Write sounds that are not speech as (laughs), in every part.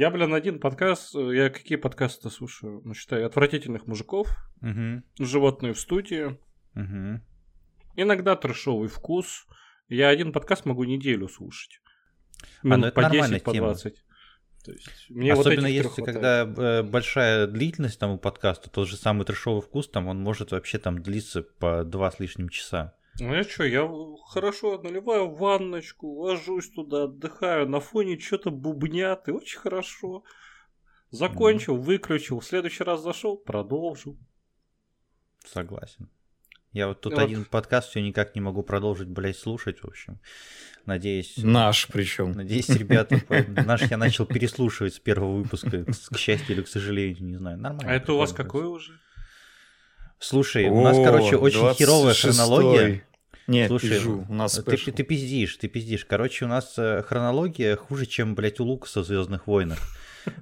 Я, блин, один подкаст, э, я какие подкасты слушаю? Ну, считаю, «Отвратительных мужиков», Угу. «Животные в студии», Угу. иногда «Трэшовый вкус». Я один подкаст могу неделю слушать. А, ну Минут по нормальная 10, по тема. 20. То есть, мне вот Особенно этих если когда э, большая длительность там у подкаста, тот же самый трешовый вкус, там он может вообще там длиться по два с лишним часа. Ну я что, я хорошо наливаю ванночку, ложусь туда, отдыхаю, на фоне что-то бубнят, и очень хорошо. Закончил, выключил, в следующий раз зашел, продолжил. Согласен. Я вот тут Вот. один подкаст все никак не могу продолжить, блядь, слушать, в общем. Надеюсь, Наш причем. надеюсь, ребята, (laughs) наш я начал переслушивать с первого выпуска, к счастью или к сожалению, не знаю. Нормально. А это у вас какой уже? Слушай, у нас, короче, очень херовая хронология. Нет, Слушай, пизжу, у нас Ты, ты пиздишь, ты пиздишь. Короче, у нас э, хронология хуже, чем, блядь, у Лукаса в Звездных войнах. (laughs)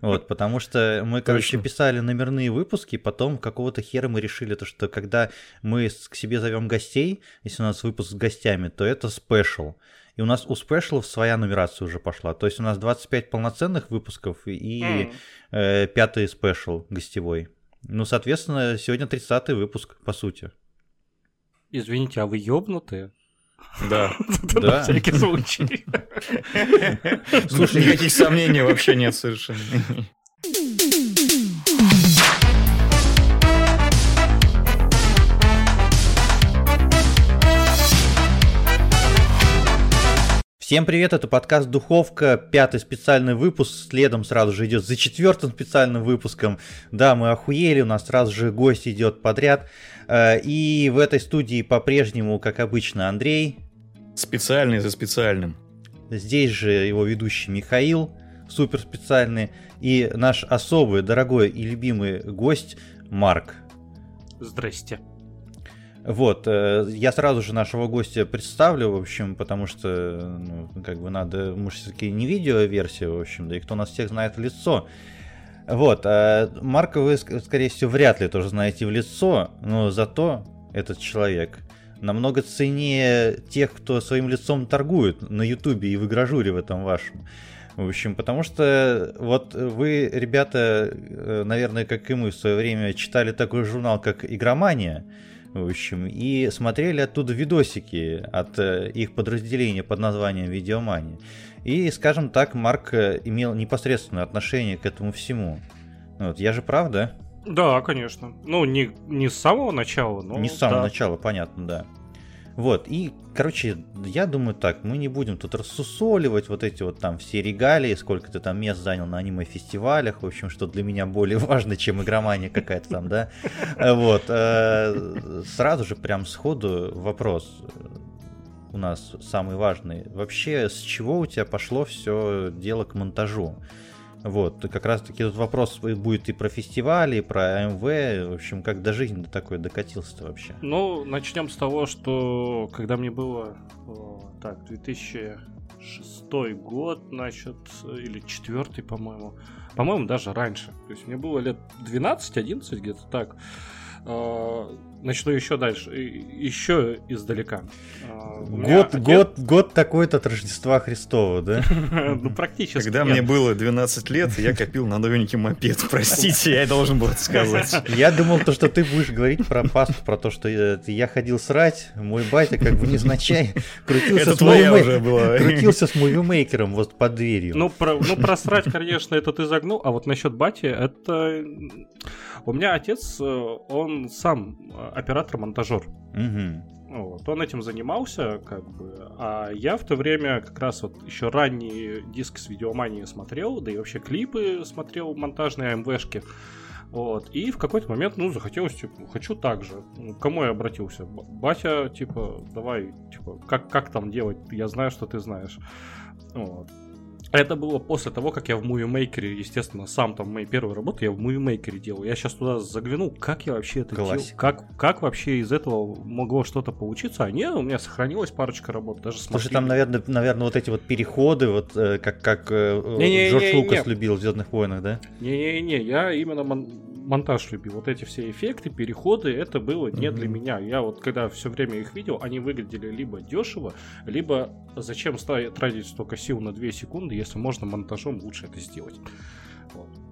Вот, потому что мы, короче, Точно. писали номерные выпуски, потом какого-то хера мы решили, то, что когда мы к себе зовем гостей, если у нас выпуск с гостями, то это special. И у нас у special ов своя нумерация уже пошла. То есть у нас 25 полноценных выпусков и э, пятый special гостевой. Ну, соответственно, сегодня 30 выпуск, по сути. Извините, а вы ёбнутые? Да. (laughs) Да. На всякий случай. Слушай, никаких сомнений вообще нет совершенно. Всем привет, это подкаст «Духовка», пятый специальный выпуск, следом сразу же идет за четвертым специальным выпуском. Да, мы охуели, у нас сразу же гость идет подряд. Э, И в этой студии по-прежнему, как обычно, Андрей. Специальный за специальным. Здесь же его ведущий Михаил, супер специальный. И наш особый, дорогой и любимый гость Марк. Здрасте. Вот, э, я сразу же нашего гостя представлю, в общем, потому что, ну, как бы надо, мы все-таки не видеоверсия, в общем, да и кто нас всех знает в лицо. Вот, а Марка вы, ск- скорее всего, вряд ли тоже знаете в лицо, но зато этот человек намного ценнее тех, кто своим лицом торгует на Ютубе и в игражуре в этом вашем. В общем, потому что вот вы, ребята, э, наверное, как и мы в свое время, читали такой журнал, как «Игромания», в общем, и смотрели оттуда видосики от э, их подразделения под названием «Видеомания». И, скажем так, Марк э, имел непосредственное отношение к этому всему. Вот, я же прав, да? Да, конечно. Ну, не, не с самого начала, но... Не с самого да. начала, понятно, да. Вот, и, короче, я думаю так, мы не будем тут рассусоливать вот эти вот там все регалии, сколько ты там мест занял на аниме-фестивалях, в общем, что для меня более (laughs) важно, чем игромания какая-то там, да. Э, Вот, э, сразу же прям сходу вопрос у нас самый важный. Вообще, с чего у тебя пошло все дело к монтажу? Вот, как раз таки тут вопрос будет и про фестивали, и про АМВ, в общем, как до жизни до такой докатился вообще. Ну, начнем с того, что когда мне было, о, так, 2006 год, значит, или 4 по-моему, по-моему, даже раньше. То есть мне было лет 12-11 где-то так. Начну еще дальше, еще издалека. А, Год, отец- год, год такой-то от Рождества Христова, да? (laughs) Ну, практически. Когда мне было 12 лет, я копил на новенький мопед. Простите, я должен был это сказать. Я думал, то, что ты будешь говорить про пасту, про то, что э, я ходил срать, мой батя как бы незначай крутился с крутился с мувимейкером вот под дверью. Ну, про, ну, просрать, конечно, это ты загнул, а вот насчет бати, это... У меня отец, э, он сам э, оператор-монтажер. Мгм. Вот, он этим занимался, как бы, а я в то время как раз вот еще ранние диски с видеомании смотрел, да и вообще клипы смотрел монтажные АМВшки. Вот, и в какой-то момент, ну, захотелось, типа, хочу так же. Ну, К кому я обратился? Батя, типа, давай, типа, как, как там делать? Я знаю, что ты знаешь. Вот. Это было после того, как я в Movie Maker, естественно, сам там мои первые работы я в Movie Maker делал. Я сейчас туда заглянул, как я вообще это делал, как, как вообще из этого могло что-то получиться. А нет, у меня сохранилась парочка работ, даже Слушай, смотри. там, наверное, наверное, вот эти вот переходы, вот э, как, как э, Не-не-не-не. Джордж Лукас любил в Звездных войнах, да? Не-не-не, я именно мон- монтаж любил. Вот эти все эффекты, переходы, это было не для Мгм. меня. Я вот когда все время их видел, они выглядели либо дешево, либо зачем тратить столько сил на 2 секунды, если можно монтажом лучше это сделать.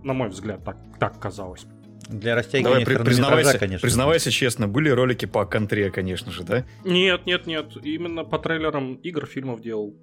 на мой взгляд, так, так казалось. Для растягивания Давай, при, признавайся, конечно. Признавайся честно, были ролики по контре, конечно же, да? Нет, нет, нет. Именно по трейлерам игр, фильмов делал.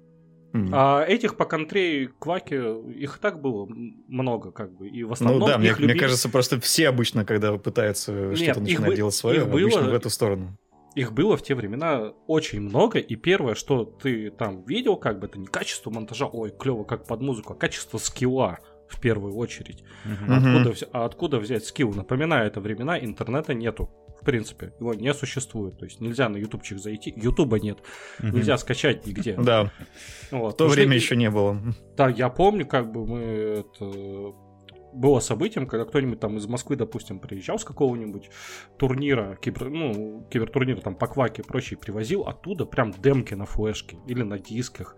Mm. А этих по контре Кваки, их и так было много, как бы. И в основном. Ну да, мне, любили... мне кажется, просто все обычно, когда пытаются что-то начинать бы... делать свое, обычно было... в эту сторону. Их было в те времена очень много, и первое, что ты там видел, как бы это не качество монтажа, ой, клево, как под музыку, а качество скилла в первую очередь. Uh-huh. Откуда, а откуда взять скилл? Напоминаю, это времена интернета нету. В принципе, его не существует. То есть нельзя на ютубчик зайти. Ютуба нет. Uh-huh. Нельзя скачать нигде. Да. Вот. В то время еще не было. Да, я помню, как бы мы это было событием, когда кто-нибудь там из Москвы, допустим, приезжал с какого-нибудь турнира, кибер, ну, кибертурнира там по кваке и прочее, привозил оттуда прям демки на флешке или на дисках.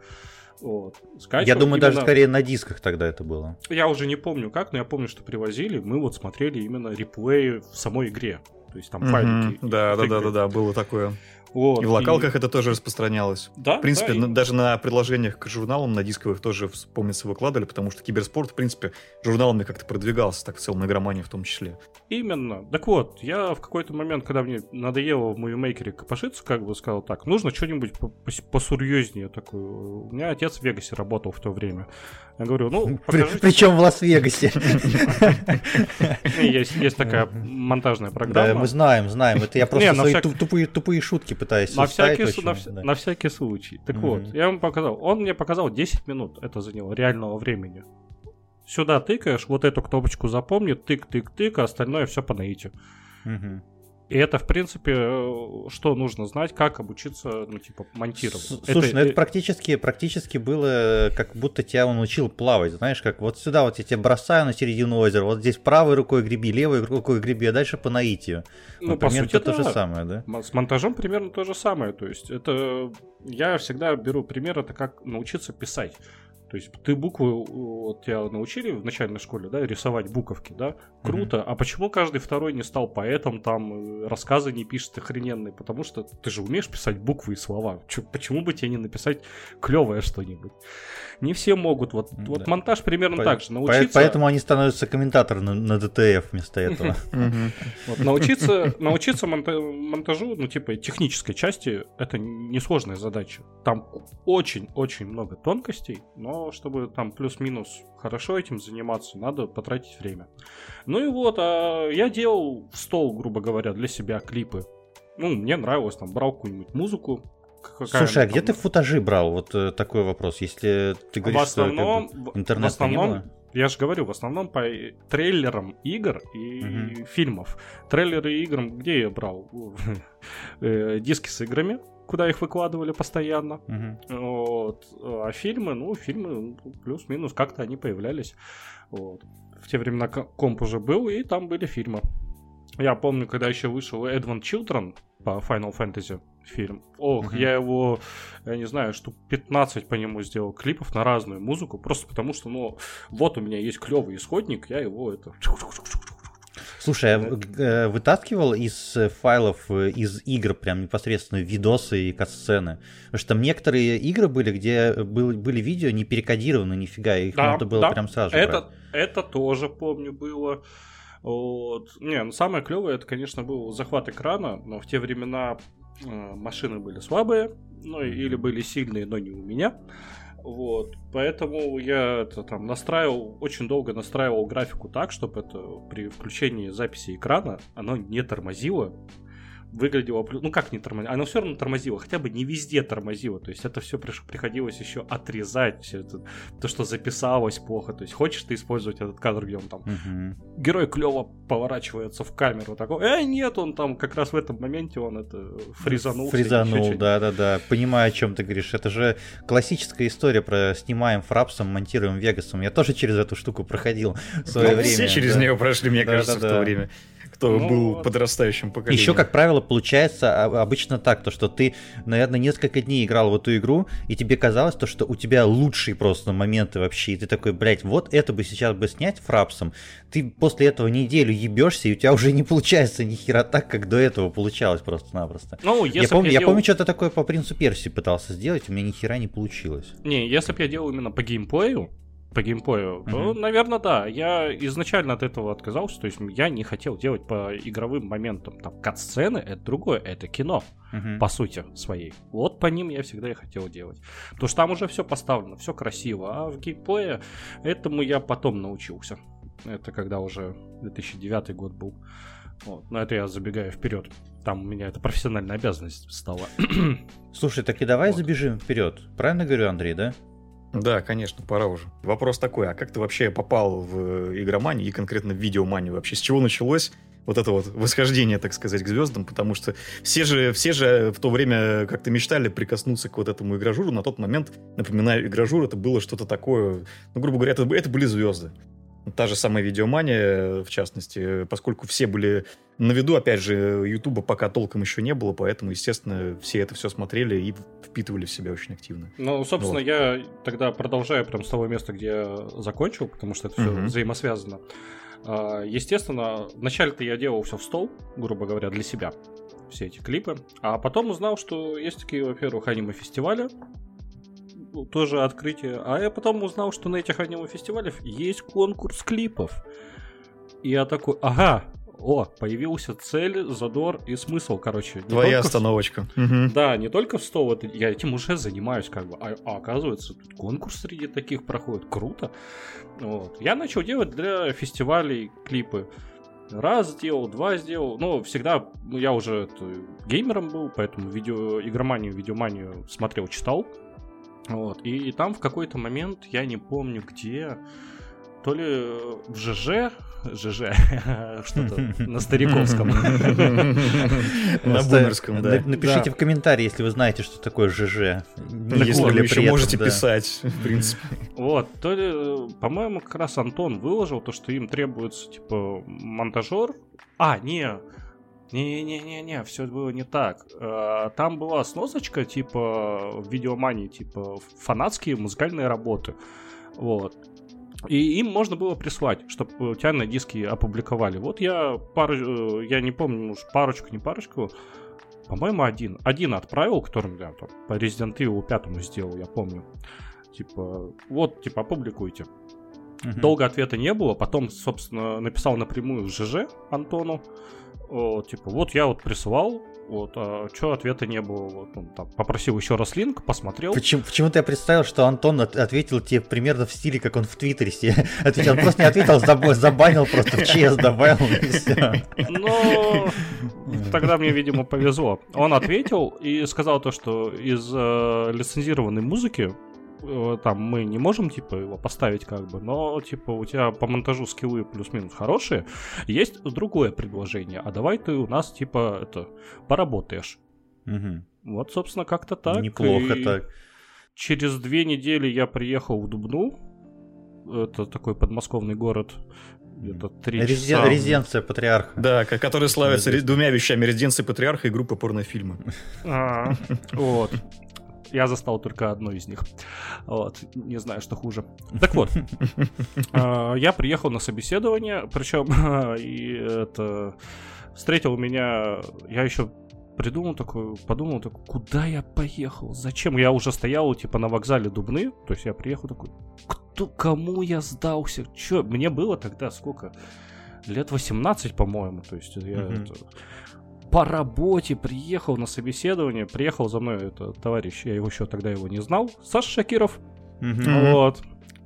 Вот. Я думаю, именно... даже скорее на дисках тогда это было. Я уже не помню как, но я помню, что привозили. Мы вот смотрели именно реплеи в самой игре. То есть там mm-hmm. файлики. Да, да, да, да, да, было такое. Вот, и в локалках и... это тоже распространялось. Да, в принципе, да, и... даже на предложениях к журналам, на дисковых тоже, помнится, выкладывали, потому что киберспорт, в принципе, журналами как-то продвигался, так в целом, на в том числе. Именно. Так вот, я в какой-то момент, когда мне надоело в мувимейкере копошиться, как бы сказал так, нужно что-нибудь посерьезнее такое. У меня отец в Вегасе работал в то время. Я говорю, ну, покажите... Причем в Лас-Вегасе. (laughs) Есть такая монтажная программа. Да, мы знаем, знаем. Это я (laughs) просто свои тупые шутки пытаюсь на всякий, очень, на, да. на всякий случай. Так mm-hmm. вот, я ему показал. Он мне показал 10 минут это заняло реального времени. Сюда тыкаешь, вот эту кнопочку запомни, тык-тык-тык, а остальное все по наитию. Mm-hmm. И это, в принципе, э, что нужно знать, как обучиться, ну, типа, монтировать. Слушай, это, ну это практически, практически было, как будто тебя он учил плавать, знаешь, как вот сюда вот я тебя бросаю на середину озера, вот здесь правой рукой греби, левой рукой греби, а дальше по наитию. Ну, вот, по сути, это да. то же самое, да? С монтажом примерно то же самое, то есть это... Я всегда беру пример, это как научиться писать. То есть ты буквы, вот тебя научили в начальной школе, да, рисовать буковки, да, круто. Mm-hmm. А почему каждый второй не стал поэтом, там, э, рассказы не пишет охрененные? Потому что ты же умеешь писать буквы и слова. Чё, почему бы тебе не написать клевое что-нибудь? Не все могут. Вот, mm-hmm. вот монтаж примерно по- так же. Научиться... Поэтому они становятся комментатором на, на DTF вместо (laughs) этого. научиться, научиться монтажу, ну, типа, технической части, это несложная задача. Там очень-очень много тонкостей, но чтобы там плюс-минус хорошо этим заниматься, надо потратить время. Ну и вот, а я делал в стол, грубо говоря, для себя клипы. Ну, мне нравилось, там, брал какую-нибудь музыку, Слушай, а где ты футажи брал? Вот э, такой вопрос. Если ты говоришь, в основном, что интернет в основном, не было? Я же говорю, в основном по трейлерам игр и угу. фильмов. Трейлеры игр, где я брал? (laughs) Э, диски с играми куда их выкладывали постоянно. Угу. Вот. А фильмы, ну, фильмы плюс-минус как-то они появлялись. Вот. В те времена комп уже был, и там были фильмы. Я помню, когда еще вышел Advent Children по Final Fantasy фильм. Ох, uh-huh. я его, я не знаю, штук 15 по нему сделал клипов на разную музыку, просто потому что, ну, вот у меня есть клевый исходник, я его это Слушай, я э, вытаскивал из файлов э, из игр прям непосредственно видосы и катсцены. Потому что там некоторые игры были, где был, были видео не перекодированы нифига, их да, надо было да. прям сразу это, брать. Это тоже, помню, было. Вот. Не, ну самое клевое, это, конечно, был захват экрана, но в те времена э, машины были слабые, ну или были сильные, но не у меня. Вот, поэтому я это там настраивал, очень долго настраивал графику так, чтобы это при включении записи экрана оно не тормозило, выглядело, ну как не тормозило, оно все равно тормозило, хотя бы не везде тормозило, то есть это все приходилось еще отрезать, все это, то, что записалось плохо, то есть хочешь ты использовать этот кадр, где он там, угу. герой клево поворачивается в камеру, такой, э, нет, он там как раз в этом моменте он это фризанул. Фризанул, да-да-да, понимаю, о чем ты говоришь, это же классическая история про снимаем фрапсом, монтируем вегасом, я тоже через эту штуку проходил в свое ну, время. Все через да. нее прошли, мне да, кажется, да, в то время кто ну, был подрастающим поколением. Еще, как правило, получается а, обычно так, то что ты, наверное, несколько дней играл в эту игру, и тебе казалось то, что у тебя лучшие просто моменты вообще, и ты такой, блядь, вот это бы сейчас бы снять фрапсом, ты после этого неделю ебешься, и у тебя уже не получается ни хера так, как до этого получалось просто-напросто. Ну, если я, помню, я, делал... помню, что-то такое по принцу Перси пытался сделать, у меня ни хера не получилось. Не, если бы я делал именно по геймплею, по геймплею, uh-huh. то, наверное, да. Я изначально от этого отказался, то есть я не хотел делать по игровым моментам. Там кат-сцены — это другое, это кино, uh-huh. по сути своей. Вот по ним я всегда и хотел делать. Потому что там уже все поставлено, все красиво, а в геймплее этому я потом научился. Это когда уже 2009 год был. Вот. Но это я забегаю вперед. Там у меня это профессиональная обязанность стала. Слушай, так и давай вот. забежим вперед. Правильно говорю, Андрей, да? Да, конечно, пора уже. Вопрос такой, а как ты вообще попал в игроманию и конкретно в видеоманию вообще? С чего началось вот это вот восхождение, так сказать, к звездам? Потому что все же, все же в то время как-то мечтали прикоснуться к вот этому игражуру. На тот момент, напоминаю, игражур это было что-то такое, ну, грубо говоря, это, это были звезды. Та же самая видеомания, в частности, поскольку все были на виду, опять же, Ютуба пока толком еще не было, поэтому, естественно, все это все смотрели и впитывали в себя очень активно. Ну, собственно, вот. я тогда продолжаю прям с того места, где я закончил, потому что это все угу. взаимосвязано. А, естественно, вначале-то я делал все в стол, грубо говоря, для себя, все эти клипы. А потом узнал, что есть такие, во-первых, аниме-фестивали, тоже открытие. А я потом узнал, что на этих аниме-фестивалях есть конкурс клипов. И я такой, ага, о, появился цель, задор и смысл, короче. Твоя остановочка. В... Да, не только в стол, это, я этим уже занимаюсь, как бы. А, а оказывается, тут конкурс среди таких проходит. Круто. Вот. Я начал делать для фестивалей клипы. Раз сделал, два сделал. Но всегда ну, я уже это, геймером был, поэтому видео, игроманию, видеоманию смотрел, читал. Вот. И там в какой-то момент, я не помню где, то ли в ЖЖ, ЖЖ, (laughs) что-то (laughs) на стариковском. На бумерском, да. Напишите в комментарии, если вы знаете, что такое ЖЖ. Если вы еще можете писать, в принципе. (laughs) Вот, то ли, по-моему, как раз Антон выложил то, что им требуется, типа, монтажер. А, не, не-не-не-не, все было не так. Э, там была сносочка, типа, в видеомании, типа, фанатские музыкальные работы. Вот. И им можно было прислать, чтобы у тебя на диске опубликовали. Вот я пару, э, я не помню, уж парочку, не парочку, по-моему, один. Один отправил, которым я там по Resident Evil 5 сделал, я помню. Типа, вот, типа, опубликуйте. Угу. Долго ответа не было, потом, собственно, написал напрямую в ЖЖ Антону, о, типа, вот я вот присылал, вот, а что ответа не было? Вот он там попросил еще раз линк, посмотрел. Почему, почему-то я представил, что Антон от, ответил тебе примерно в стиле, как он в Твиттере себе (laughs) ответил. Он просто не ответил, заб, забанил, просто в ЧС добавил и все. Ну, тогда мне, видимо, повезло. Он ответил и сказал то, что из э, лицензированной музыки там мы не можем, типа, его поставить как бы, но, типа, у тебя по монтажу скиллы плюс-минус хорошие, есть другое предложение, а давай ты у нас, типа, это, поработаешь. Угу. Вот, собственно, как-то так. Неплохо и так. Через две недели я приехал в Дубну, это такой подмосковный город, где-то три Резиден... часа. Резиденция патриарха. Да, который славится двумя вещами: резиденция патриарха и группа порнофильмы. А, вот. Я застал только одну из них. Вот, не знаю, что хуже. Так вот, а, (laughs) я приехал на собеседование, причем (laughs) и это встретил меня, я еще придумал такой, подумал такой, куда я поехал, зачем? Я уже стоял, типа, на вокзале Дубны, то есть я приехал такой, кто, кому я сдался? Че, мне было тогда сколько? Лет 18, по-моему, то есть я mm-hmm. это, по работе приехал на собеседование, приехал за мной это товарищ, я его еще тогда его не знал, Саша Шакиров. Mm-hmm. Вот.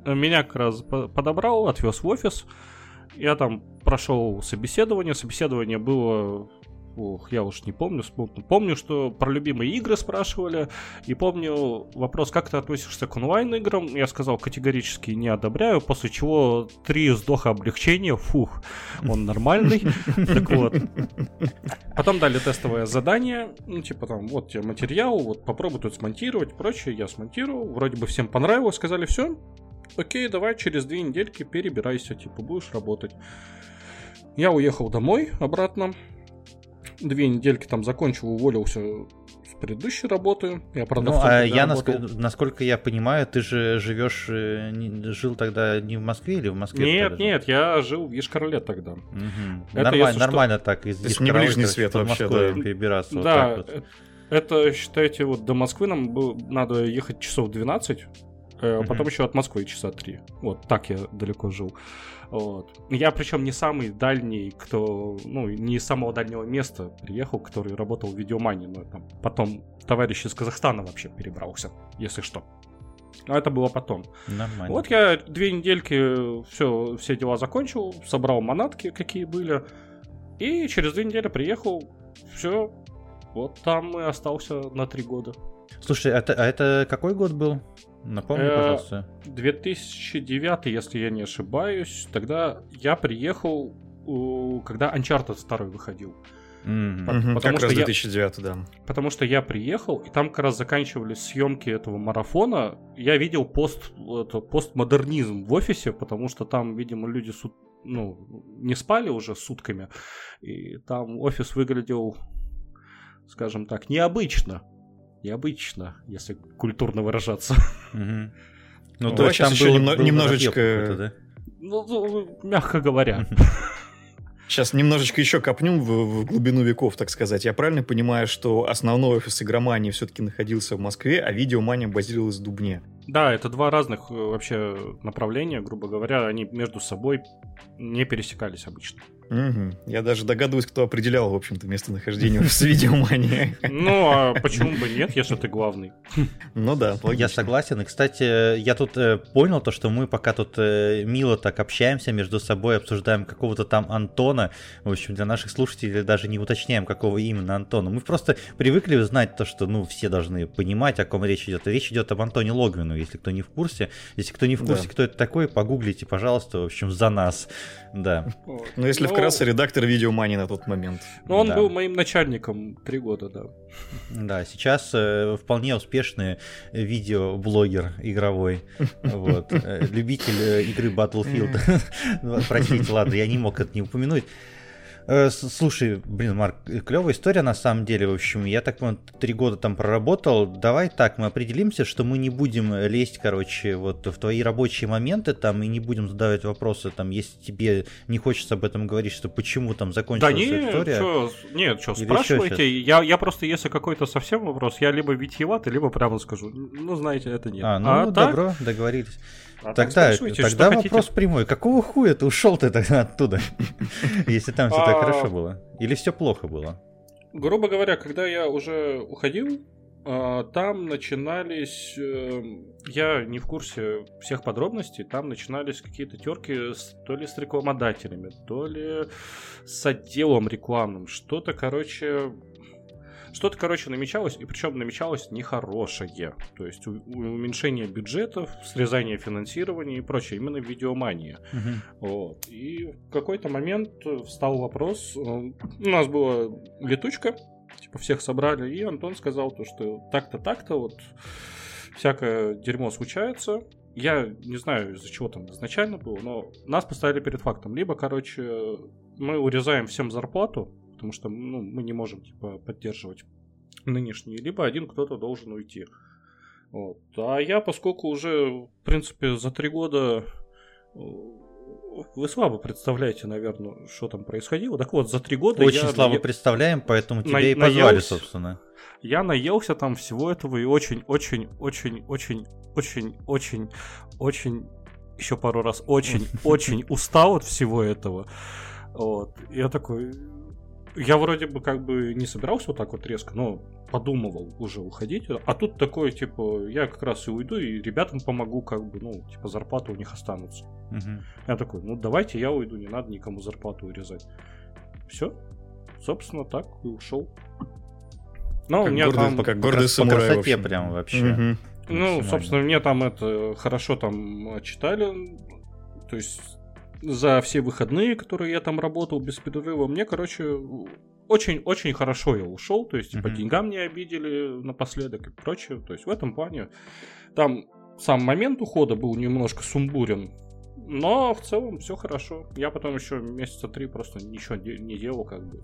Меня как раз подобрал, отвез в офис. Я там прошел собеседование. Собеседование было Ох, я уж не помню, смутно. Помню, что про любимые игры спрашивали, и помню вопрос, как ты относишься к онлайн-играм. Я сказал, категорически не одобряю, после чего три вздоха облегчения, фух, он нормальный. (laughs) Так вот. Потом дали тестовое задание, ну, типа там, вот тебе материал, вот попробуй тут смонтировать, прочее. Я смонтировал, вроде бы всем понравилось, сказали, все, окей, давай через две недельки перебирайся, типа, будешь работать. Я уехал домой обратно, две недельки там закончил, уволился с предыдущей работы. Я продавцом. Ну, а я, насколько, насколько я понимаю, ты же живешь, э, жил тогда не в Москве или в Москве? Нет, нет, я жил в Ешкарле тогда. Угу. Это, нормально, нормально что... так из Ешкарле, не ближний свет вообще, да. перебираться. Да, вот вот. это, считайте, вот до Москвы нам было, надо ехать часов 12, Э, потом еще от Москвы часа три. Вот так я далеко жил. Вот. Я причем не самый дальний, кто, ну, не из самого дальнего места приехал, который работал в видеомане, но там потом товарищ из Казахстана вообще перебрался, если что. Но это было потом. Нормально. Вот я две недельки все, все дела закончил, собрал манатки, какие были. И через две недели приехал, все, вот там и остался на три года. Слушай, это, а это какой год был? Напомни, э, пожалуйста. 2009, если я не ошибаюсь. Тогда я приехал, когда Uncharted 2 выходил. Mm-hmm. Потому как что раз 2009, я, да. Потому что я приехал, и там как раз заканчивались съемки этого марафона. Я видел пост, это, постмодернизм в офисе, потому что там, видимо, люди сут, ну, не спали уже сутками. И там офис выглядел, скажем так, необычно необычно, если культурно выражаться. Ну, то есть там еще немножечко... Ну, ну, мягко говоря. Сейчас немножечко еще копнем в, в глубину веков, так сказать. Я правильно понимаю, что основной офис игромании все-таки находился в Москве, а видеомания базировалась в Дубне? Да, это два разных э, вообще направления, грубо говоря, они между собой не пересекались обычно. Угу. Я даже догадываюсь, кто определял, в общем-то, местонахождение с видеомании. Ну, а почему бы нет, если ты главный? Ну да, Я согласен. И, кстати, я тут э, понял то, что мы пока тут э, мило так общаемся между собой, обсуждаем какого-то там Антона. В общем, для наших слушателей даже не уточняем, какого именно Антона. Мы просто привыкли знать то, что, ну, все должны понимать, о ком речь идет. Речь идет об Антоне Логвину, если кто не в курсе. Если кто не в курсе, кто это такой, погуглите, пожалуйста, в общем, за нас. Да. Ну, если ну, вкратце, редактор видеомани на тот момент. Ну, он да. был моим начальником три года, да. Да, сейчас э, вполне успешный видеоблогер игровой. Вот. Э, любитель э, игры Battlefield. (laughs) Простите, ладно, я не мог это не упомянуть. Э, слушай, блин, Марк, клевая история на самом деле. В общем, я так понял, три года там проработал. Давай так, мы определимся, что мы не будем лезть, короче, вот в твои рабочие моменты там и не будем задавать вопросы, там, если тебе не хочется об этом говорить, что почему там закончилась да нет, история. Чё, нет, что, спрашивайте. Я, я просто, если какой-то совсем вопрос, я либо витьеватый, либо прямо скажу. Ну, знаете, это нет. А, ну, а добро, так? договорились. А тогда тогда вопрос хотите? прямой. Какого хуя ты ушел ты тогда оттуда? (laughs) Если там все так а, хорошо было. Или все плохо было? Грубо говоря, когда я уже уходил, а, там начинались, э, я не в курсе всех подробностей, там начинались какие-то терки с, то ли с рекламодателями, то ли с отделом рекламным, что-то, короче, что-то, короче, намечалось, и причем намечалось нехорошее. То есть уменьшение бюджетов, срезание финансирования и прочее, именно в видеомании. Угу. Вот. И в какой-то момент встал вопрос, э, у нас была летучка, типа всех собрали, и Антон сказал то, что так-то, так-то, вот всякое дерьмо случается, я не знаю, из-за чего там изначально было, но нас поставили перед фактом. Либо, короче, мы урезаем всем зарплату, потому что ну, мы не можем типа, поддерживать нынешние, либо один кто-то должен уйти. Вот. А я, поскольку уже, в принципе, за три года э, вы слабо представляете, наверное, что там происходило. Так вот, за три года Очень я... слабо на... представляем, поэтому тебя на... и позвали, наелся... собственно. Я наелся там всего этого и очень-очень-очень-очень-очень-очень еще пару раз очень-очень (laughs) устал от всего этого. Вот. Я такой, я вроде бы как бы не собирался вот так вот резко, но подумывал уже уходить. А тут такое, типа, я как раз и уйду, и ребятам помогу, как бы, ну, типа, зарплаты у них останутся. Угу. Я такой, ну, давайте я уйду, не надо никому зарплату урезать. Все. Собственно, так и ушел. Но как у меня гордый, там... Как гордый по, по красоте прям вообще. Угу. Ну, собственно, мне там это хорошо там отчитали. То есть за все выходные, которые я там работал без перерыва, мне, короче, очень-очень хорошо я ушел, то есть mm-hmm. по деньгам не обидели напоследок и прочее. То есть в этом плане там сам момент ухода был немножко сумбурен, но в целом все хорошо. Я потом еще месяца три просто ничего не делал, как бы.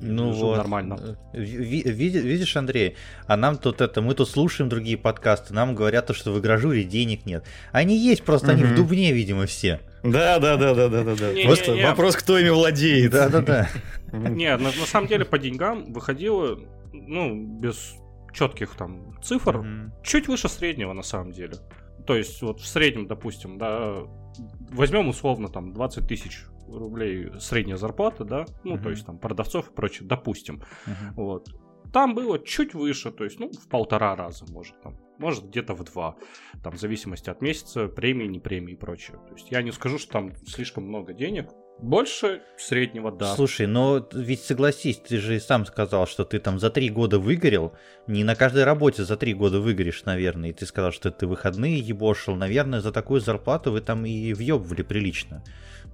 Ну Жил вот. нормально. Видишь, Андрей, а нам тут это, мы тут слушаем другие подкасты, нам говорят то, что в игражуре денег нет. Они есть, просто угу. они в Дубне, видимо, все. Да, да, да, да, да, да, да. Просто не, не, вопрос, кто ими владеет. Да, да, да. Нет, на, на самом деле по деньгам выходило, ну, без четких там цифр, чуть выше среднего на самом деле. То есть вот в среднем, допустим, да, возьмем условно там 20 тысяч рублей средняя зарплата, да, ну, uh-huh. то есть там продавцов и прочее, допустим. Uh-huh. Вот. Там было чуть выше, то есть, ну, в полтора раза, может, там, может, где-то в два, там, в зависимости от месяца, премии, не премии и прочее. То есть, я не скажу, что там слишком много денег, больше среднего, да. Слушай, но ведь согласись, ты же сам сказал, что ты там за три года выгорел. Не на каждой работе за три года выгоришь, наверное. И ты сказал, что ты выходные ебошил. Наверное, за такую зарплату вы там и въебывали прилично.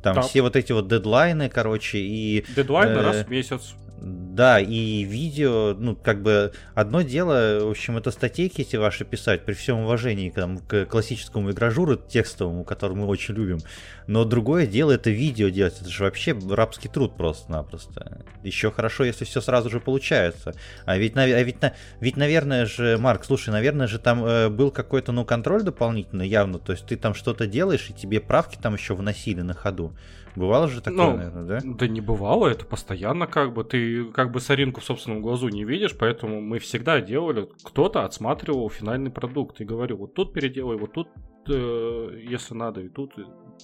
Там да. все вот эти вот дедлайны, короче, и... Дедлайны э, раз в месяц. Да, и видео, ну, как бы, одно дело, в общем, это статейки эти ваши писать, при всем уважении там, к классическому игражуру текстовому, который мы очень любим, но другое дело это видео делать, это же вообще рабский труд просто-напросто. Еще хорошо, если все сразу же получается. А ведь, а ведь, ведь наверное же, Марк, слушай, наверное же там э, был какой-то, ну, контроль дополнительный явно, то есть ты там что-то делаешь, и тебе правки там еще вносили на ходу. Бывало же такое, ну, наверное, да? Да не бывало, это постоянно как бы. Ты как бы соринку в собственном глазу не видишь, поэтому мы всегда делали. Кто-то отсматривал финальный продукт и говорил, вот тут переделай, вот тут, э, если надо, и тут.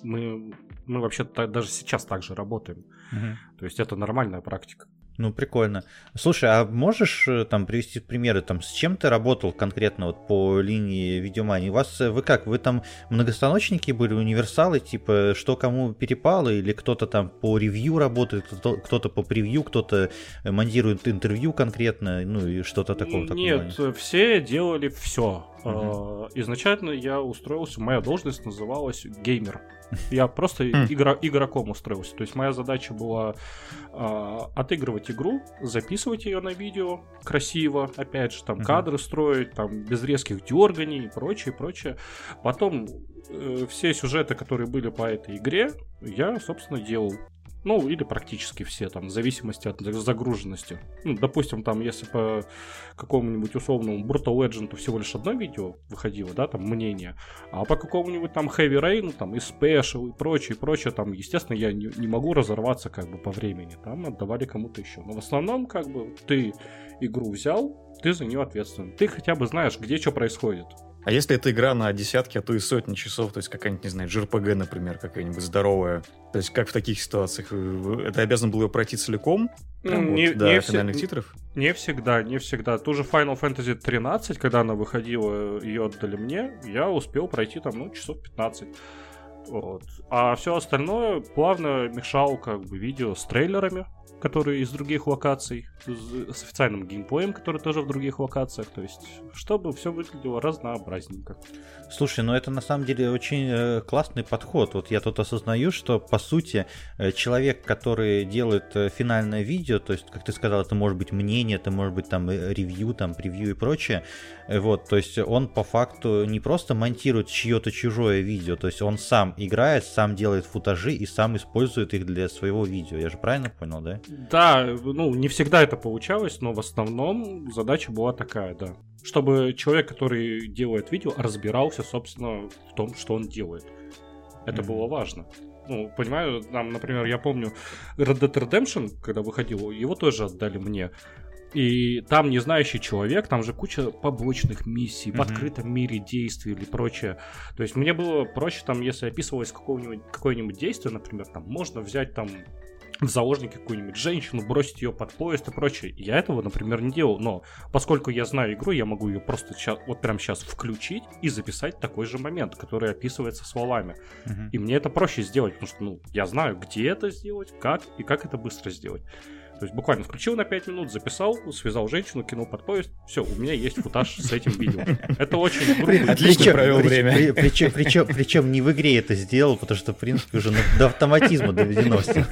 Мы, мы вообще даже сейчас так же работаем. Угу. То есть это нормальная практика. Ну, прикольно. Слушай, а можешь э, там привести примеры, там, с чем ты работал конкретно вот по линии видеомании? У вас, э, вы как, вы там многостаночники были, универсалы, типа, что кому перепало, или кто-то там по ревью работает, кто-то по превью, кто-то э, монтирует интервью конкретно, ну, и что-то такого? Нет, такого все делали все. Uh-huh. Изначально я устроился, моя должность называлась геймер. Я просто хм. игра, игроком устроился. То есть моя задача была э, отыгрывать игру, записывать ее на видео красиво, опять же, там кадры строить, там без резких дерганий и прочее, прочее. Потом э, все сюжеты, которые были по этой игре, я, собственно, делал. Ну, или практически все, там, в зависимости от загруженности. Ну, допустим, там, если по какому-нибудь условному Brutal Legend всего лишь одно видео выходило, да, там, мнение, а по какому-нибудь там Heavy Rain, там, и Special, и прочее, и прочее, там, естественно, я не, не могу разорваться, как бы, по времени, там, отдавали кому-то еще. Но в основном, как бы, ты игру взял, ты за нее ответственен. Ты хотя бы знаешь, где что происходит. А если это игра на десятки, а то и сотни часов, то есть какая-нибудь, не знаю, JRPG, например, какая-нибудь здоровая, то есть как в таких ситуациях? Это обязан был ее пройти целиком? Прям не, вот, до не финальных вс... титров? Не всегда, не всегда. Ту же Final Fantasy 13, когда она выходила, ее отдали мне, я успел пройти там, ну, часов 15. Вот. А все остальное плавно мешал как бы видео с трейлерами, которые из других локаций, с официальным геймплеем, который тоже в других локациях, то есть, чтобы все выглядело разнообразненько. Слушай, ну это на самом деле очень э, классный подход. Вот я тут осознаю, что по сути э, человек, который делает э, финальное видео, то есть, как ты сказал, это может быть мнение, это может быть там ревью, там превью и прочее, вот, то есть он по факту не просто монтирует чье-то чужое видео, то есть он сам играет, сам делает футажи и сам использует их для своего видео. Я же правильно понял, да? Да, ну не всегда это получалось, но в основном задача была такая, да. Чтобы человек, который делает видео, разбирался, собственно, в том, что он делает. Это mm-hmm. было важно. Ну, понимаю, там, например, я помню Red Dead Redemption, когда выходил, его тоже отдали мне. И там не знающий человек, там же куча побочных миссий, mm-hmm. в открытом мире действий или прочее. То есть мне было проще, там, если описывалось какое-нибудь, какое-нибудь действие, например, там можно взять там в заложники какую-нибудь женщину, бросить ее под поезд и прочее. Я этого, например, не делал, но поскольку я знаю игру, я могу ее просто сейчас, вот прямо сейчас включить и записать такой же момент, который описывается словами. Uh-huh. И мне это проще сделать, потому что, ну, я знаю, где это сделать, как и как это быстро сделать. То есть буквально включил на 5 минут, записал, связал женщину, кинул под поезд. Все, у меня есть футаж с этим видео. Это очень грубо. Отлично провел время. Причем, причем, причем не в игре это сделал, потому что, в принципе, уже до автоматизма доведено все.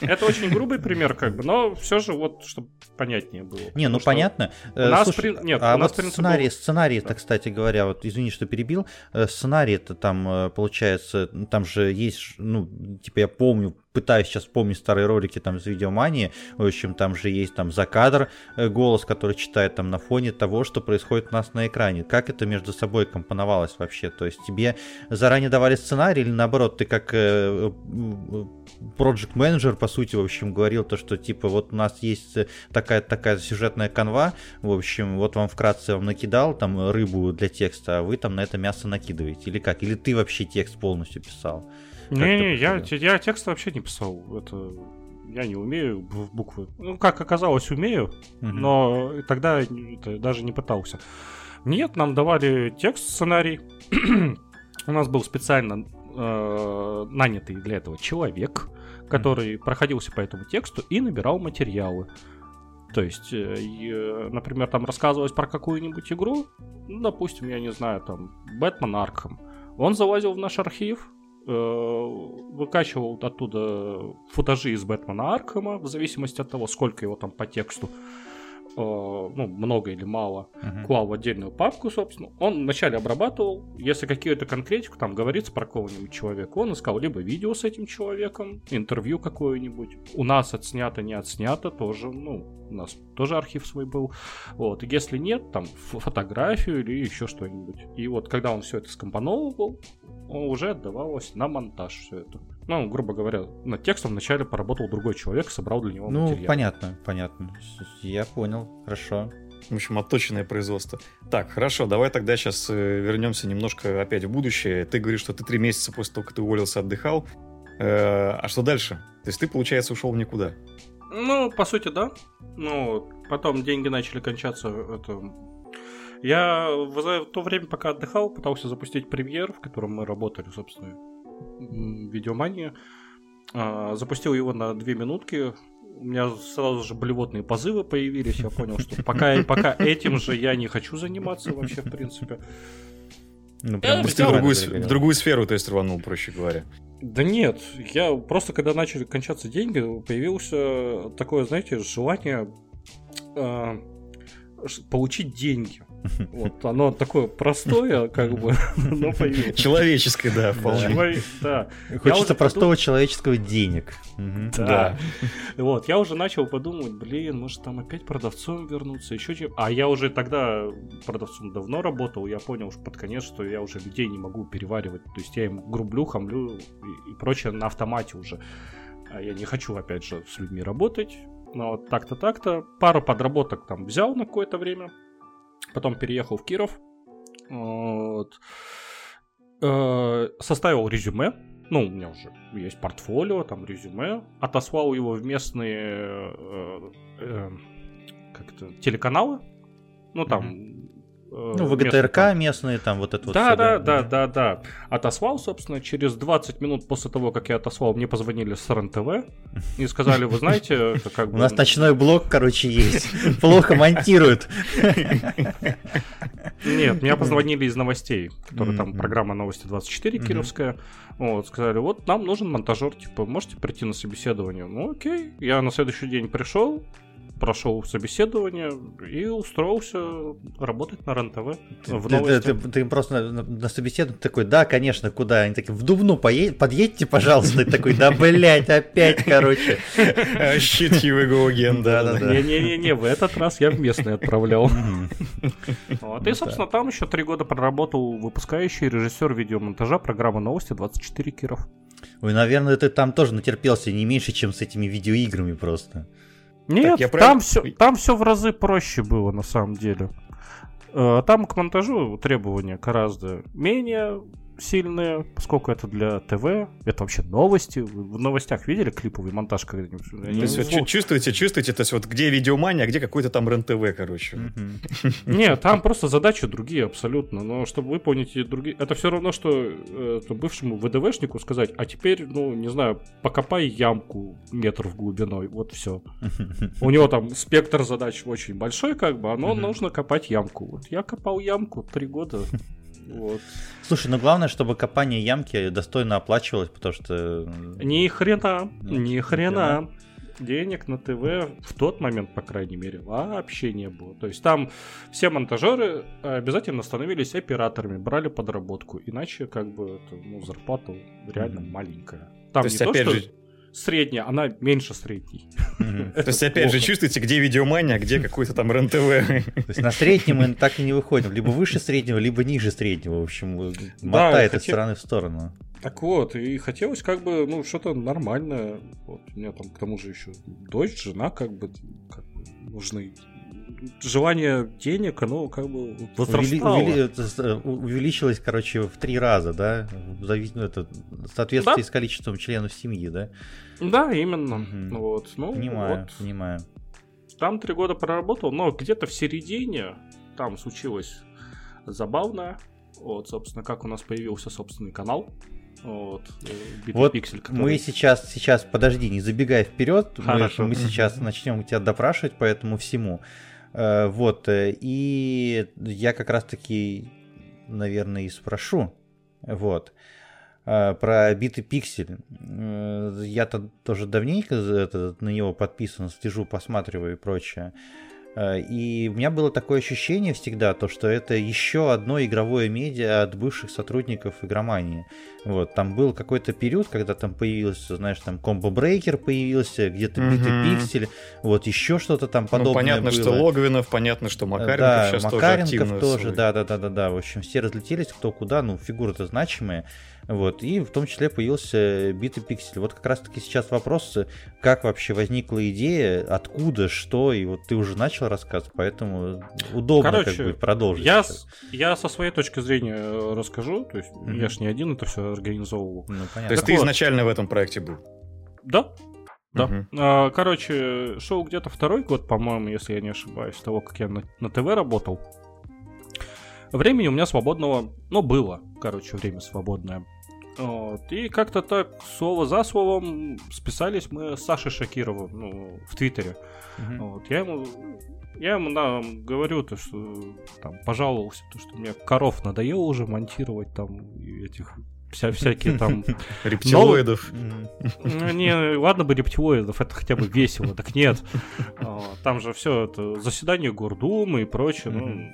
Это очень грубый пример, как бы, но все же вот, чтобы понятнее было. Не, ну понятно. У нас. Нет, а у нас вот сценарий, сценарий это, кстати говоря, вот извини, что перебил, э, сценарий это там, э, получается, там же есть, ну, типа я помню, пытаюсь сейчас вспомнить старые ролики там с видеомании, в общем, там же есть там за кадр э, голос, который читает там на фоне того, что происходит у нас на экране. Как это между собой компоновалось вообще? То есть тебе заранее давали сценарий или наоборот, ты как э, project менеджер по сути, в общем, говорил то, что типа вот у нас есть такая-такая сюжетная канва, в общем, вот вам вкратце вам накидал там рыбу для текста, а вы там на это мясо накидываете или как? Или ты вообще текст полностью писал? Не-не, я, я текст вообще не писал. Это я не умею в буквы. Ну, как оказалось, умею, угу. но тогда это, даже не пытался. Нет, нам давали текст, сценарий. (clears throat) У нас был специально э, нанятый для этого человек, который mm проходился по этому тексту и набирал материалы. То есть, э, э, например, там рассказывалось про какую-нибудь игру, ну, допустим, я не знаю, там, Бэтмен Аркхам. Он залазил в наш архив, выкачивал оттуда футажи из Бэтмена Аркхема, в зависимости от того, сколько его там по тексту, э, ну, много или мало, uh-huh. клал в отдельную папку, собственно. Он вначале обрабатывал, если какую-то конкретику там говорится про кого-нибудь человека, он искал либо видео с этим человеком, интервью какое-нибудь. У нас отснято, не отснято, тоже, ну, у нас тоже архив свой был. Вот, и если нет, там фотографию или еще что-нибудь. И вот когда он все это скомпоновывал, уже отдавалось на монтаж все это. Ну, грубо говоря, над текстом вначале поработал другой человек, собрал для него ну, материал. Ну, понятно, понятно. Я понял, хорошо. В общем, отточенное производство. Так, хорошо, давай тогда сейчас э, вернемся немножко опять в будущее. Ты говоришь, что ты три месяца после того, как ты уволился, отдыхал. Э, а что дальше? То есть ты, получается, ушел в никуда? Ну, по сути, да. Ну, потом деньги начали кончаться. Это я в то время, пока отдыхал, пытался запустить премьер, в котором мы работали, собственно, видеомания. А, запустил его на две минутки. У меня сразу же блевотные позывы появились. Я понял, что пока, пока этим же я не хочу заниматься вообще, в принципе. Ну, прям в, другую, в другую сферу, то есть рванул, проще говоря. Да нет, я просто когда начали кончаться деньги, появился такое, знаете, желание э, получить деньги. (laughs) Вот, оно такое простое, как бы, (laughs) но появилось. Человеческое, да, вполне. Да. Хочется простого человеческого денег. Да. (laughs) Вот, я уже начал подумать, блин, может там опять продавцом вернуться, еще чем. А я уже тогда продавцом давно работал, я понял уж под конец, что я уже людей не могу переваривать. То есть я им грублю, хамлю и прочее на автомате уже. А я не хочу, опять же, с людьми работать. Но так-то, так-то. Пару подработок там взял на какое-то время Потом переехал в Киров. Вот. Э, составил резюме. Ну, у меня уже есть портфолио, там резюме. Отослал его в местные э, э, как-то телеканалы. Ну, там Э, ну, ВГТРК местные, местные, там вот это да, вот. Да, да, да, да, да. Отослал, собственно, через 20 минут после того, как я отослал, мне позвонили с РНТВ и сказали, вы знаете, как бы... У нас ночной блок, короче, есть. Плохо монтируют. Нет, меня позвонили из новостей, которые там программа «Новости 24» кировская. Вот, сказали, вот нам нужен монтажер, типа, можете прийти на собеседование? Ну, окей. Я на следующий день пришел, прошел собеседование и устроился работать на РЕН-ТВ в ты, ты, ты, ты просто на, на собеседовании такой, да, конечно, куда? Они такие, в Дубну поедь, подъедьте, пожалуйста. И такой, да, блядь, опять, короче. Shit you go again, да, да, да. Не-не-не, в этот раз я в местный отправлял. Вот, и, собственно, там еще три года проработал выпускающий режиссер видеомонтажа программы «Новости» 24 Киров. Ой, наверное, ты там тоже натерпелся не меньше, чем с этими видеоиграми просто. Нет, так, там, все, там все в разы проще было на самом деле. Э, там к монтажу требования гораздо менее сильные, поскольку это для ТВ, это вообще новости. в новостях видели клиповый монтаж когда-нибудь? То есть вот чувствуете, чувствуете, то есть вот где видеомания, а где какой-то там РЕН-ТВ, короче. Нет, там просто задачи другие абсолютно, но чтобы вы поняли другие... Это все равно, что э, бывшему ВДВшнику сказать, а теперь, ну, не знаю, покопай ямку метр в глубиной, вот все. У него там спектр задач очень большой, как бы, а но нужно копать ямку. Вот я копал ямку три года, вот. Слушай, ну главное, чтобы копание ямки достойно оплачивалось, потому что... Ни хрена, Нет, ни хрена. Денег на ТВ в тот момент, по крайней мере, вообще не было. То есть там все монтажеры обязательно становились операторами, брали подработку. Иначе, как бы, это, ну, зарплата реально mm-hmm. маленькая. Там то есть, опять то, же, средняя, она меньше средней. (laughs) То есть, опять же, чувствуете, где видеомания, а где какой-то там РЕН-ТВ. То есть, на среднем мы так и не выходим. Либо выше среднего, либо ниже среднего. В общем, мотает из стороны в сторону. Так вот, и хотелось как бы, ну, что-то нормальное. Вот, у меня там, к тому же, еще дочь, жена, как бы, как бы нужны желание денег, оно как бы возрастало. Увели, увели, увеличилось, короче, в три раза, да? В, ну, это, в соответствии да? с количеством членов семьи, да? Да, именно. Угу. Вот. Ну, понимаю, вот. понимаю. Там три года проработал, но где-то в середине там случилось забавно. Вот, собственно, как у нас появился собственный канал. Вот, э, вот пиксель, который... мы сейчас, сейчас, подожди, не забегай вперед, мы, мы сейчас начнем тебя допрашивать по этому всему. Э, вот, э, и я как раз-таки, наверное, и спрошу, вот, э, про битый пиксель. Я-то тоже давненько на него подписан, слежу, посматриваю и прочее. Э, и у меня было такое ощущение всегда, то, что это еще одно игровое медиа от бывших сотрудников игромании. Вот, там был какой-то период, когда там появился, знаешь, там комбо брейкер появился, где-то битый пиксель, вот еще что-то там ну, подобное. Ну, понятно, было. что Логвинов, понятно, что Макаренков да, сейчас Макаренков тоже тоже, да, да, да, да, да. В общем, все разлетелись кто куда, ну, фигуры-то значимые. Вот, и в том числе появился битый пиксель. Вот как раз-таки сейчас вопрос, как вообще возникла идея, откуда, что, и вот ты уже начал рассказ, поэтому удобно Короче, как бы продолжить. Я, я со своей точки зрения э, расскажу, то есть mm-hmm. я ж не один это все организовывал. Ну, понятно. То есть ты вот. изначально в этом проекте был? Да, да. Uh-huh. Короче, шел где-то второй год, по-моему, если я не ошибаюсь, того, как я на, на ТВ работал. Времени у меня свободного, ну, было, короче, время свободное. Вот. И как-то так, слово за словом, списались мы с Сашей Шакировым ну, в Твиттере. Uh-huh. Вот. Я ему я ему да, говорю, то, что там пожаловался, то, что мне коров надоело уже монтировать там этих вся, всякие там... (laughs) Рептилоидов. Не, ладно бы рептилоидов, это хотя бы весело, так нет. (laughs) Там же все это заседание Гордумы и прочее, ну,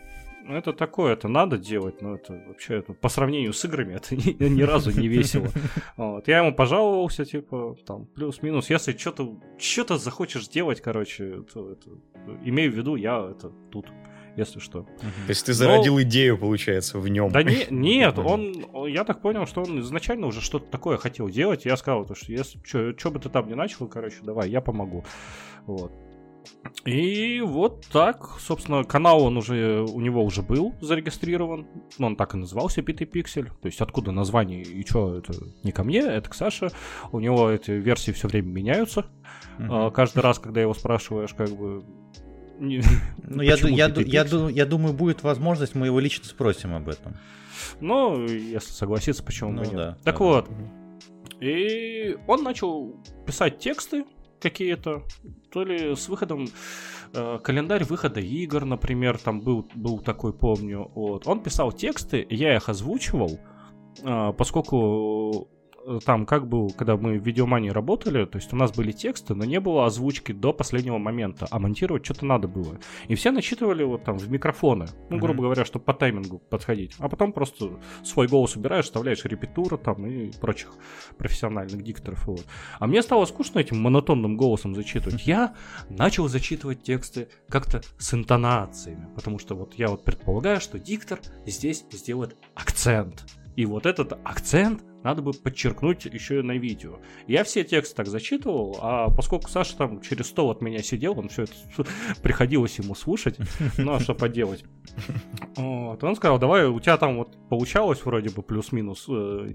ну, это такое, это надо делать, но это вообще это, по сравнению с играми это (laughs) ни, ни разу не весело. (laughs) Вот. Я ему пожаловался, типа, там, плюс-минус, если что-то что захочешь делать, короче, то это, имею в виду, я это тут если что. То есть ты зародил Но... идею, получается, в нем. Да не, (laughs) нет, он, я так понял, что он изначально уже что-то такое хотел делать. Я сказал, что если что бы ты там не начал, короче, давай, я помогу. Вот. И вот так, собственно, канал он уже, у него уже был зарегистрирован, он так и назывался Питый Пиксель, то есть откуда название и что, это не ко мне, это к Саше, у него эти версии все время меняются, mm-hmm. каждый раз, когда его спрашиваешь, как бы, (laughs) ну, я, я, я, я думаю, будет возможность, мы его лично спросим об этом. Ну, если согласится, почему ну, бы нет. Да, так да, вот. И он начал писать тексты какие-то, то ли с выходом э, календарь выхода игр, например, там был, был такой, помню. Вот. Он писал тексты, я их озвучивал, э, поскольку там как был, когда мы в видеомании работали, то есть у нас были тексты, но не было озвучки до последнего момента, а монтировать что-то надо было. И все начитывали вот там в микрофоны, ну, грубо mm-hmm. говоря, чтобы по таймингу подходить. А потом просто свой голос убираешь, вставляешь репетуру там и прочих профессиональных дикторов. Вот. А мне стало скучно этим монотонным голосом зачитывать. Я начал зачитывать тексты как-то с интонациями, потому что вот я вот предполагаю, что диктор здесь сделает акцент. И вот этот акцент надо бы подчеркнуть еще и на видео. Я все тексты так зачитывал, а поскольку Саша там через стол от меня сидел, он все это (laughs) приходилось ему слушать, (laughs) ну а что поделать. Вот. Он сказал, давай, у тебя там вот получалось вроде бы плюс-минус, э,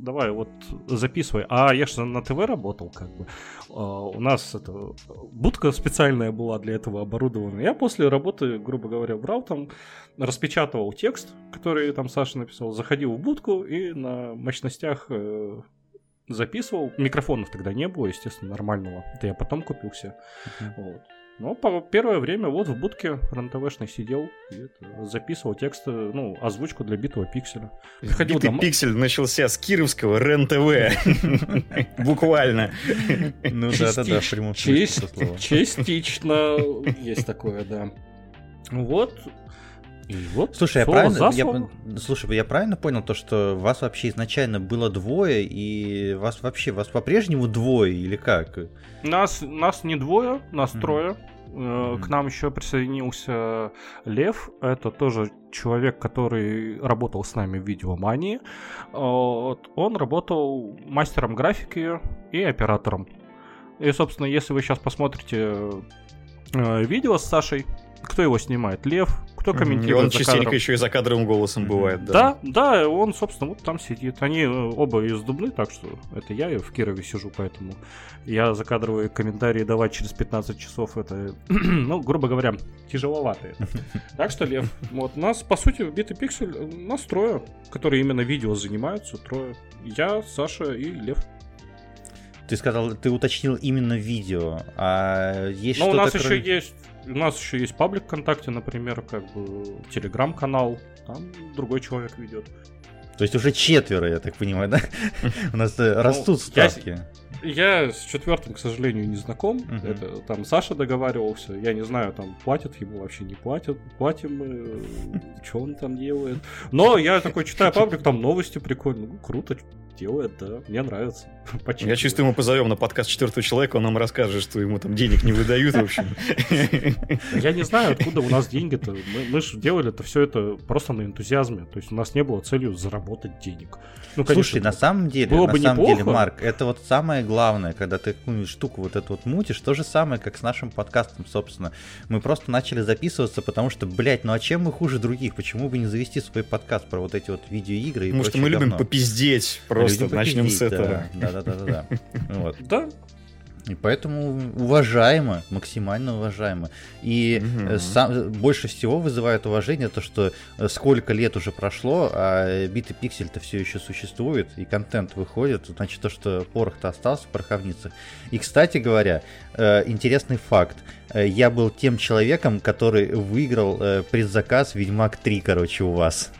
давай вот записывай. А я же на ТВ работал, как бы. А, у нас это, будка специальная была для этого оборудована. Я после работы, грубо говоря, брал там, распечатывал текст, который там Саша написал, заходил в будку и на мощностях э, записывал. Микрофонов тогда не было, естественно, нормального. Это я потом купился. Uh-huh. Вот. Но по первое время вот в будке РНТВшный сидел и это, записывал тексты, ну, озвучку для битого пикселя. Приходил Битый домой. пиксель начался с кировского РЕН-ТВ. (laughs) Буквально. Ну да-да-да, в прямом Частично есть такое, да. Вот. И вот, слушай, я правильно, я, слушай, я правильно понял то, что вас вообще изначально было двое, и вас вообще, вас по-прежнему двое, или как? Нас, нас не двое, нас mm-hmm. трое. Mm-hmm. К нам еще присоединился Лев. Это тоже человек, который работал с нами в видеомании. Он работал мастером графики и оператором. И, собственно, если вы сейчас посмотрите э, видео с Сашей, кто его снимает? Лев, кто комментирует. И он частенько кадром. еще и за кадровым голосом бывает, да. Да, да, он, собственно, вот там сидит. Они э, оба из Дубны, так что это я в Кирове сижу, поэтому я закадровые комментарии давать через 15 часов, это, (clears throat) ну, грубо говоря, тяжеловато. (laughs) Так что, Лев, вот нас, по сути, в Пиксель э, нас трое, которые именно видео занимаются, трое. Я, Саша и Лев. Ты сказал, ты уточнил именно видео, а есть что-то... Ну, у нас кроме... еще есть у нас еще есть паблик ВКонтакте, например, как бы телеграм-канал, там другой человек ведет. То есть уже четверо, я так понимаю, да? (laughs) У нас э, растут ну, ставки. Я с четвертым, к сожалению, не знаком. Это там Саша договаривался. Я не знаю, там платят ему вообще не платят. Платим мы. (laughs) Что он там делает? Но я такой читаю паблик, там новости прикольные. Ну, круто делает, да. Мне нравится. (laughs) Я чувствую, мы позовем на подкаст четвертого человека, он нам расскажет, что ему там денег не выдают, в общем. (laughs) Я не знаю, откуда у нас деньги-то. Мы, мы же делали это все это просто на энтузиазме. То есть у нас не было целью заработать денег. Ну, конечно, Слушай, на самом деле, было на бы самом неплохо. деле, Марк, это вот самое главное, когда ты какую-нибудь штуку вот эту вот мутишь, то же самое, как с нашим подкастом, собственно. Мы просто начали записываться, потому что, блядь, ну а чем мы хуже других? Почему бы не завести свой подкаст про вот эти вот видеоигры и Потому что мы говно? любим попиздеть, просто любим начнем с этого. Да, да, да, да, да. Вот. Да, и поэтому уважаемо, максимально уважаемо. И угу. сам, больше всего вызывает уважение то, что э, сколько лет уже прошло, а биты пиксель-то все еще существует, и контент выходит. Значит, то, что порох-то остался в пороховницах. И, кстати говоря, э, интересный факт. Я был тем человеком, который выиграл предзаказ Ведьмак 3, короче, у вас.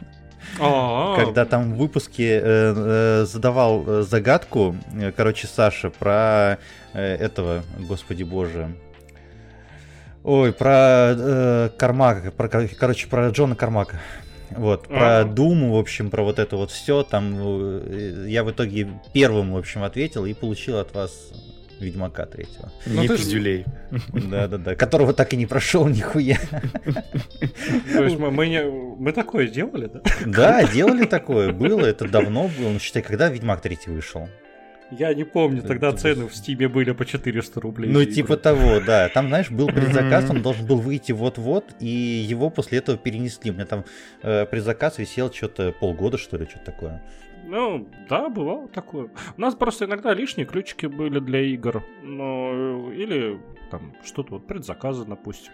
Когда там в выпуске э, э, задавал э, загадку, короче, Саша, про этого, господи боже, ой, про э, Кармака, про, короче, про Джона Кармака. Вот, про Думу, в общем, про вот это вот все, там я в итоге первым, в общем, ответил и получил от вас Ведьмака третьего. Ну, не пиздюлей. (laughs) Да-да-да, которого так и не прошел нихуя. То есть мы, мы, не, мы такое делали, да? Да, делали такое, было, это давно было. Ну, считай, когда Ведьмак третий вышел? Я не помню, тогда цены в Стиме были по 400 рублей. Ну, типа того, да. Там, знаешь, был предзаказ, он должен был выйти вот-вот, и его после этого перенесли. У меня там э, предзаказ висел что-то полгода, что ли, что-то такое. Ну, да, бывало такое. У нас просто иногда лишние ключики были для игр. Ну, или там что-то вот предзаказы, допустим.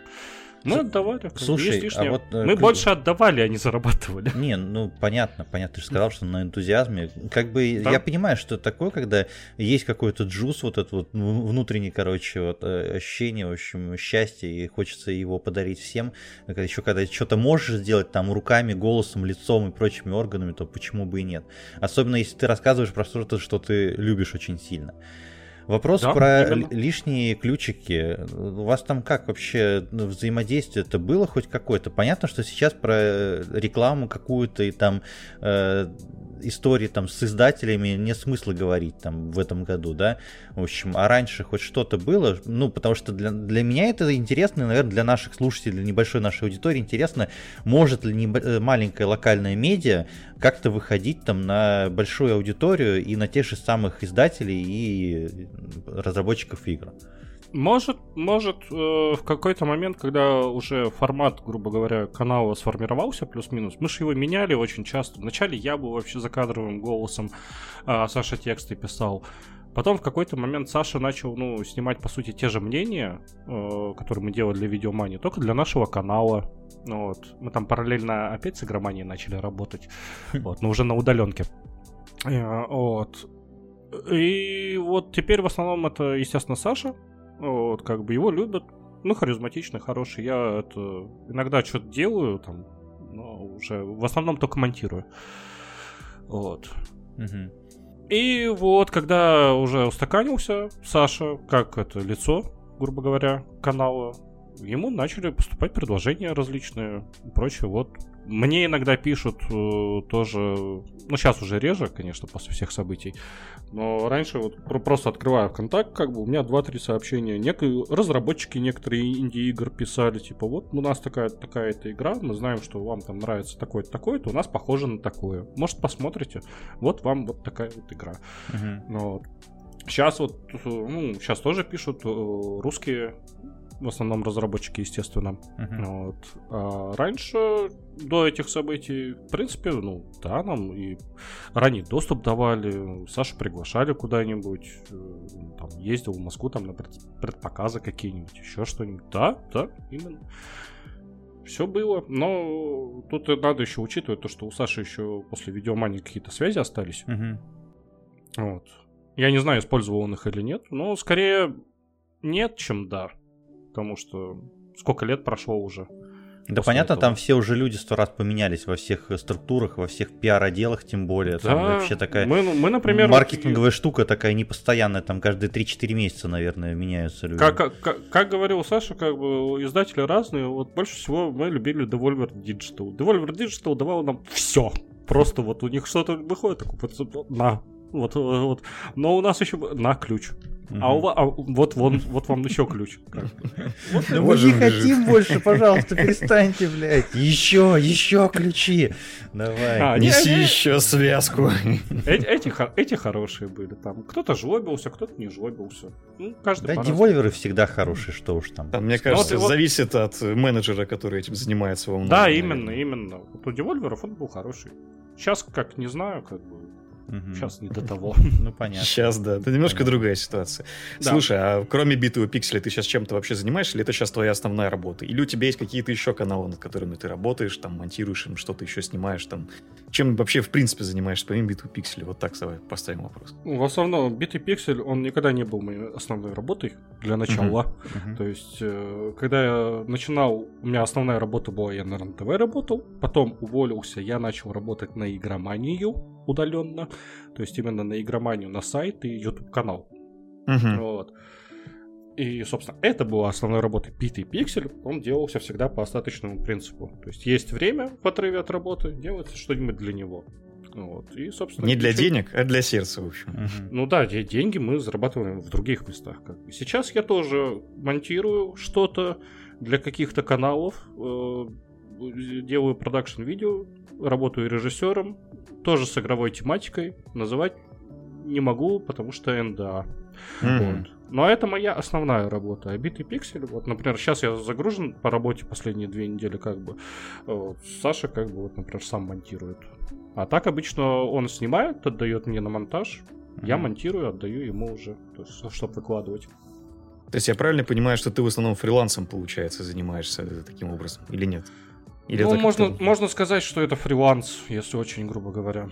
Мы отдавали. Слушай, а вот... Э, Мы больше отдавали, а не зарабатывали. (laughs) Не, ну понятно, понятно. Ты же сказал, что на энтузиазме. Как бы да. я понимаю, что такое, когда есть какой-то джус, вот этот вот внутренний, короче, вот э, ощущение, в общем, счастья, и хочется его подарить всем. Еще когда что-то можешь сделать там руками, голосом, лицом и прочими органами, то почему бы и нет. Особенно если ты рассказываешь про что-то, что ты любишь очень сильно. Вопрос да, про именно. лишние ключики. У вас там как вообще взаимодействие это было хоть какое-то? Понятно, что сейчас про рекламу какую-то и там э, истории там с издателями нет смысла говорить там в этом году, да, в общем, а раньше хоть что-то было, ну, потому что для, для меня это интересно, и, наверное, для наших слушателей, для небольшой нашей аудитории интересно, может ли не, э, маленькая локальная медиа как-то выходить там на большую аудиторию и на тех же самых издателей и разработчиков игр. Может, может, э, в какой-то момент, когда уже формат, грубо говоря, канала сформировался плюс-минус, мы же его меняли очень часто. Вначале я был вообще закадровым голосом, а Саша тексты писал. Потом в какой-то момент Саша начал, ну, снимать, по сути, те же мнения, э, которые мы делали для видеомании, только для нашего канала. Ну, вот. Мы там параллельно опять с игроманией начали работать, вот, но уже на удаленке. Э, вот. И вот теперь в основном это, естественно, Саша, вот, как бы его любят. Ну, харизматичный, хороший. Я это иногда что-то делаю, там, но уже в основном только монтирую. Вот. Угу. И вот, когда уже устаканился Саша, как это лицо, грубо говоря, канала, ему начали поступать предложения различные и прочее. Вот мне иногда пишут э, тоже, ну сейчас уже реже, конечно, после всех событий, но раньше вот просто открываю ВКонтакт, как бы у меня 2-3 сообщения. Нек... Разработчики некоторые инди-игр писали, типа, вот у нас такая, такая-то игра, мы знаем, что вам там нравится такое-то, такое-то, у нас похоже на такое. Может, посмотрите, вот вам вот такая вот игра. Uh-huh. Вот. Сейчас вот, ну, сейчас тоже пишут э, русские в основном разработчики, естественно. Uh-huh. Вот. А раньше, до этих событий, в принципе, ну, да, нам и ранний доступ давали, Сашу приглашали куда-нибудь, э, там, ездил в Москву там на предпоказы какие-нибудь, еще что-нибудь. Да, да, именно. Все было, но тут надо еще учитывать то, что у Саши еще после видеомании какие-то связи остались. Uh-huh. Вот. Я не знаю, использовал он их или нет, но скорее нет, чем да потому что сколько лет прошло уже. Да понятно, этого. там все уже люди сто раз поменялись во всех структурах, во всех пиар-отделах тем более. Да, там вообще такая мы, мы, например, маркетинговая штука такая непостоянная, там каждые 3-4 месяца, наверное, меняются люди. Как, как, как говорил Саша, как бы издатели разные, вот больше всего мы любили Devolver Digital. Devolver Digital давал нам все. Просто вот у них что-то выходит, такой, на, вот, вот. Но у нас еще на ключ. А, у, а вот, вон, вот вам еще ключ. Да мы не хотим больше, пожалуйста, (laughs) перестаньте, блядь. Еще, еще ключи. Давай. А, Неси еще связку. Эти, эти хорошие были. Там кто-то жлобился, кто-то не жлобился. Ну, каждый да, девольверы всегда хорошие, что уж там. там мне кажется, вот, зависит от менеджера, который этим занимается. Да, именно, именно. Вот у девольверов он был хороший. Сейчас, как не знаю, как бы Угу. Сейчас не до (laughs) того. Ну, понятно. Сейчас, да. Это немножко понятно. другая ситуация. Да. Слушай, а кроме битого пикселя ты сейчас чем-то вообще занимаешься, или это сейчас твоя основная работа? Или у тебя есть какие-то еще каналы, над которыми ты работаешь, там, монтируешь им, что-то еще снимаешь, там? Чем вообще, в принципе, занимаешься, помимо битого пикселя? Вот так давай поставим вопрос. Ну, в основном, битый пиксель, он никогда не был моей основной работой для начала. Uh-huh. То есть, э, когда я начинал, у меня основная работа была, я на РНТВ работал, потом уволился, я начал работать на игроманию удаленно. То есть именно на игроманию, на сайт и YouTube канал. Uh-huh. Вот. И, собственно, это была основной работой Битый Пиксель. Он делался всегда по остаточному принципу. То есть есть время в отрыве от работы, делается что-нибудь для него. Вот. И, собственно, Не для денег, а для сердца, в общем. Угу. Ну да, деньги мы зарабатываем в других местах. Как бы. Сейчас я тоже монтирую что-то для каких-то каналов, э, делаю продакшн видео, работаю режиссером, тоже с игровой тематикой. Называть не могу, потому что НДА. Mm-hmm. Вот. Но это моя основная работа. А битый пиксель, вот, например, сейчас я загружен по работе последние две недели, как бы. Вот, Саша, как бы, вот, например, сам монтирует. А так обычно он снимает, отдает мне на монтаж, mm-hmm. я монтирую, отдаю ему уже, то есть, чтобы выкладывать. То есть я правильно понимаю, что ты в основном фрилансом, получается, занимаешься таким образом, или нет? Или ну, можно, можно сказать, что это фриланс, если очень грубо говоря.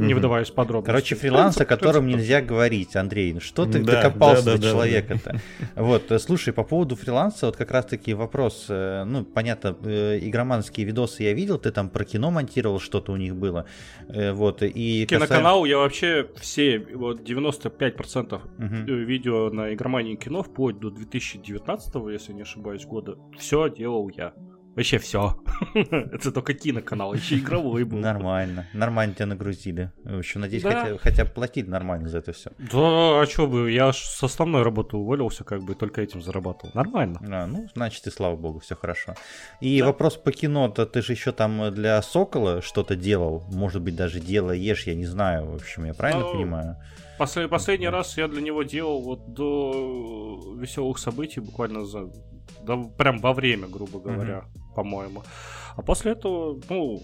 Mm-hmm. Не выдаваясь подробно. Короче, фриланс, о котором нельзя говорить, Андрей. Ну что ты да, докопался да, да, до да, человека-то? Да. (laughs) Вот, э, слушай, по поводу фриланса, вот как раз-таки вопрос. Э, ну, понятно, э, игроманские видосы я видел, ты там про кино монтировал, что-то у них было. Вот, и Киноканал я вообще все, вот 95% угу. видео на игромании кино, вплоть до 2019, если не ошибаюсь, года, все делал я. Вообще все. (laughs) Это только киноканал, еще игровой был. Нормально. Нормально тебя нагрузили. Общем, надеюсь, да. хотя, хотя платить нормально за это все. Да, а что бы, я с основной работы уволился, как бы только этим зарабатывал. Нормально. А, ну, значит, и слава богу, все хорошо. И да. вопрос по кино, то ты же еще там для Сокола что-то делал, может быть, даже делаешь, я не знаю, в общем, я правильно Но... Ну, понимаю? Послед, последний раз я для него делал вот до веселых событий, буквально за да, прям во время, грубо говоря, mm-hmm. По-моему. А после этого, ну,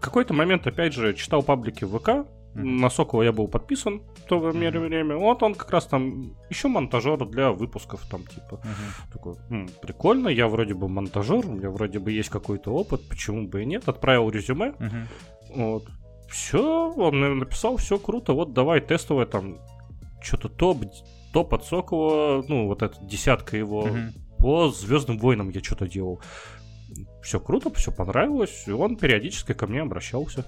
какой-то момент, опять же, читал паблики в ВК, на Сокола я был подписан в то время. Mm-hmm. Вот он как раз там еще монтажер для выпусков, там типа. Mm-hmm. Такой, М, прикольно, я вроде бы монтажер, у меня вроде бы есть какой-то опыт, почему бы и нет. Отправил резюме. Mm-hmm. Вот. Все, он написал, все круто, вот давай тестовое там что-то топ, топ от Сокола, ну, вот эта десятка его mm-hmm по Звездным войнам я что-то делал. Все круто, все понравилось, и он периодически ко мне обращался.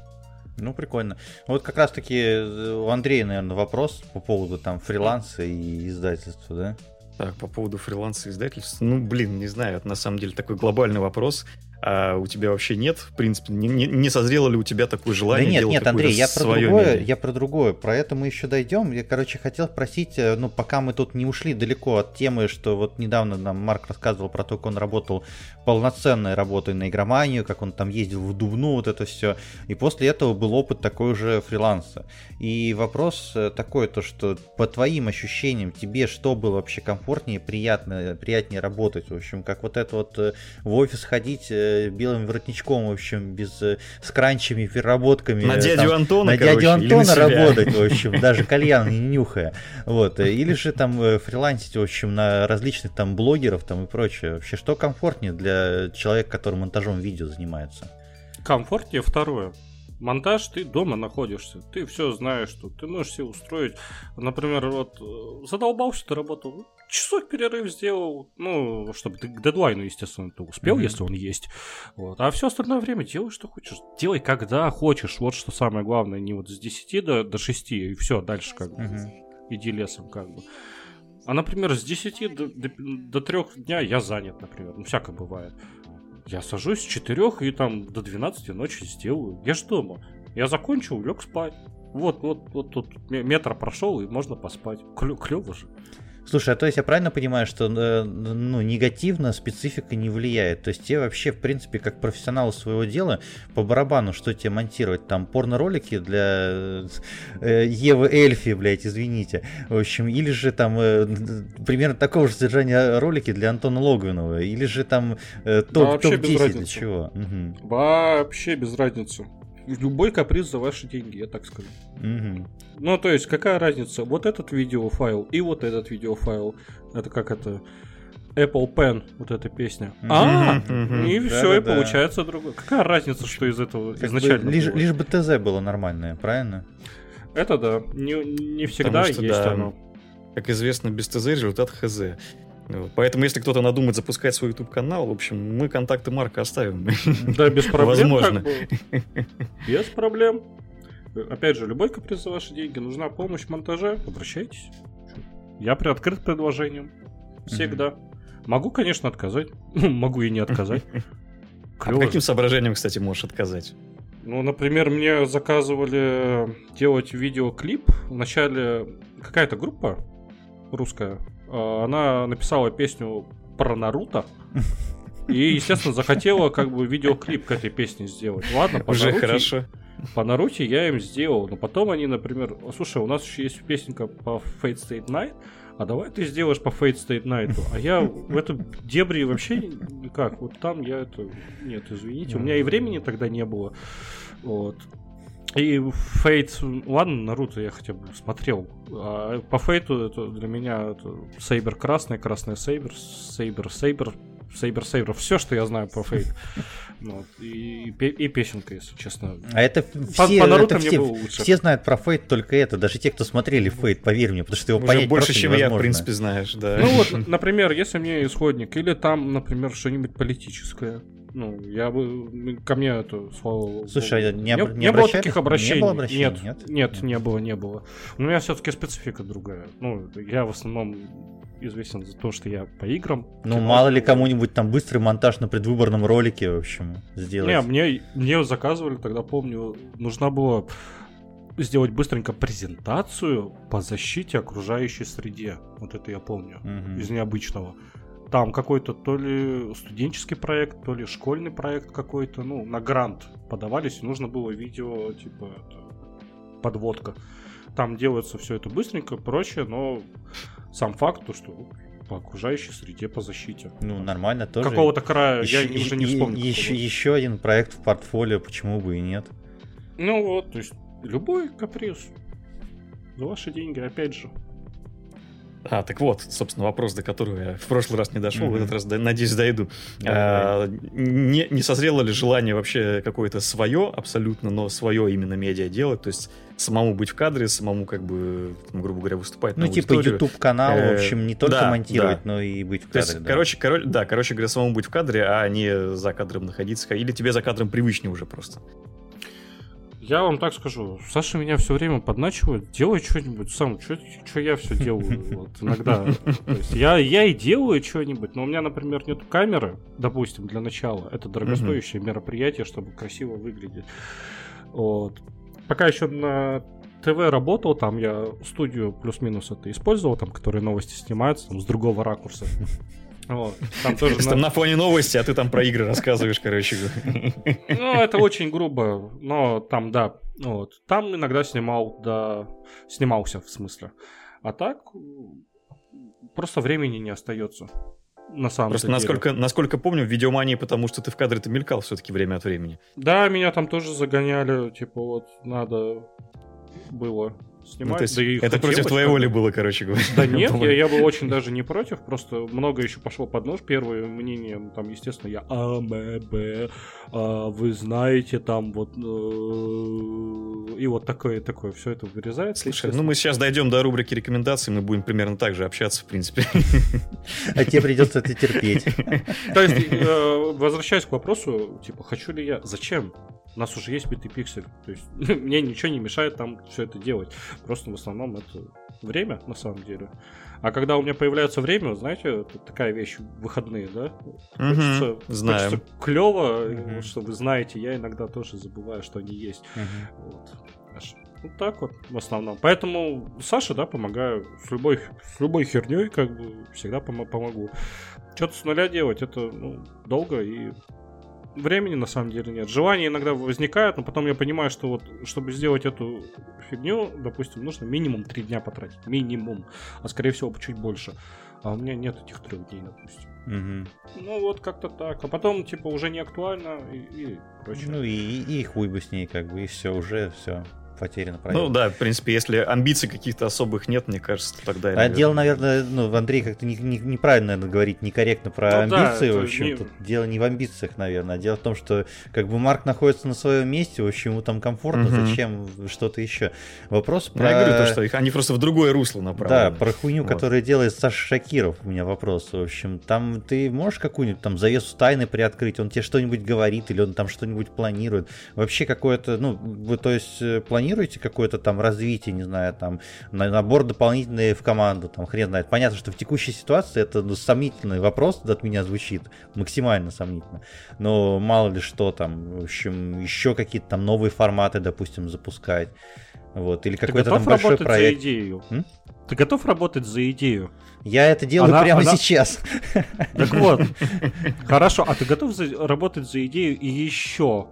Ну, прикольно. Вот как раз-таки э, у Андрея, наверное, вопрос по поводу там фриланса и издательства, да? Так, по поводу фриланса издательств, ну, блин, не знаю, это на самом деле такой глобальный вопрос а у тебя вообще нет, в принципе, не, не, не созрело ли у тебя такое желание? Да нет, нет, Андрей, я про другое, медиа? я про другое, про это мы еще дойдем. Я, короче, хотел спросить, э, ну, пока мы тут не ушли далеко от темы, что вот недавно нам Марк рассказывал про то, как он работал полноценной работой на игроманию, как он там ездил в Дубну, вот это все. И после этого был опыт такой же фриланса. И вопрос э, такой, то что по твоим ощущениям, тебе что было вообще комфортнее, приятно, приятнее работать? В общем, как вот это вот э, в офис ходить белым воротничком, в общем, без э, с кранчами, переработками. На дядю там, Антона, На короче, дядю Антона работать, в общем, (laughs) даже кальян не нюхая. Вот. Э, или же там э, фрилансить, в общем, на различных там блогеров там и прочее. Вообще, что комфортнее для человека, который монтажом видео занимается? Комфортнее второе монтаж, ты дома находишься, ты все знаешь, что ты можешь себе устроить. Например, вот задолбался ты работал, часок перерыв сделал, ну, чтобы ты к дедлайну, естественно, ты успел, mm-hmm. если он есть. Вот. А все остальное время делай, что хочешь. Делай, когда хочешь. Вот что самое главное. Не вот с 10 до, до 6, и все, дальше как бы mm-hmm. иди лесом как бы. А, например, с 10 до, до, до 3 дня я занят, например. Ну, всякое бывает. Я сажусь с 4 и там до 12 ночи сделаю. Я ж дома. Я закончил, лег спать. Вот, вот, вот тут метр прошел, и можно поспать. Клево же. Слушай, а то есть я правильно понимаю, что э, ну, негативно специфика не влияет? То есть тебе вообще, в принципе, как профессионал своего дела, по барабану, что тебе монтировать? Там порно-ролики для э, Евы Эльфи, блядь, извините. В общем, или же там э, (laughs) примерно такого же содержания ролики для Антона Логвинова, или же там э, топ-10 топ для чего? Угу. Вообще без разницы любой каприз за ваши деньги, я так скажу. Угу. Ну, то есть, какая разница? Вот этот видеофайл и вот этот видеофайл. Это как это... Apple Pen, вот эта песня. А, и все, и получается другое. Какая разница, что из этого изначально лишь, лишь бы ТЗ было нормальное, правильно? Это да, не, не всегда есть оно. Как известно, без ТЗ результат ХЗ. Вот. Поэтому, если кто-то надумает запускать свой YouTube канал, в общем, мы контакты Марка оставим. Да, без проблем. Возможно. Как бы. Без проблем. Опять же, любой каприз за ваши деньги, нужна помощь в монтаже, обращайтесь. Я приоткрыт предложением. Всегда. Могу, конечно, отказать. (laughs) Могу и не отказать. (laughs) А по каким соображениям, кстати, можешь отказать? Ну, например, мне заказывали делать видеоклип. Вначале какая-то группа русская она написала песню про Наруто. И, (laughs) естественно, захотела как бы видеоклип к этой песне сделать. Ладно, по Уже Наруте, хорошо. По Наруте я им сделал. Но потом они, например, слушай, у нас еще есть песенка по Fate State Night, а давай ты сделаешь по Fate State Night. А я в эту дебри вообще никак. Вот там я это... Нет, извините, у меня и времени тогда не было. Вот. И Фейт, ладно, Наруто я хотя бы смотрел. А по Фейту это для меня это Сейбер красный, красный Сейбер, Сейбер, Сейбер, Сейбер, Сейбер. Все, что я знаю по Фейт. Вот. И, и, песенка, если честно. А это по, все, по Наруто это все, лучше. все знают про Фейт только это, даже те, кто смотрели Фейт, поверь мне, потому что его Уже понять больше, чем невозможно. я, в принципе, знаешь, да. Ну вот, например, если мне исходник, или там, например, что-нибудь политическое, ну, я бы ко мне это слава Слушай, не, не, не было таких обращений. Не было обращений? Нет, нет, нет, не было, не было. У меня все-таки специфика другая. Ну, я в основном известен за то, что я по играм. Ну, мало ли кому-нибудь там быстрый монтаж на предвыборном ролике, в общем, сделать. Не, мне, мне заказывали, тогда помню, нужна была сделать быстренько презентацию по защите окружающей среде. Вот это я помню, угу. из необычного там какой-то то ли студенческий проект, то ли школьный проект какой-то, ну, на грант подавались, и нужно было видео, типа, это, подводка. Там делается все это быстренько, проще, но сам факт, то, что по окружающей среде, по защите. Ну, нормально тоже. Какого-то края, еще, я уже не вспомню. Еще, еще один проект в портфолио, почему бы и нет. Ну вот, то есть любой каприз. За ваши деньги, опять же. А, так вот, собственно, вопрос, до которого я в прошлый раз не дошел, mm-hmm. в этот раз, надеюсь, дойду. А, не, не созрело ли желание вообще какое-то свое, абсолютно, но свое именно медиа делать, то есть самому быть в кадре, самому, как бы, там, грубо говоря, выступать Ну, типа YouTube-канал, в общем, не только да, монтировать, да. но и быть в кадре. То есть, да. короче, короче, да, короче говоря, самому быть в кадре, а не за кадром находиться. Или тебе за кадром привычнее уже просто? Я вам так скажу, Саша меня все время подначивает, делай что-нибудь сам, что я все делаю вот, иногда. То есть я, я и делаю что-нибудь, но у меня, например, нет камеры, допустим, для начала. Это дорогостоящее мероприятие, чтобы красиво выглядеть. Вот. Пока еще на ТВ работал, там я студию плюс-минус это использовал, там, которые новости снимаются, там, с другого ракурса. Вот, там тоже на... на фоне новости, а ты там про игры рассказываешь, короче. Ну, это очень грубо, но там, да, вот. Там иногда снимал, да, снимался, в смысле. А так, просто времени не остается. На самом Просто деле. насколько, насколько помню, в видеомании, потому что ты в кадре-то мелькал все-таки время от времени. Да, меня там тоже загоняли, типа вот надо было снимать. Ну, есть, да это против твоей воли было, короче говоря. Да (laughs) нет, я, я был очень даже не против, просто много еще пошло под нож. Первое мнение, ну, там, естественно, я А, Б, Б, а, вы знаете, там вот... Э, и вот такое, такое, все это вырезается. Слушай, ну мы сейчас дойдем до рубрики рекомендаций, мы будем примерно так же общаться, в принципе. А тебе придется это терпеть. То есть, э, возвращаясь к вопросу, типа, хочу ли я... Зачем? У нас уже есть битый пиксель. То есть (laughs) мне ничего не мешает там все это делать. Просто в основном это время, на самом деле. А когда у меня появляется время, знаете, такая вещь, выходные, да? Хочется, угу, знаем. хочется клево, угу. что вы знаете, я иногда тоже забываю, что они есть. Угу. Вот. Вот так вот, в основном. Поэтому Саше, да, помогаю. С любой, с любой херней, как бы, всегда пом- помогу. Что-то с нуля делать, это ну, долго и времени на самом деле нет. Желания иногда возникают, но потом я понимаю, что вот, чтобы сделать эту фигню, допустим, нужно минимум три дня потратить. Минимум. А скорее всего, чуть больше. А у меня нет этих трех дней, допустим. Угу. Ну вот как-то так. А потом, типа, уже не актуально и, и прочее. Ну и, и хуй бы с ней, как бы, и все, уже все потерян проект. Ну да, в принципе, если амбиций каких-то особых нет, мне кажется, тогда... А наверное... дело, наверное, ну, Андрей как-то не, не, неправильно, наверное, говорит, некорректно про ну, амбиции, да, в общем. Не... Тут дело не в амбициях, наверное, а дело в том, что как бы Марк находится на своем месте, в общем, ему там комфортно, угу. зачем что-то еще. Вопрос про... Я говорю то, что их, они просто в другое русло направлены. Да, про хуйню, вот. которую делает Саша Шакиров, у меня вопрос, в общем. Там ты можешь какую-нибудь там завесу тайны приоткрыть, он тебе что-нибудь говорит или он там что-нибудь планирует? Вообще какое-то, ну, то есть, э, планируете какое-то там развитие, не знаю, там, набор дополнительный в команду, там, хрен знает. Понятно, что в текущей ситуации это ну, сомнительный вопрос от меня звучит, максимально сомнительно. Но мало ли что там, в общем, еще какие-то там новые форматы, допустим, запускать. Вот, или какой-то там большой проект. За идею? М? Ты готов работать за идею? Я это делаю она, прямо она... сейчас. Так вот, хорошо, а ты готов за... работать за идею и еще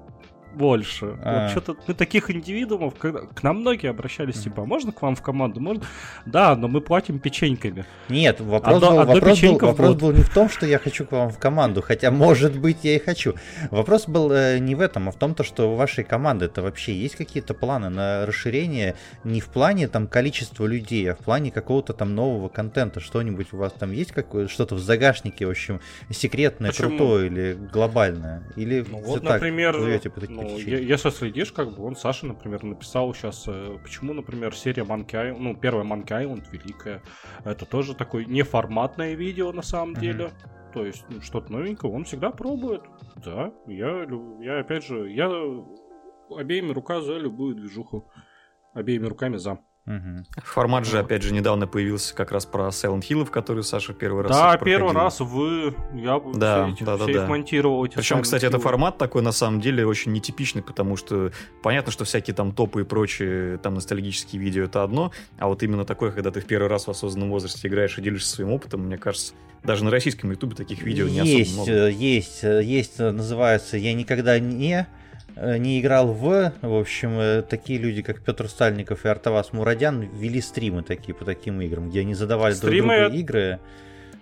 больше. А. Вот что-то мы таких индивидуумов, когда к нам многие обращались, типа, «А можно к вам в команду? Можно? Да, но мы платим печеньками. Нет, вопрос, одно, был, одно вопрос, был, вопрос был не в том, что я хочу к вам в команду, хотя, может быть, я и хочу. Вопрос был э, не в этом, а в том, то, что у вашей команды это вообще есть какие-то планы на расширение не в плане там количества людей, а в плане какого-то там нового контента. Что-нибудь у вас там есть какое что-то в загашнике, в общем, секретное, Почему? крутое или глобальное? Или ну, вот, например, так, ну, ну, если следишь, как бы он, Саша, например, написал сейчас, э, почему, например, серия Monkey Island, ну, первая Monkey Island великая, это тоже такое неформатное видео на самом mm-hmm. деле. То есть, ну, что-то новенькое он всегда пробует. Да, я, я опять же, я обеими руками за любую движуху. Обеими руками за. Угу. Формат же, опять же, недавно появился как раз про Silent Hill, в который Саша первый раз Да, первый раз вы... Я да, все, эти, да, да, все да. их монтировал. Эти Причем, кстати, Hill. это формат такой, на самом деле, очень нетипичный, потому что понятно, что всякие там топы и прочие там ностальгические видео это одно, а вот именно такое, когда ты в первый раз в осознанном возрасте играешь и делишься своим опытом, мне кажется, даже на российском ютубе таких видео не есть, особо много. Есть, э, есть, э, называется «Я никогда не...» Э, не играл в, в общем, э, такие люди, как Петр Стальников и Артавас Мурадян, вели стримы такие по таким играм, где они задавали стримы... друг другу игры.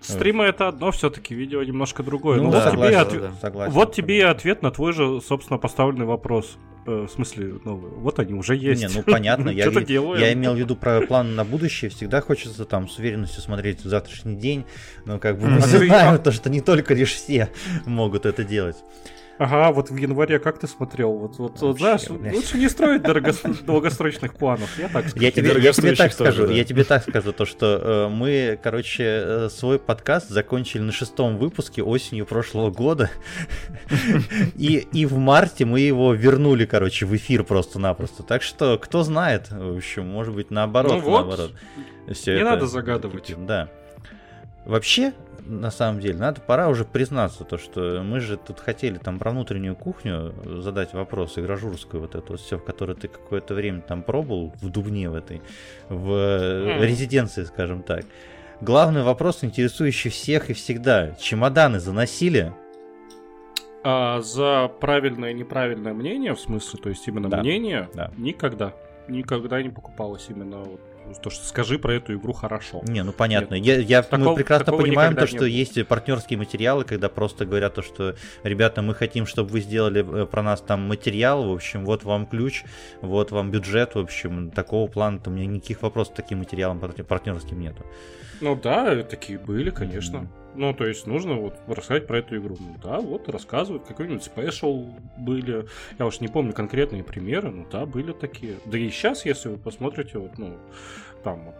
Стримы это одно, все-таки видео немножко другое. Ну, ну да, вот, согласен, тебе ответ... да, согласен, вот тебе и ответ на твой же, собственно, поставленный вопрос. Э, в смысле, ну, вот они уже есть. Не, ну понятно, (laughs) я, я имел в виду про план на будущее. Всегда хочется там с уверенностью смотреть в завтрашний день. Но как бы мы знаем, то, что не только лишь все могут это делать. Ага, вот в январе как ты смотрел? Вот, вот, вот знаешь, блядь. лучше не строить дорого... (laughs) долгосрочных планов, я так скажу. Я тебе, я тебе так скажу, да. я тебе так скажу, то что э, мы, короче, э, свой подкаст закончили на шестом выпуске осенью прошлого года, (laughs) и, и в марте мы его вернули, короче, в эфир просто-напросто. Так что, кто знает, в общем, может быть, наоборот, ну вот, наоборот. Все не это, надо загадывать. Да. Вообще, на самом деле, надо пора уже признаться, то, что мы же тут хотели там про внутреннюю кухню задать вопрос, игражурскую вот эту вот все, в которой ты какое-то время там пробовал, в Дубне в этой, в mm. резиденции, скажем так. Главный вопрос, интересующий всех и всегда. Чемоданы заносили? А, за правильное и неправильное мнение, в смысле, то есть именно да. мнение, да. никогда. Никогда не покупалось именно вот то, что скажи про эту игру хорошо. Не, ну понятно. Нет. Я, я, такого, мы прекрасно понимаем то, что есть партнерские материалы, когда просто говорят то, что ребята, мы хотим, чтобы вы сделали э, про нас там материал, в общем, вот вам ключ, вот вам бюджет, в общем, такого плана-то у меня никаких вопросов к таким материалам партнерским нету. Ну да, такие были, конечно. Mm-hmm. Ну, то есть нужно вот рассказать про эту игру. Ну да, вот рассказывают, какой-нибудь спешл были. Я уж не помню конкретные примеры, ну да, были такие. Да и сейчас, если вы посмотрите, вот, ну, там вот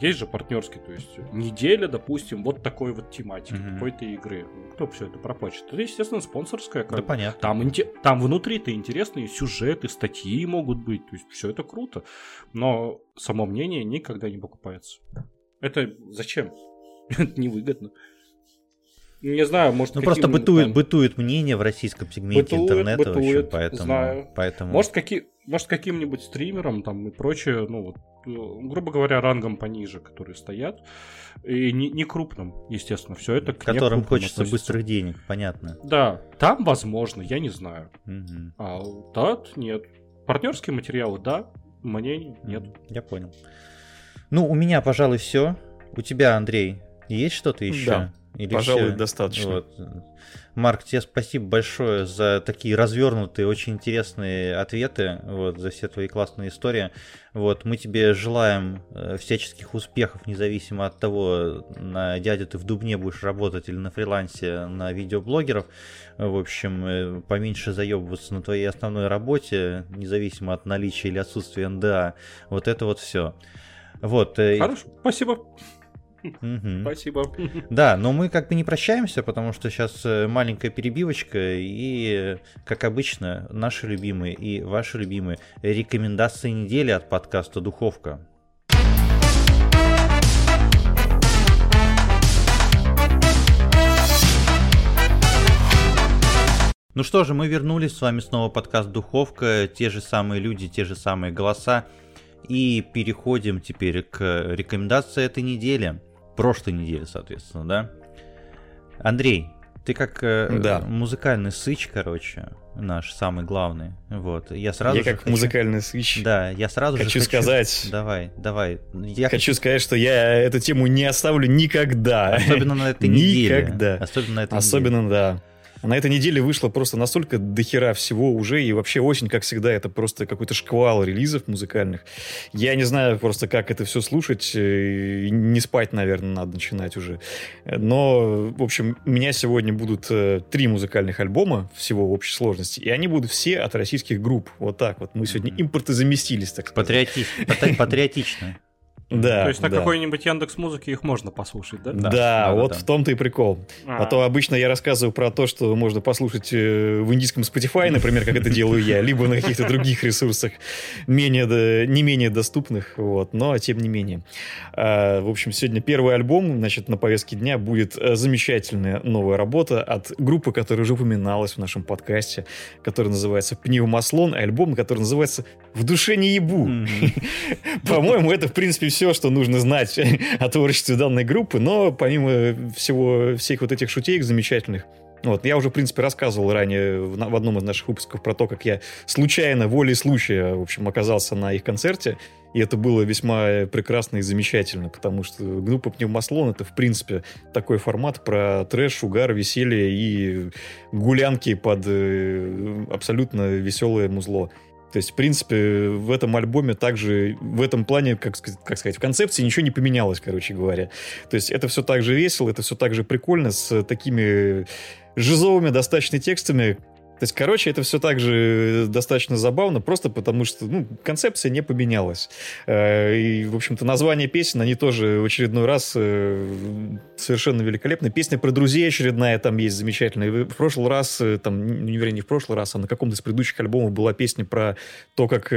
есть же партнерский, то есть неделя, допустим, вот такой вот тематики, mm-hmm. какой-то игры. Кто все это проплачет? Это, естественно, спонсорская. Как да, понятно. Там, там внутри-то интересные сюжеты, статьи могут быть, то есть все это круто. Но само мнение никогда не покупается. Это зачем? (laughs) Это невыгодно. Не знаю, может... Ну, просто бытует, там... бытует мнение в российском сегменте бытует, интернета, бытует, в общем, поэтому... Знаю. поэтому... Может, какие... может, каким-нибудь стримером там и прочее, ну, вот, э, грубо говоря, рангом пониже, которые стоят, и не, не крупным, естественно, все это к Которым хочется относится. быстрых денег, понятно. Да, там возможно, я не знаю. Угу. А тот нет. Партнерские материалы, да, мнений нет. Я понял. Ну, у меня, пожалуй, все. У тебя, Андрей, есть что-то еще? Да. Или Пожалуй, все? достаточно. Вот. Марк, тебе спасибо большое за такие развернутые, очень интересные ответы, вот, за все твои классные истории. Вот, мы тебе желаем э, всяческих успехов, независимо от того, на дядя ты в Дубне будешь работать или на фрилансе на видеоблогеров. В общем, э, поменьше заебываться на твоей основной работе, независимо от наличия или отсутствия НДА. Вот это вот все. Вот. Э, Хорошо, спасибо. Спасибо. Да, но мы как бы не прощаемся, потому что сейчас э, маленькая перебивочка и, как обычно, наши любимые и ваши любимые рекомендации недели от подкаста «Духовка». Ну что же, мы вернулись, с вами снова подкаст «Духовка», те же самые люди, те же самые голоса. И переходим теперь к рекомендации этой недели прошлой неделе, соответственно, да? Андрей, ты как э, да. музыкальный сыч, короче, наш самый главный. Вот. Я сразу Я как хочу... музыкальный сыч. Да, я сразу хочу же хочу сказать. Давай, давай. Я хочу сказать, что я эту тему не оставлю никогда. Особенно на этой неделе. Никогда. Особенно на этой Особенно, неделе. да. На этой неделе вышло просто настолько дохера всего уже, и вообще осень, как всегда, это просто какой-то шквал релизов музыкальных. Я не знаю просто, как это все слушать, э, не спать, наверное, надо начинать уже. Но, в общем, у меня сегодня будут э, три музыкальных альбома всего в общей сложности, и они будут все от российских групп. Вот так вот. Мы сегодня импортозаместились, так сказать. Патриотично. Да. То есть на да. какой-нибудь Яндекс Музыке их можно послушать, да? Да, да, да вот да. в том-то и прикол. А. а то обычно я рассказываю про то, что можно послушать э, в индийском Spotify, например, как это делаю я, либо на каких-то других ресурсах менее, не менее доступных, вот, но тем не менее. А, в общем, сегодня первый альбом, значит, на повестке дня будет э, замечательная новая работа от группы, которая уже упоминалась в нашем подкасте, которая называется «Пневмослон», альбом, который называется «В душе не ебу». (laughs) По-моему, это, в принципе, все, что нужно знать (laughs) о творчестве данной группы, но помимо всего, всех вот этих шутеек замечательных, вот, я уже, в принципе, рассказывал ранее в, в одном из наших выпусков про то, как я случайно, волей случая, в общем, оказался на их концерте, и это было весьма прекрасно и замечательно, потому что группа Пневмослон — это, в принципе, такой формат про трэш, угар, веселье и гулянки под э, абсолютно веселое музло. То есть, в принципе, в этом альбоме также, в этом плане, как, как сказать, в концепции ничего не поменялось, короче говоря. То есть, это все так же весело, это все так же прикольно, с такими жизовыми достаточно текстами, то есть, короче, это все так же достаточно забавно, просто потому что ну, концепция не поменялась. Э, и, в общем-то, название песен, они тоже в очередной раз э, совершенно великолепны. Песня про друзей очередная там есть замечательная. В прошлый раз, э, там, не вернее, не в прошлый раз, а на каком-то из предыдущих альбомов была песня про то, как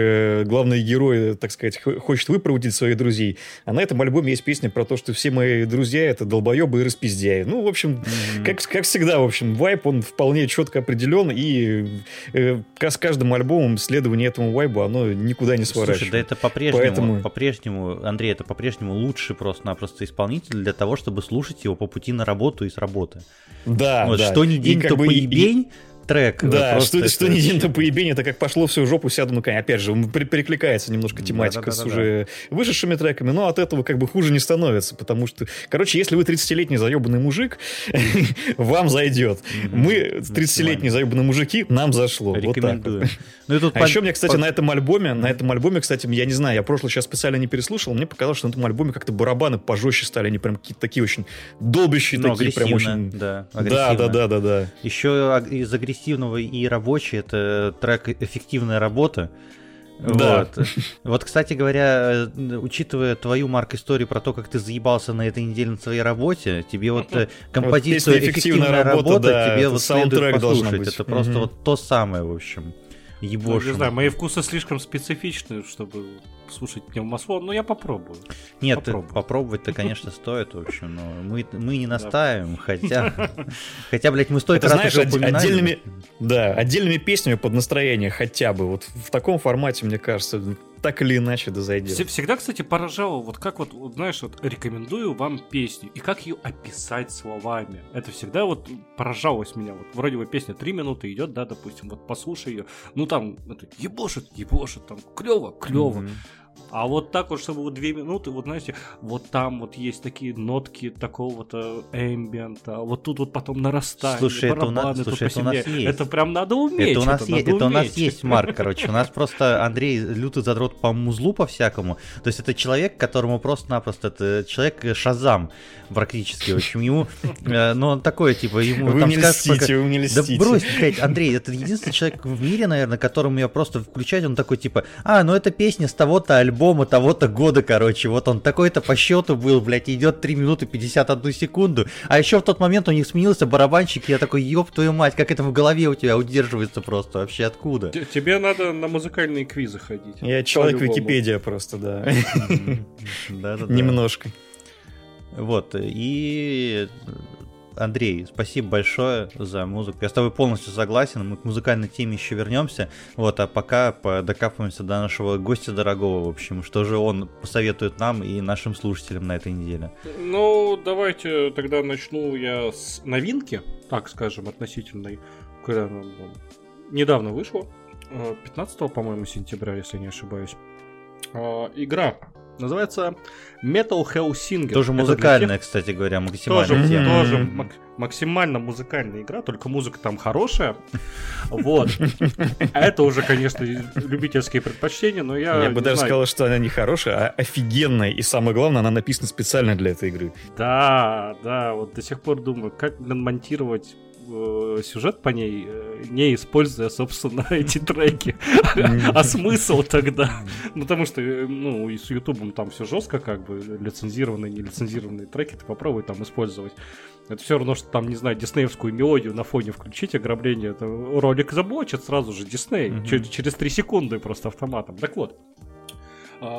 главный герой, так сказать, хочет выпроводить своих друзей. А на этом альбоме есть песня про то, что все мои друзья — это долбоебы и распиздяи. Ну, в общем, mm-hmm. как, как всегда, в общем, вайп, он вполне четко определен, и э, с каждым альбомом следование этому вайбу, оно никуда не сворачивает. Слушай, да это по-прежнему, Поэтому... по-прежнему, Андрей, это по-прежнему лучший просто-напросто исполнитель для того, чтобы слушать его по пути на работу и с работы. Да, вот, да. Что ни день, то бы... поебень, трек. Да, что, это... что не день, то поебень, это как пошло все в жопу, сяду на коня. Опять же, перекликается немножко тематика да, да, да, с уже да. вышедшими треками, но от этого как бы хуже не становится, потому что, короче, если вы 30-летний заебанный мужик, (laughs) вам зайдет. Мы 30-летние заебанные мужики, нам зашло. Рекомендую. (laughs) Ну, и тут а еще мне, кстати, на этом альбоме, на этом альбоме, кстати, я не знаю, я прошлый сейчас специально не переслушал, мне показалось, что на этом альбоме как-то барабаны пожестче стали, они прям какие-то такие очень долбящие, ну, такие прям очень... Да, да, да, да, да. Еще из агрессивного и рабочий это трек «Эффективная работа». Да. Вот. вот, кстати говоря, учитывая твою, Марк, историю про то, как ты заебался на этой неделе на своей работе, тебе вот э, композицию вот «Эффективная работа», работа да, тебе вот следует послушать. Это просто вот то самое, в общем ебошим. Ну, не знаю, мои вкусы слишком специфичны, чтобы слушать пневмослон, но я попробую. Нет, попробую. попробовать-то, конечно, (laughs) стоит, в общем, но мы, мы не настаиваем, хотя, (laughs) хотя, блядь, мы столько раз знаешь, отдельными, да, отдельными песнями под настроение хотя бы, вот в таком формате, мне кажется, так или иначе да зайдет. Всегда, кстати, поражало, вот как вот, вот, знаешь, вот рекомендую вам песню, и как ее описать словами. Это всегда вот поражалось меня. Вот вроде бы песня три минуты идет, да, допустим, вот послушай ее, ну там, это ебошит, ебошит, там, клево, клево. Mm-hmm. А вот так вот, чтобы вот две минуты, вот знаете, вот там вот есть такие нотки такого-то эмбиента, вот тут вот потом нарастает. Слушай, это у нас, слушай, это у нас есть. Это прям надо уметь. Это у нас, это есть, это у нас есть, Марк, короче. У нас просто Андрей лютый задрот по музлу по всякому. То есть это человек, которому просто-напросто, это человек Шазам практически. В общем, ему, э, ну он такой, типа, ему вы там не льстите, пока... вы не льстите. Да брось, блядь, Андрей, это единственный человек в мире, наверное, которому я просто включать, он такой, типа, а, ну это песня с того-то альбома того-то года, короче. Вот он такой-то по счету был, блядь, идет 3 минуты 51 секунду. А еще в тот момент у них сменился барабанщик, и я такой, ёб твою мать, как это в голове у тебя удерживается просто вообще, откуда? Тебе надо на музыкальные квизы ходить. Я человек Википедия просто, да. (laughs) Да-да-да. Немножко. Вот, и Андрей, спасибо большое за музыку. Я с тобой полностью согласен. Мы к музыкальной теме еще вернемся. Вот, а пока докапываемся до нашего гостя дорогого, в общем, что же он посоветует нам и нашим слушателям на этой неделе. Ну, давайте тогда начну я с новинки, так скажем, относительной, когда она недавно вышла. 15, э, по-моему, сентября, если не ошибаюсь. Э, игра Называется Metal Hellsinger. Тоже музыкальная, тех... кстати говоря, максимально. Тоже, тема. тоже мак- максимально музыкальная игра, только музыка там хорошая. (laughs) Вот. А это уже, конечно, любительские предпочтения, но я... Я бы даже сказал, что она не хорошая, а офигенная. И самое главное, она написана специально для этой игры. Да, да, вот до сих пор думаю, как монтировать Э, сюжет по ней, э, не используя, собственно, (laughs) эти треки. А смысл тогда? Ну, потому что, э, ну, и с Ютубом там все жестко, как бы, лицензированные, нелицензированные треки, ты попробуй там использовать. Это все равно, что там, не знаю, диснеевскую мелодию на фоне включить, ограбление, это ролик заблочит сразу же Дисней, через 3 секунды просто автоматом. Так вот,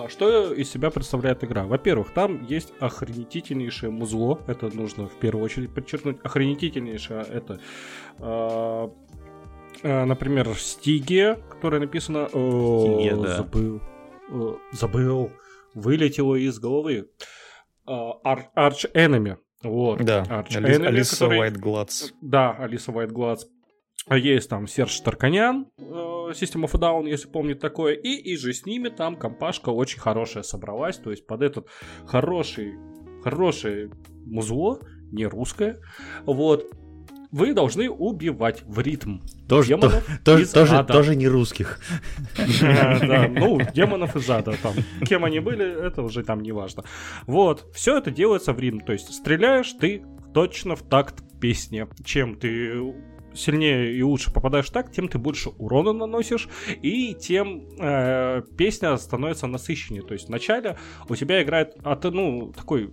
что из себя представляет игра? Во-первых, там есть охренительнейшее музло. Это нужно в первую очередь подчеркнуть. Охренительнейшее это а, а, например, Стиге, которая написана... Стиге, да. Забыл. Забыл. Вылетело из головы. Arch Enemy. Вот. Да, Arch Enemy, Алиса который... White Да, Алиса Glads. Есть там Серж Тарканян, э, System of a Down, если помнит такое, и, и же с ними там компашка очень хорошая собралась, то есть под этот хороший, хорошее музло, не русское, вот, вы должны убивать в ритм тоже, демонов (laughs) то, из тоже, ада. тоже не русских. (laughs) Да, ну, демонов из ада там. Кем они были, это уже там не важно. Вот, все это делается в ритм, то есть стреляешь ты точно в такт песне. Чем ты сильнее и лучше попадаешь так, тем ты больше урона наносишь, и тем э, песня становится насыщеннее. То есть вначале у тебя играет от, ну, такой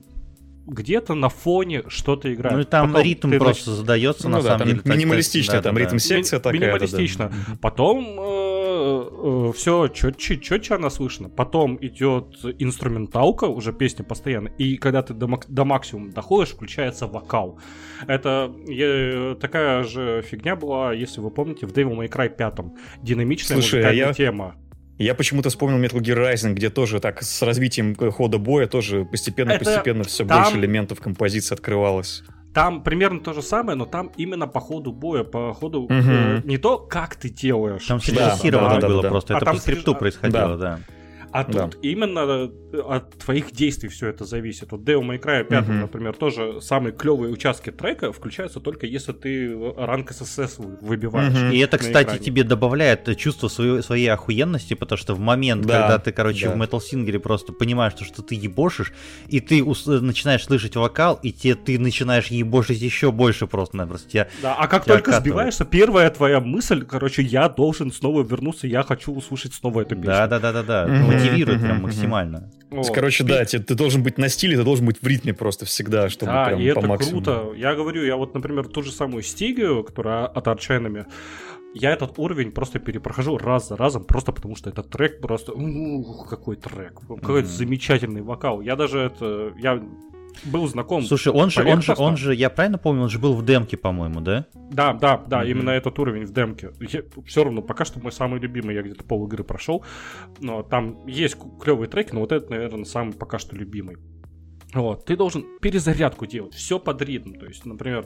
где-то на фоне что-то играет. Ну и там Потом ритм просто нач... задается, ну, на да, самом деле. Минималистично, так, там да, ритм секция такая. Минималистично. Да, да. Потом э, э, все четче, четче она слышно. Потом идет инструменталка, уже песня постоянно. И когда ты до, до максимума доходишь, включается вокал. Это э, такая же фигня была, если вы помните, в Devil May Cry 5. Динамичная Слушай, а я... тема. Я почему-то вспомнил Metal Gear Rising, где тоже так с развитием хода боя тоже постепенно-постепенно все там... больше элементов композиции открывалось. Там примерно то же самое, но там именно по ходу боя, по ходу угу. э, не то, как ты делаешь. Там срежиссировано да, да, было да, просто, а это по скрипту происходило, да. да. А да. тут именно э, от твоих действий все это зависит. Вот Devil May Cry 5, угу. например, тоже самые клевые участки трека включаются только если ты ранг SSS выбиваешь. Угу. И это, кстати, экране. тебе добавляет чувство своей, своей охуенности, потому что в момент, да. когда ты, короче, да. в Metal Singer просто понимаешь, что, что ты ебошишь, и ты начинаешь слышать вокал, и те, ты начинаешь ебошить еще больше просто-напросто. Тебя, да, а как только окатывает. сбиваешься, первая твоя мысль, короче, я должен снова вернуться, я хочу услышать снова эту песню. Да-да-да-да. Угу мотивирует прям максимально. Вот. Короче, да, ты, ты должен быть на стиле, ты должен быть в ритме просто всегда, чтобы да, прям и по это максимуму. круто. Я говорю, я вот, например, ту же самую стигию, которая от Арчайнами, я этот уровень просто перепрохожу раз за разом, просто потому что этот трек просто... Ух, какой трек. Какой-то mm-hmm. замечательный вокал. Я даже это... Я был знаком. Слушай, он же, он же, он же, я правильно помню, он же был в демке, по-моему, да? Да, да, да, mm-hmm. именно этот уровень в демке. Я, все равно, пока что мой самый любимый, я где-то пол игры прошел, но там есть клевые треки, но вот этот, наверное, самый пока что любимый. Вот, ты должен перезарядку делать, все под ритм. То есть, например,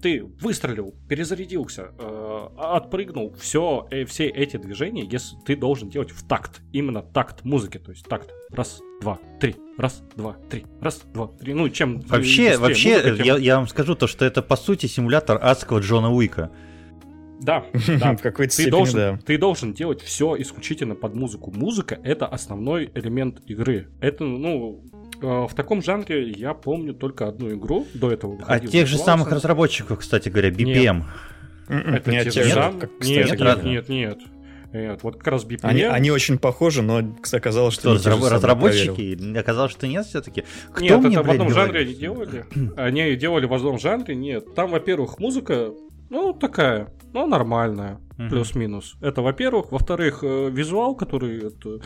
ты выстрелил, перезарядился, э, отпрыгнул, все, э, все эти движения, если ты должен делать в такт, именно такт музыки, то есть такт. Раз, два, три, раз, два, три, раз, два, три. Ну, чем Вообще, вообще, музыка, тем... я, я вам скажу то, что это по сути симулятор адского Джона Уика. Да, (laughs) да. в какой-то ты степени, должен, да. Ты должен делать все исключительно под музыку. Музыка — это основной элемент игры. Это, ну, в таком жанре я помню только одну игру до этого. А тех же самых разработчиков, кстати говоря, BPM. Нет. Это не те же Нет, нет, нет, нет. Нет, вот как раз BPM... Они, они очень похожи, но оказалось, что... что разраб- разработчики? Оказалось, что нет все-таки? Кто нет, мне, это в одном жанре они делали. Они делали в одном жанре, нет. Там, во-первых, музыка, ну, такая, ну, нормальная, плюс-минус. Это, во-первых. Во-вторых, э, визуал, который... Это,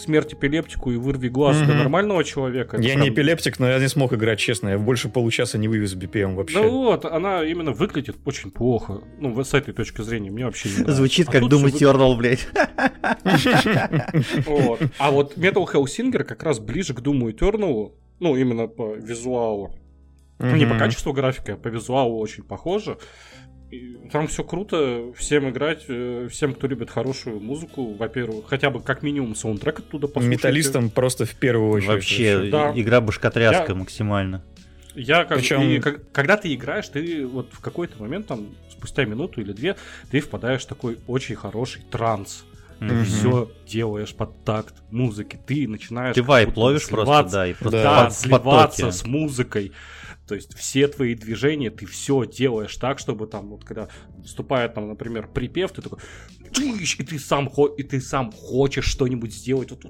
смерть эпилептику и вырви глаз mm-hmm. для нормального человека. Я прям... не эпилептик, но я не смог играть, честно. Я больше получаса не вывез BPM вообще. Ну вот, она именно выглядит очень плохо. Ну, с этой точки зрения, мне вообще не нравится. Звучит а как Doom Eternal, блядь. (laughs) А вот Metal Hellsinger как раз ближе к Doom Eternal, ну, именно по визуалу. Не по качеству графика, а по визуалу очень похоже. Там все круто, всем играть, э, всем, кто любит хорошую музыку, во-первых, хотя бы как минимум саундтрек оттуда послушайте. Металлистам просто в первую очередь. Вообще, да. игра башкотряска Я... максимально. Я как, Причем... и, как, когда ты играешь, ты вот в какой-то момент, там, спустя минуту или две, ты впадаешь в такой очень хороший транс. Ты mm-hmm. все делаешь под такт музыки, ты начинаешь... Ты вайп ловишь просто, да, и просто да, под, сливаться потоки. с музыкой. То есть все твои движения, ты все делаешь так, чтобы там, вот когда вступает там, например, припев, ты такой, и ты сам, и ты сам хочешь что-нибудь сделать. Вот,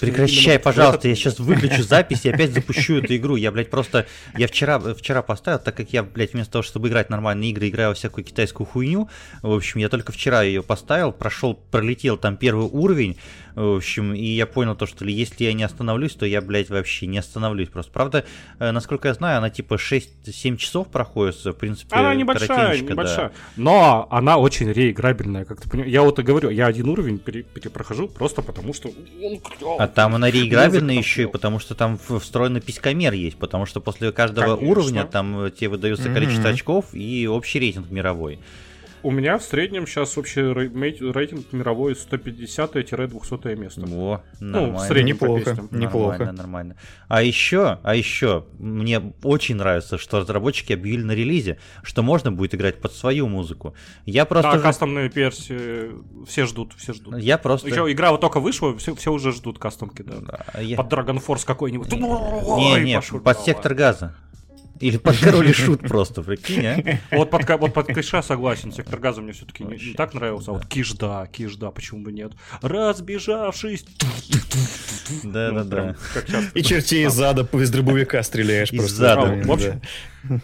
Прекращай, пожалуйста, я сейчас выключу запись и опять запущу эту игру. Я, блядь, просто, я вчера, вчера поставил, так как я, блядь, вместо того, чтобы играть нормальные игры, играю во всякую китайскую хуйню. В общем, я только вчера ее поставил, прошел, пролетел там первый уровень, в общем, и я понял то, что если я не остановлюсь, то я, блядь, вообще не остановлюсь просто. Правда, э, насколько я знаю, она типа 6-7 часов проходит, в принципе, Она небольшая, небольшая. Да. Но она очень реиграбельная, как ты понимаешь. Я вот и говорю, я один уровень перепрохожу просто потому, что он А там она реиграбельная еще и потому, что там встроенный писькомер есть, потому что после каждого Конечно. уровня там э, тебе выдается mm-hmm. количество очков и общий рейтинг мировой. У меня в среднем сейчас общий рейтинг мировой 150-200 место. Во, нормально. Ну, в среднем неплохо, неплохо. Нормально, нормально. А еще, а еще, мне очень нравится, что разработчики объявили на релизе, что можно будет играть под свою музыку. Я просто... Да, кастомные версии все ждут, все ждут. Я просто... Еще игра вот только вышла, все, все уже ждут кастомки, да. да я... Под Dragon Force какой-нибудь. Не, не, под сектор газа. Или (laughs) под король и шут просто, прикинь, а? Вот под, вот под Кэша согласен, сектор газа мне все-таки не, не так нравился, а вот Киш да, Киш да, почему бы нет. Разбежавшись. Да-да-да. Ну, и чертей из зада из дробовика стреляешь просто. Из зада. В общем,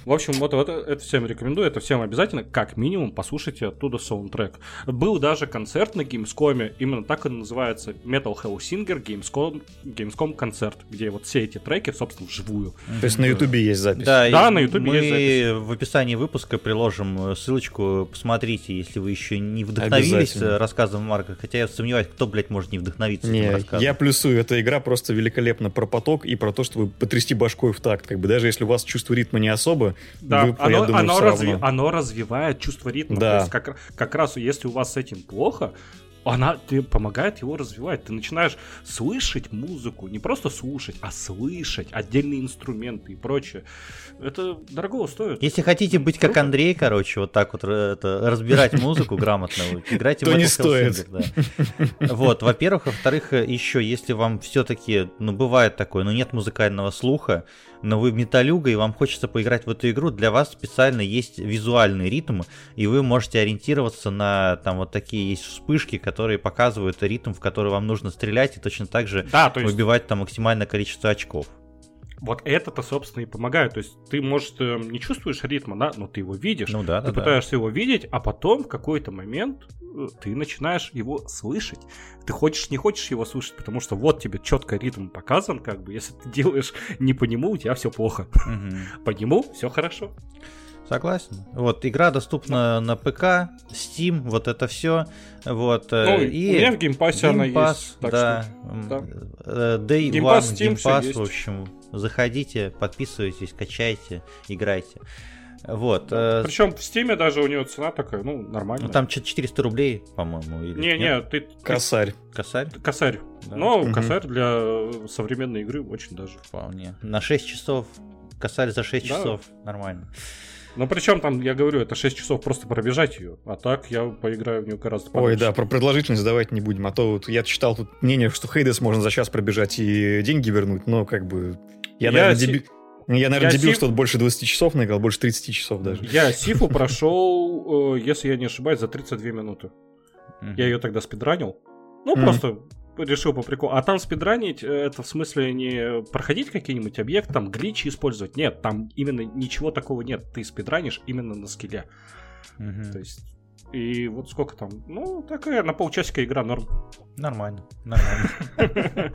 в общем, вот, вот это всем рекомендую, это всем обязательно, как минимум, послушайте оттуда саундтрек. Был даже концерт на Gamescom, именно так и называется Metal Hellsinger Gamescom, Gamescom концерт, где вот все эти треки, собственно, вживую. То есть на Ютубе есть запись? Да, да на Ютубе есть запись. в описании выпуска приложим э, ссылочку, посмотрите, если вы еще не вдохновились рассказом Марка, хотя я сомневаюсь, кто, блядь, может не вдохновиться не, Я плюсую, эта игра просто великолепна про поток и про то, что вы потрясти башкой в такт, как бы даже если у вас чувство ритма не особо особо. Да, вы, оно, думаю, оно, разви... оно развивает чувство ритма. Да. То есть как, как раз если у вас с этим плохо, она тебе помогает его развивать. Ты начинаешь слышать музыку, не просто слушать, а слышать отдельные инструменты и прочее. Это дорого стоит. Если хотите быть как Андрей, короче, вот так вот это, разбирать (laughs) музыку грамотно, играйте в То не стоит. Вот, во-первых, во-вторых, еще, если вам все-таки, ну, бывает такое, но нет музыкального слуха, но вы металюга и вам хочется поиграть в эту игру, для вас специально есть визуальный ритм, и вы можете ориентироваться на там вот такие есть вспышки, которые показывают ритм, в который вам нужно стрелять, и точно так же да, есть... выбивать там максимальное количество очков. Вот это-то, собственно, и помогает. То есть ты, может, эм, не чувствуешь ритма, да, но ты его видишь. Ну да, Ты да, пытаешься да. его видеть, а потом в какой-то момент э, ты начинаешь его слышать. Ты хочешь, не хочешь его слышать, потому что вот тебе четко ритм показан, как бы. Если ты делаешь не по нему, у тебя все плохо. Угу. По нему все хорошо. Согласен. Вот, игра доступна на ПК, Steam, вот это все. Вот, э, ну, и у меня в Game Pass е она есть. Так да. Что, да. Э, Day Game One, Steam, Game в общем, заходите, подписывайтесь, качайте, играйте. Вот. Э, Причем в Steam е даже у него цена такая, ну, нормальная. Ну, там 400 рублей, по-моему. Или... Не, не, ты... Косарь. Косарь? Косарь. Да. Но угу. косарь для современной игры очень даже. Вполне. На 6 часов. Косарь за 6 да. часов. Нормально. Ну, причем там, я говорю, это 6 часов просто пробежать ее. А так я поиграю в нее гораздо подольше. Ой, да, про продолжительность давать не будем. А то вот я читал тут мнение, что Хейдес можно за час пробежать и деньги вернуть, но как бы... Я, я наверное, си... деби... Я, наверное, я дебил, сиф... что больше 20 часов наиграл, больше 30 часов даже. Я (laughs) Сифу прошел, э, если я не ошибаюсь, за 32 минуты. Я ее тогда спидранил. Ну, просто решил по приколу. А там спидранить, э, это в смысле не проходить какие-нибудь объекты, там гличи использовать. Нет, там именно ничего такого нет. Ты спидранишь именно на скилле. То есть и вот сколько там? Ну, такая на полчасика игра норм. Нормально, нормально. (laughs)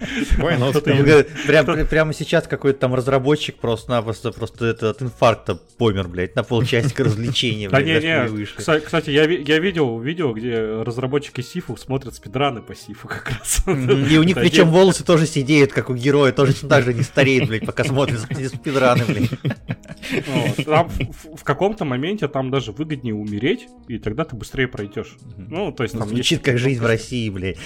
Прям, прямо сейчас какой-то там разработчик просто-напросто просто это от инфаркта помер, блядь, на полчасика развлечения. Да не, не, кстати, я видел видео, где разработчики Сифу смотрят спидраны по Сифу как раз. И у них причем волосы тоже сидеют, как у героя, тоже так же не стареет, блядь, пока смотрят спидраны, блядь. В каком-то моменте там даже выгоднее умереть, и тогда ты быстрее пройдешь. Ну, то есть там Звучит как жизнь в России, блядь.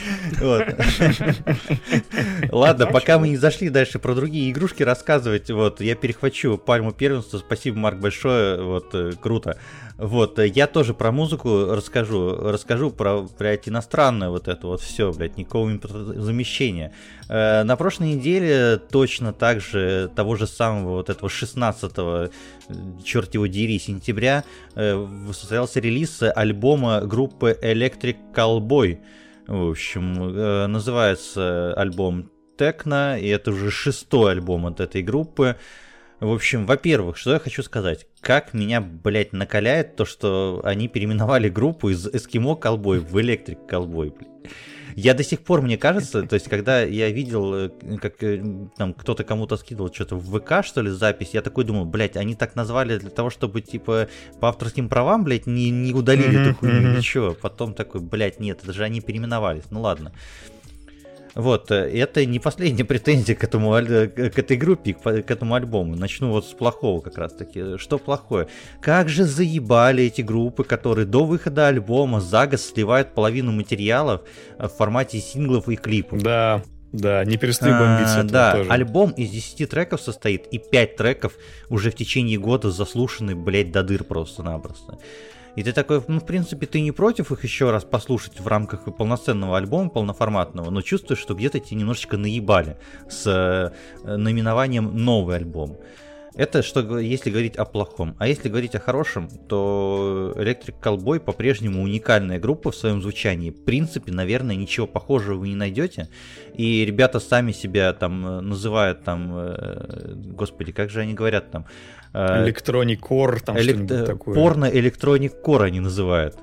Ладно, пока мы не зашли дальше про другие игрушки рассказывать, вот, я перехвачу пальму первенства. Спасибо, Марк, большое, вот, э, круто. Вот, э, я тоже про музыку расскажу, расскажу про, блядь, иностранное вот это вот все, блядь, никакого замещения. Э, на прошлой неделе точно так же того же самого вот этого 16 черт его дери, сентября состоялся релиз альбома группы Electric Cowboy. В общем, называется альбом Техно, и это уже шестой альбом от этой группы. В общем, во-первых, что я хочу сказать. Как меня, блядь, накаляет то, что они переименовали группу из Эскимо Колбой в Электрик Колбой, блядь. Я до сих пор, мне кажется, то есть, когда я видел, э, как э, там кто-то кому-то скидывал что-то в ВК, что ли, запись, я такой думал, блядь, они так назвали для того, чтобы, типа, по авторским правам, блядь, не, не удалили эту хуйню, ничего. Потом такой, блядь, нет, это же они переименовались. Ну ладно. Вот, э, это не последняя (laughs) претензия к этому, к этой группе, к, этому альбому. Начну вот с плохого как раз таки. Что плохое? Как же заебали эти группы, которые до выхода альбома за год сливают половину материалов в формате синглов и клипов. Да, да, не перестаю бомбиться. А, да, тоже. альбом из 10 треков состоит, и 5 треков уже в течение года заслушаны, блять, до дыр просто-напросто. И ты такой, ну, в принципе, ты не против их еще раз послушать в рамках полноценного альбома, полноформатного, но чувствуешь, что где-то тебе немножечко наебали с э, наименованием «новый альбом». Это что если говорить о плохом. А если говорить о хорошем, то Electric Callboy по-прежнему уникальная группа в своем звучании. В принципе, наверное, ничего похожего вы не найдете. И ребята сами себя там э, называют там, э, господи, как же они говорят там? Core, там элект... что-нибудь такое. Порно Electronic Core они называют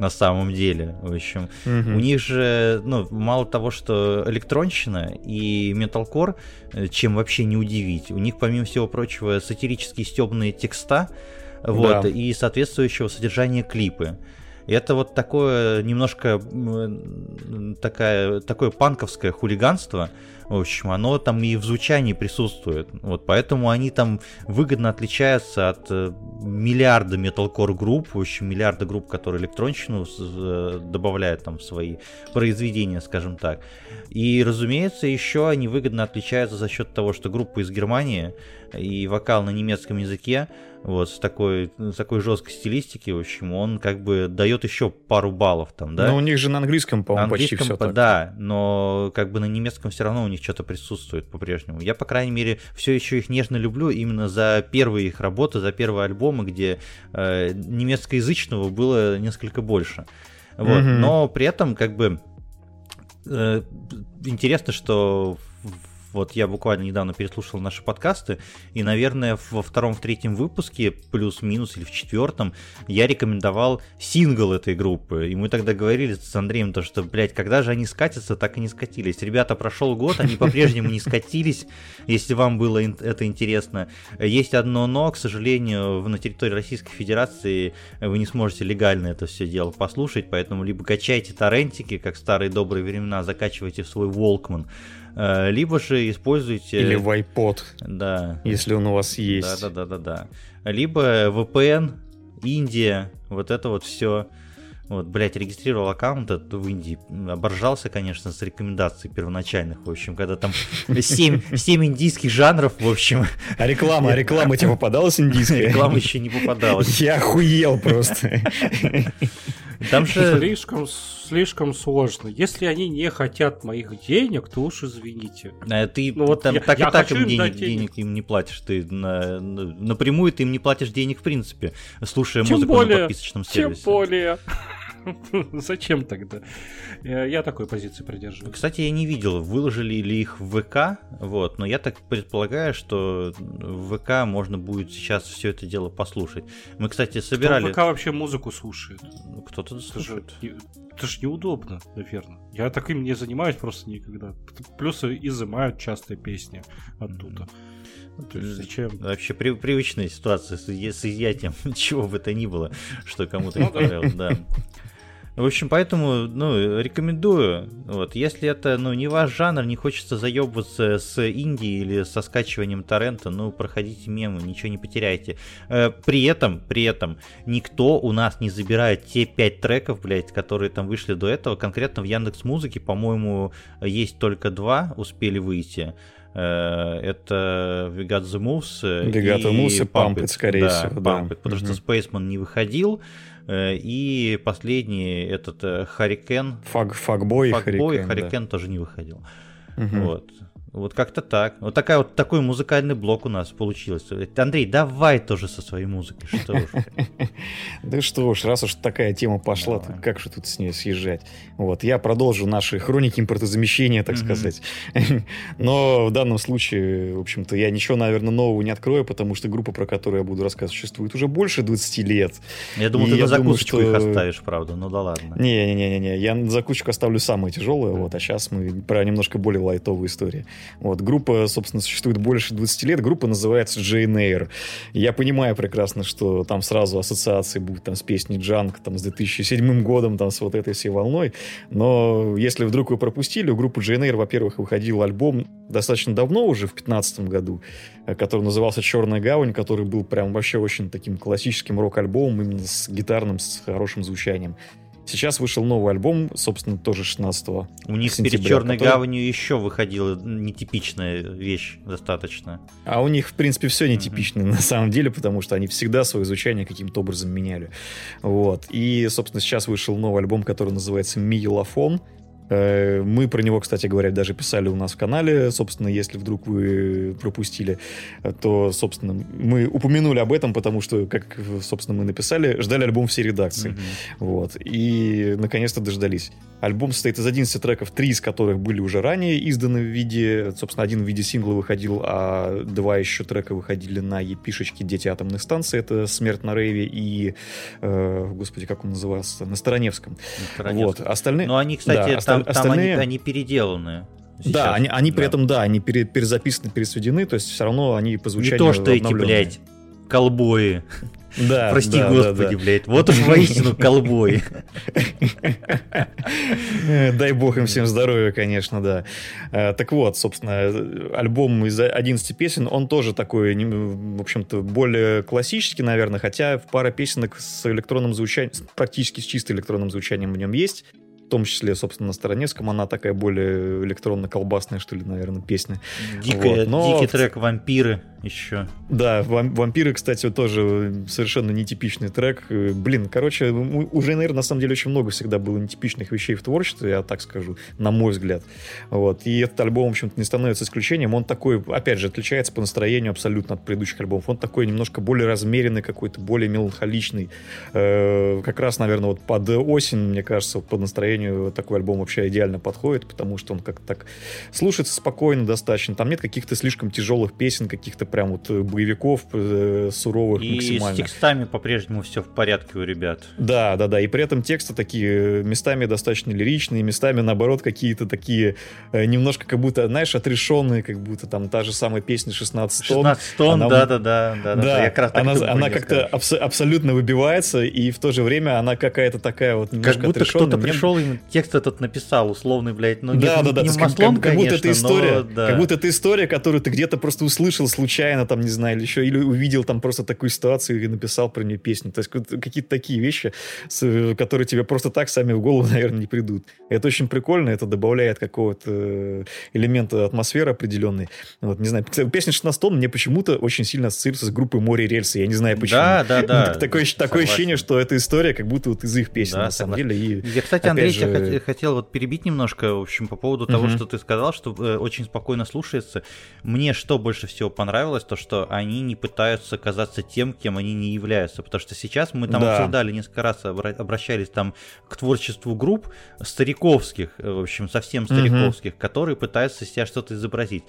на самом деле. В общем, угу. у них же, ну, мало того, что электронщина и металкор, э, чем вообще не удивить, у них, помимо всего прочего, сатирические стебные текста, вот, да. и соответствующего содержания клипы. Это вот такое немножко такая, такое панковское хулиганство, в общем, оно там и в звучании присутствует. Вот поэтому они там выгодно отличаются от э, миллиарда металкор групп, в общем, миллиарда групп, которые электронщину э, добавляют там в свои произведения, скажем так. И, разумеется, еще они выгодно отличаются за счет того, что группа из Германии и вокал на немецком языке, вот, с такой, с такой жесткой стилистики, в общем, он как бы дает еще пару баллов там, да? Но у них же на английском, по-моему, почти все так. Да, но как бы на немецком все равно у них что-то присутствует по-прежнему. Я, по крайней мере, все еще их нежно люблю именно за первые их работы, за первые альбомы, где э, немецкоязычного было несколько больше. Вот, mm-hmm. но при этом как бы э, интересно, что вот я буквально недавно переслушал наши подкасты, и, наверное, во втором, в третьем выпуске, плюс-минус, или в четвертом, я рекомендовал сингл этой группы. И мы тогда говорили с Андреем, то, что, блядь, когда же они скатятся, так и не скатились. Ребята, прошел год, они по-прежнему не скатились, если вам было это интересно. Есть одно но, к сожалению, на территории Российской Федерации вы не сможете легально это все дело послушать, поэтому либо качайте торрентики, как старые добрые времена, закачивайте в свой Э, либо же используйте... Или вайпод. Да. Если он у вас есть. Да-да-да-да-да. Либо VPN, Индия, вот это вот все. Вот, блядь, регистрировал аккаунт в Индии. Оборжался, конечно, с рекомендаций первоначальных. В общем, когда там 7, 7 индийских жанров, в общем. А реклама, а реклама тебе попадалась индийская? Реклама еще не попадалась. Я охуел просто. Там же... Слишком, слишком сложно. Если они не хотят моих денег, то уж извините. А ты ну, вот там я, так я и так им денег, денег им не платишь. Ты на, напрямую ты им не платишь денег в принципе, слушая тем музыку более, на подписочном сервисе. Тем более. (laughs) Зачем тогда? Я такой позиции придерживаюсь. Кстати, я не видел, выложили ли их в ВК, вот, но я так предполагаю, что в ВК можно будет сейчас все это дело послушать. Мы, кстати, собирали... Кто в ВК вообще музыку слушает? Кто-то слушает. Это же неудобно, наверное. Я таким не занимаюсь просто никогда. Плюс изымают частые песни оттуда. То есть зачем? Вообще при, привычная ситуация с, с изъятием (laughs) чего бы то ни было, что кому-то не ну понравилось, да. В общем, поэтому, ну, рекомендую. Вот, если это, ну, не ваш жанр, не хочется заебываться с Индией или со скачиванием торрента, ну, проходите мемы, ничего не потеряете. Э, при этом, при этом, никто у нас не забирает те пять треков, блядь, которые там вышли до этого. Конкретно в Яндекс Музыке, по-моему, есть только два успели выйти. Э, это We Got The Moves We Got The Moves и Pump It, скорее да, всего, да. It, потому mm-hmm. что Spaceman не выходил, и последний этот Харикен. Фаг, фагбой, фагбой Харикен да. тоже не выходил. Угу. Вот. Вот как-то так. Вот такая вот такой музыкальный блок у нас получился. Андрей, давай тоже со своей музыкой, что уж. (laughs) Да что уж, раз уж такая тема пошла, как же тут с ней съезжать? Вот, я продолжу наши хроники импортозамещения, так сказать. (laughs) Но в данном случае, в общем-то, я ничего, наверное, нового не открою, потому что группа, про которую я буду рассказывать, существует уже больше 20 лет. Я думаю, ты на закусочку их оставишь, правда, ну да ладно. Не-не-не, я на закусочку оставлю самые тяжелые, вот, а сейчас мы про немножко более лайтовые истории. Вот, группа, собственно, существует больше 20 лет, группа называется Jane Eyre. Я понимаю прекрасно, что там сразу ассоциации будут там с песней Джанг, там с 2007 годом, там с вот этой всей волной, но если вдруг вы пропустили, у группы Jane Eyre, во-первых, выходил альбом достаточно давно уже, в 2015 году, э, который назывался «Черная гавань», который был прям вообще очень таким классическим рок-альбомом, именно с гитарным, с хорошим звучанием. Сейчас вышел новый альбом, собственно, тоже 16 У них сентября, перед Черной который... гаванью еще выходила нетипичная вещь достаточно. А у них, в принципе, все нетипично mm-hmm. (laughs) на самом деле, потому что они всегда свое звучание каким-то образом меняли. Вот. И, собственно, сейчас вышел новый альбом, который называется «Миелофон». Э, мы про него, кстати говоря, даже писали у нас в канале. Собственно, если вдруг вы пропустили, то, собственно, мы упомянули об этом, потому что, как, собственно, мы написали, ждали альбом всей редакции. Mm-hmm. Вот. И, наконец-то, дождались. Альбом состоит из 11 треков, три из которых были уже ранее изданы в виде... Собственно, один в виде сингла выходил, а два еще трека выходили на епишечке «Дети атомных станций». Это «Смерть на рейве» и... Э, господи, как он назывался? На Староневском. На Староневском. Вот. Остальные... Ну, они, кстати, да, там, остальные... там они, они переделаны. Сейчас. Да, они, они да. при этом, да, они пере, перезаписаны, пересведены, то есть все равно они по звучанию Не то, что эти, блядь, колбои. (laughs) Да, Прости, да, Господи, да, да. блядь. Вот уж воистину колбой. (laughs) Дай бог им всем здоровья, конечно, да. Э, так вот, собственно, альбом из 11 песен, он тоже такой, в общем-то, более классический, наверное, хотя пара песенок с электронным звучанием, практически с чисто электронным звучанием в нем есть том числе, собственно, на Староневском, она такая более электронно-колбасная, что ли, наверное, песня. Дикая, вот. Но... Дикий трек «Вампиры» еще. Да, «Вампиры», кстати, тоже совершенно нетипичный трек. Блин, короче, уже, наверное, на самом деле очень много всегда было нетипичных вещей в творчестве, я так скажу, на мой взгляд. Вот. И этот альбом, в общем-то, не становится исключением. Он такой, опять же, отличается по настроению абсолютно от предыдущих альбомов. Он такой немножко более размеренный какой-то, более меланхоличный. Э, как раз, наверное, вот под осень, мне кажется, под настроение сожалению, такой альбом вообще идеально подходит, потому что он как-то так слушается спокойно достаточно. Там нет каких-то слишком тяжелых песен, каких-то прям вот э, боевиков э, суровых и максимально. И с текстами по-прежнему все в порядке у ребят. Да, да, да. И при этом тексты такие э, местами достаточно лиричные, местами, наоборот, какие-то такие немножко как будто, знаешь, отрешенные, как будто там та же самая песня 16 тонн. 16 тонн, да-да-да. Да, да, я как она, она как-то абс- абсолютно выбивается, и в то же время она какая-то такая вот Как будто кто-то пришел и текст этот написал, условный, блядь, ну да, не, да, да, не маслом, как, как, конечно, будто это история, но, да. как будто это история, которую ты где-то просто услышал случайно, там, не знаю, или еще, или увидел там просто такую ситуацию и написал про нее песню. То есть какие-то такие вещи, которые тебе просто так сами в голову, (laughs) наверное, не придут. Это очень прикольно, это добавляет какого-то э, элемента атмосферы определенной. Вот, не знаю, песня 16 тонн мне почему-то очень сильно ассоциируется с группой Море рельсы, я не знаю почему. Да, да, (laughs) да. Такое, такое ощущение, что эта история как будто вот из их песен, да, на самом согласен. деле. И, я, кстати, Андрей, же... я хотел вот перебить немножко, в общем, по поводу того, что ты сказал, что э, очень спокойно слушается. Мне что больше всего понравилось, то что они не пытаются казаться тем, кем они не являются, потому что сейчас мы там да. обсуждали несколько раз, обращались там к творчеству групп стариковских, э, в общем, совсем стариковских, которые пытаются из себя что-то изобразить.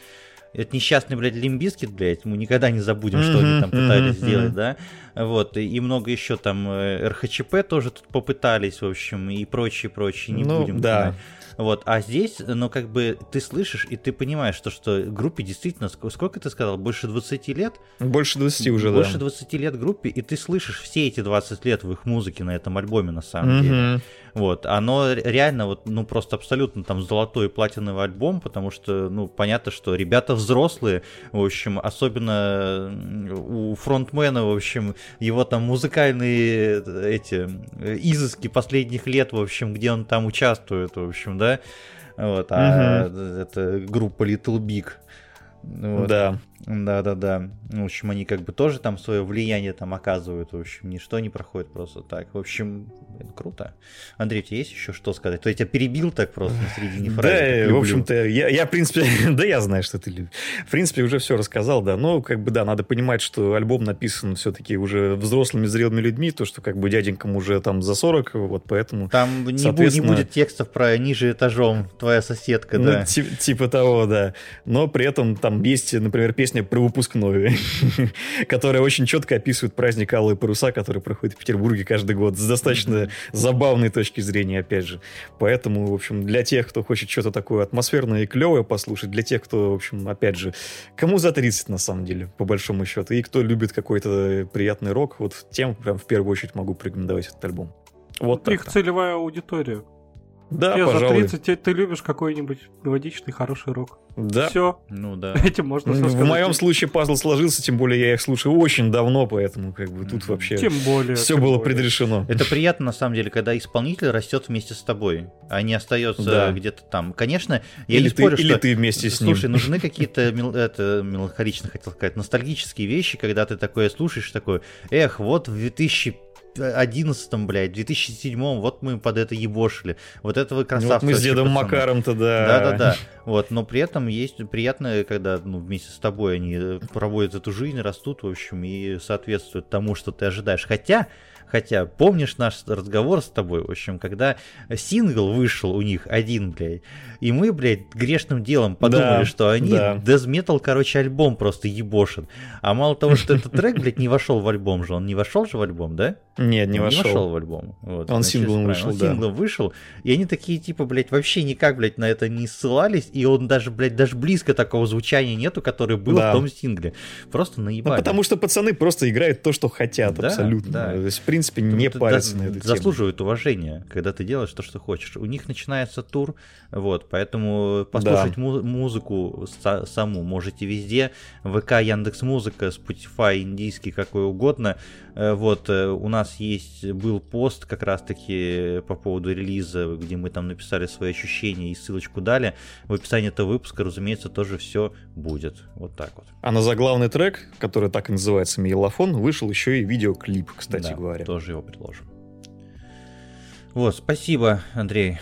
Это несчастный, блядь, Limp Bizkit, блядь, мы никогда не забудем, mm-hmm, что они там пытались mm-hmm, сделать, да. Вот, и много еще там э, РХЧП тоже тут попытались, в общем, и прочие, прочие, не ну, будем. Да. Знать. Вот, а здесь, ну, как бы, ты слышишь, и ты понимаешь, что, что группе действительно, сколько ты сказал, больше 20 лет? Больше 20 уже, Больше да. 20 лет группе, и ты слышишь все эти 20 лет в их музыке на этом альбоме, на самом mm-hmm. деле. Вот, оно реально вот, ну, просто абсолютно там золотой и платиновый альбом, потому что, ну, понятно, что ребята взрослые, в общем, особенно у фронтмена, в общем, его там музыкальные эти изыски последних лет, в общем, где он там участвует, в общем, да, вот, а угу. это группа Little Big. Вот. Да. Да, да, да. В общем, они как бы тоже там свое влияние там оказывают. В общем, ничто не проходит просто так. В общем, это круто. Андрей, у тебя есть еще что сказать? То я тебя перебил так просто на середине фразы. Да, в общем-то, я, я, в принципе, (laughs) да, я знаю, что ты любишь. В принципе, уже все рассказал, да. Но, как бы, да, надо понимать, что альбом написан все-таки уже взрослыми, зрелыми людьми, то, что, как бы, дяденькам уже там за 40, вот поэтому... Там не, соответственно... не будет текстов про ниже этажом твоя соседка, ну, да. Типа того, да. Но при этом там есть, например, песня песня про выпускной, (laughs) которая очень четко описывает праздник Алые паруса, который проходит в Петербурге каждый год с достаточно забавной точки зрения, опять же. Поэтому, в общем, для тех, кто хочет что-то такое атмосферное и клевое послушать, для тех, кто, в общем, опять же, кому за 30 на самом деле, по большому счету, и кто любит какой-то приятный рок, вот тем прям в первую очередь могу порекомендовать этот альбом. Вот Их целевая аудитория. Да, Тебе пожалуй. за 30 ты любишь какой-нибудь мелодичный, хороший рок. Да. Все. Ну да. (laughs) Этим можно все В моем случае пазл сложился, тем более я их слушаю очень давно, поэтому как бы тут вообще тем более, все тем было более. предрешено. Это (laughs) приятно на самом деле, когда исполнитель растет вместе с тобой, а не остается да. где-то там. Конечно, я или не спорю, ты, что... Или ты вместе с ним. Слушай, нужны какие-то мел... (laughs) это, меланхолично хотел сказать, ностальгические вещи, когда ты такое слушаешь, такой, эх, вот в 2000 2011, блядь, 2007, вот мы под это ебошили. Вот этого красавца. Вот мы с дедом Макаром-то, да. Да-да-да. Вот, но при этом есть приятно, когда ну, вместе с тобой они проводят эту жизнь, растут, в общем, и соответствуют тому, что ты ожидаешь. Хотя, Хотя, помнишь наш разговор с тобой, в общем, когда сингл вышел у них один, блядь, и мы, блядь, грешным делом подумали, да, что они да. Death Metal, короче, альбом просто ебошит. А мало того, что этот трек, блядь, не вошел в альбом же, он не вошел же в альбом, да? Нет, не, вошел. Не вошел в альбом. Вот, он синглом вышел, он да. синглом вышел, и они такие, типа, блядь, вообще никак, блядь, на это не ссылались, и он даже, блядь, даже близко такого звучания нету, которое было да. в том сингле. Просто наебали. Ну, потому что пацаны просто играют то, что хотят, да, абсолютно. Да. То есть, в принципе, не это, парятся на эту Заслуживают тему. уважения, когда ты делаешь то, что хочешь. У них начинается тур, вот, поэтому послушать да. му- музыку саму можете везде. ВК, Яндекс Музыка, Spotify, индийский, какой угодно. Э, вот, э, у нас есть, был пост как раз-таки по поводу релиза, где мы там написали свои ощущения и ссылочку дали. В описании этого выпуска, разумеется, тоже все будет. Вот так вот. А на заглавный трек, который так и называется «Мейлофон», вышел еще и видеоклип, кстати да, говоря. тоже его предложим. Вот, спасибо, Андрей.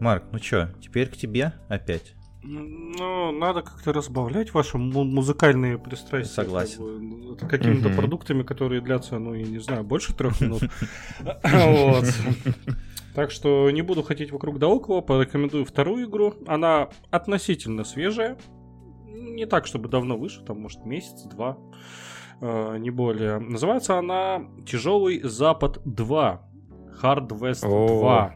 Марк, ну что, теперь к тебе опять. Ну, надо как-то разбавлять ваши музыкальные пристрастия. Согласен. Как бы, какими-то угу. продуктами, которые длятся, ну, я не знаю, больше трех (laughs) минут. Вот. Так что не буду ходить вокруг да около, порекомендую вторую игру. Она относительно свежая. Не так, чтобы давно вышла, там, может, месяц-два, э, не более. Называется она «Тяжелый Запад 2». Hard West 2.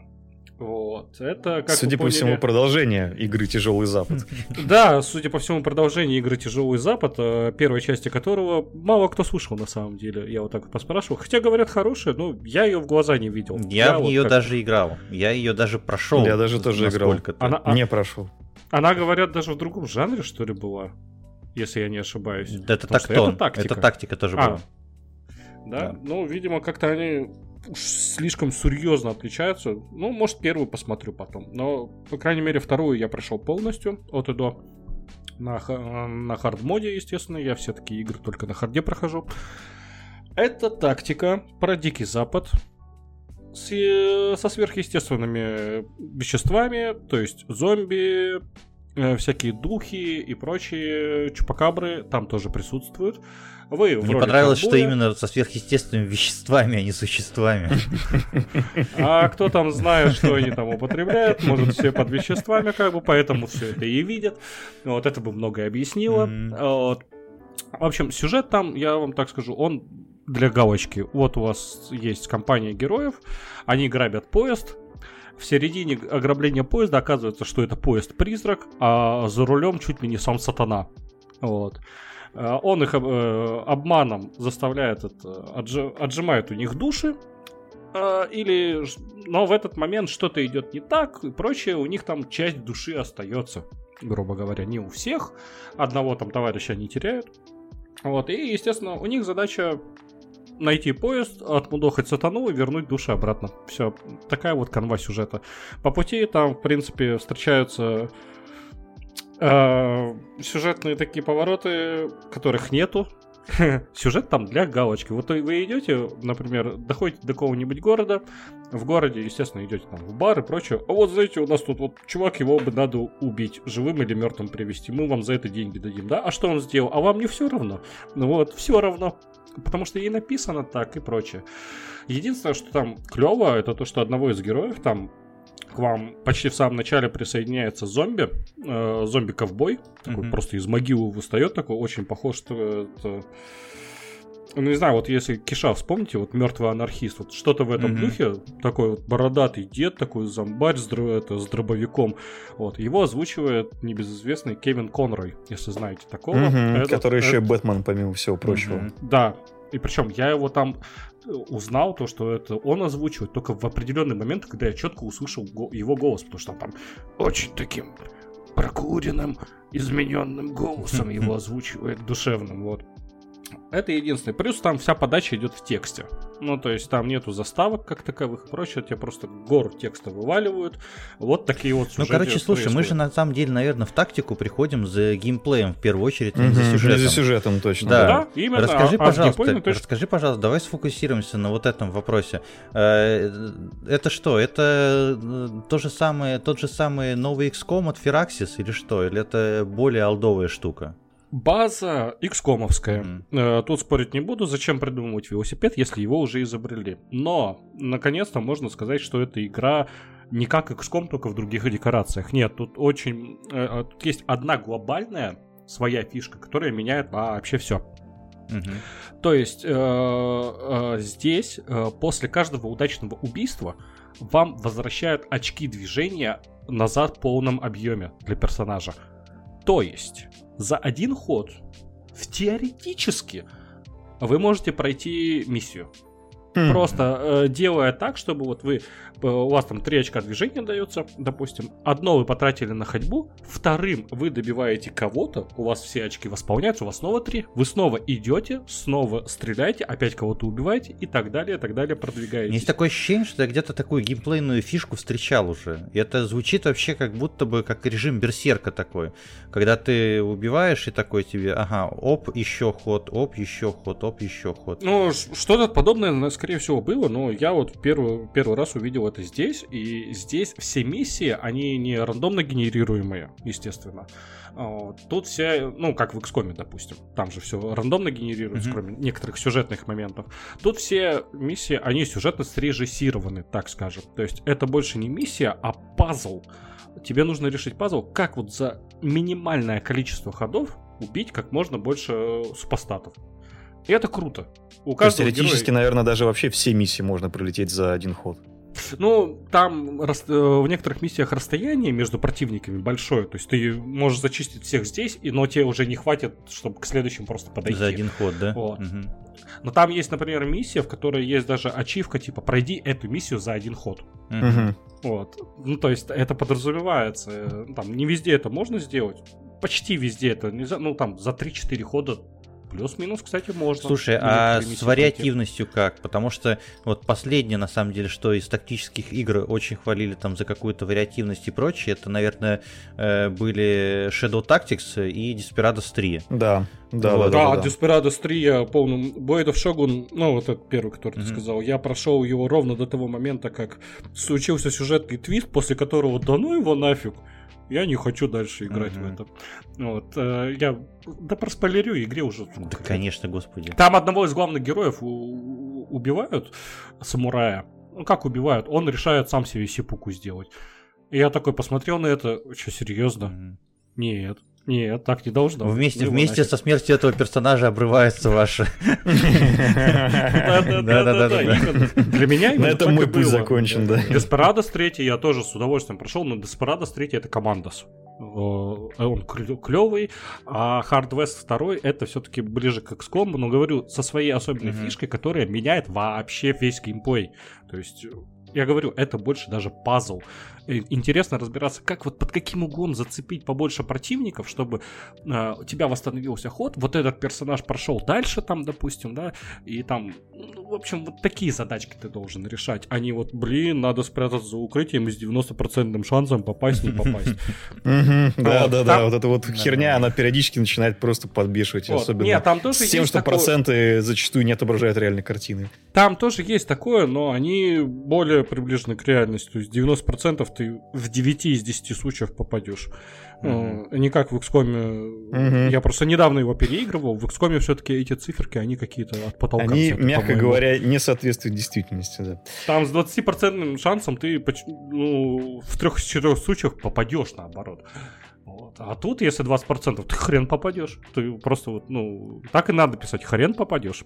Вот. Это, как Судя по поняли... всему, продолжение игры Тяжелый Запад. (laughs) Да, судя по всему, продолжение игры Тяжелый Запад, э, первой части которого мало кто слышал на самом деле. Я вот так вот поспрашивал. Хотя говорят хорошая, но я ее в глаза не видел. Я, я в вот нее как... даже играл. Я ее даже прошел. Я даже тоже играл. Она, не прошел. Она, говорят, даже в другом жанре, что ли, была. Если я не ошибаюсь. Да, это тактон. Это тактика. Это тактика тоже а. была. Да? да? Ну, видимо, как-то они уж слишком серьезно отличаются. Ну, может, первую посмотрю потом. Но, по крайней мере, вторую я прошел полностью от и до. На, на хард-моде, естественно. Я все таки игры только на харде прохожу. Это тактика про Дикий Запад с, со сверхъестественными веществами, то есть зомби, э, всякие духи и прочие чупакабры там тоже присутствуют. Вы Мне понравилось, ковбоя. что именно со сверхъестественными веществами, а не существами. (laughs) А кто там знает, что они там употребляют, может, все под веществами, как бы, поэтому все это и видят. Вот это бы многое объяснило. Вот. В общем, сюжет там, я вам так скажу, он для галочки. Вот у вас есть компания героев, они грабят поезд, в середине ограбления поезда оказывается, что это поезд-призрак, а за рулем чуть ли не сам сатана. Вот. Э, он их э, обманом заставляет это, отжимает у них души, э, или, но в этот момент что-то идет не так и прочее, у них там часть души остается, грубо говоря, не у всех, одного там товарища они теряют, вот, и, естественно, у них задача найти поезд, отмудохать сатану и вернуть души обратно. Все, такая вот канва сюжета. По пути там, в принципе, встречаются э, сюжетные такие повороты, которых нету. (laughs) Сюжет там для галочки. Вот вы идете, например, доходите до какого-нибудь города, в городе, естественно, идете там в бар и прочее. А вот, знаете, у нас тут вот чувак, его бы надо убить, живым или мертвым привести. Мы вам за это деньги дадим, да? А что он сделал? А вам не все равно? Ну вот, все равно. Потому что ей написано так и прочее. Единственное, что там клево, это то, что одного из героев там к вам почти в самом начале присоединяется зомби, э, зомби-ковбой, такой mm-hmm. просто из могилы выстает, такой очень похож, что это... Ну, не знаю, вот если Киша вспомните, вот мертвый анархист, вот что-то в этом mm-hmm. духе, такой вот бородатый дед, такой зомбарь с, это, с дробовиком, вот, его озвучивает небезызвестный Кевин Конрой, если знаете такого. Mm-hmm, это, который это... еще Бэтмен, помимо всего прочего. Mm-hmm. Да, и причем я его там узнал то, что это он озвучивает только в определенный момент, когда я четко услышал го- его голос, потому что он там очень таким прокуренным, измененным голосом его озвучивает, душевным, вот. Это единственный. Плюс там вся подача идет в тексте. Ну, то есть там нету заставок как таковых и прочее, тебе просто гору текста вываливают. Вот такие вот Ну, короче, слушай, происходят. мы же на самом деле, наверное, в тактику приходим за геймплеем в первую очередь, угу, за сюжетом. За сюжетом, точно. Да, да именно. Расскажи, а, пожалуйста, а точно... расскажи, пожалуйста, давай сфокусируемся на вот этом вопросе. Э, это что? Это э, то же самое, тот же самый новый XCOM от Firaxis или что? Или это более алдовая штука? База XCOMовская. Mm-hmm. Тут спорить не буду, зачем придумывать велосипед, если его уже изобрели. Но, наконец-то, можно сказать, что эта игра не как XCOM, только в других декорациях. Нет, тут очень... Э, тут есть одна глобальная своя фишка, которая меняет вообще все. Mm-hmm. То есть э, э, здесь э, после каждого удачного убийства вам возвращают очки движения назад в полном объеме для персонажа. То есть за один ход в теоретически вы можете пройти миссию. Хм. Просто э, делая так, чтобы вот вы у вас там 3 очка движения дается, допустим, одно вы потратили на ходьбу, вторым вы добиваете кого-то, у вас все очки восполняются, у вас снова 3, вы снова идете, снова стреляете, опять кого-то убиваете и так далее, и так далее продвигаетесь. Есть такое ощущение, что я где-то такую геймплейную фишку встречал уже. И это звучит вообще как будто бы как режим берсерка такой. Когда ты убиваешь и такой тебе, ага, оп, еще ход, оп, еще ход, оп, еще ход. Ну, что-то подобное, скорее всего, было, но я вот первый, первый раз увидел это здесь, и здесь все миссии, они не рандомно генерируемые, естественно. А, тут все, ну, как в XCOM, допустим, там же все рандомно генерируется, mm-hmm. кроме некоторых сюжетных моментов. Тут все миссии, они сюжетно срежиссированы, так скажем. То есть это больше не миссия, а пазл. Тебе нужно решить пазл, как вот за минимальное количество ходов убить как можно больше супостатов. И это круто. У То есть теоретически, героя... наверное, даже вообще все миссии можно пролететь за один ход. Ну, там э, в некоторых миссиях расстояние между противниками большое, то есть ты можешь зачистить всех здесь, но тебе уже не хватит, чтобы к следующим просто подойти. За один ход, да? Вот. Угу. Но там есть, например, миссия, в которой есть даже ачивка, типа, пройди эту миссию за один ход. Угу. Вот. Ну, то есть это подразумевается. Э, там не везде это можно сделать. Почти везде это нельзя. Ну, там за 3-4 хода Плюс-минус, кстати, можно. Слушай, а с вариативностью как? Потому что вот последнее, на самом деле, что из тактических игр очень хвалили там за какую-то вариативность и прочее, это, наверное, э, были Shadow Tactics и Desperados 3. Да. Да, вот. да, да, да, да. Desperados 3 я полным... Blade of Shogun, ну, вот этот первый, который mm-hmm. ты сказал, я прошел его ровно до того момента, как случился сюжетный твист, после которого да ну его нафиг я не хочу дальше играть uh-huh. в это. Вот, э, я да проспойлерю, игре уже. Да, конечно, господи. Там одного из главных героев убивают, самурая. Ну, как убивают? Он решает сам себе сипуку сделать. И я такой посмотрел на это, что, серьезно? Uh-huh. Нет. Нет, так не должно. Вместе, вместе со смертью этого персонажа обрывается ваше. Да-да-да. Для меня На этом мой путь закончен, да. Деспарадос 3 я тоже с удовольствием прошел, но Деспарадос 3 это командос. Он клевый, а Hard West 2 это все-таки ближе к XCOM, но говорю, со своей особенной фишкой, которая меняет вообще весь геймплей. То есть я говорю, это больше даже пазл. Э, интересно разбираться, как вот под каким углом зацепить побольше противников, чтобы э, у тебя восстановился ход, вот этот персонаж прошел дальше там, допустим, да, и там, ну, в общем, вот такие задачки ты должен решать, а не вот, блин, надо спрятаться за укрытием и с 90% шансом попасть, не попасть. (laughs) Да, да, да, вот эта вот херня, она периодически начинает просто подбешивать, особенно с тем, что проценты зачастую не отображают реальной картины. Там тоже есть такое, но они более приближены к реальности, то есть 90% ты в 9 из 10 случаев попадешь. Mm-hmm. Не как в XCOM. Mm-hmm. Я просто недавно его переигрывал. В XCOM все-таки эти циферки, они какие-то от потолка. Они, взяты, мягко говоря, не соответствуют действительности, да. Там с 20% шансом ты ну, в трех из четырех случаях попадешь наоборот. Вот. А тут, если 20%, ты хрен попадешь. Ты просто вот, ну, так и надо писать, хрен попадешь.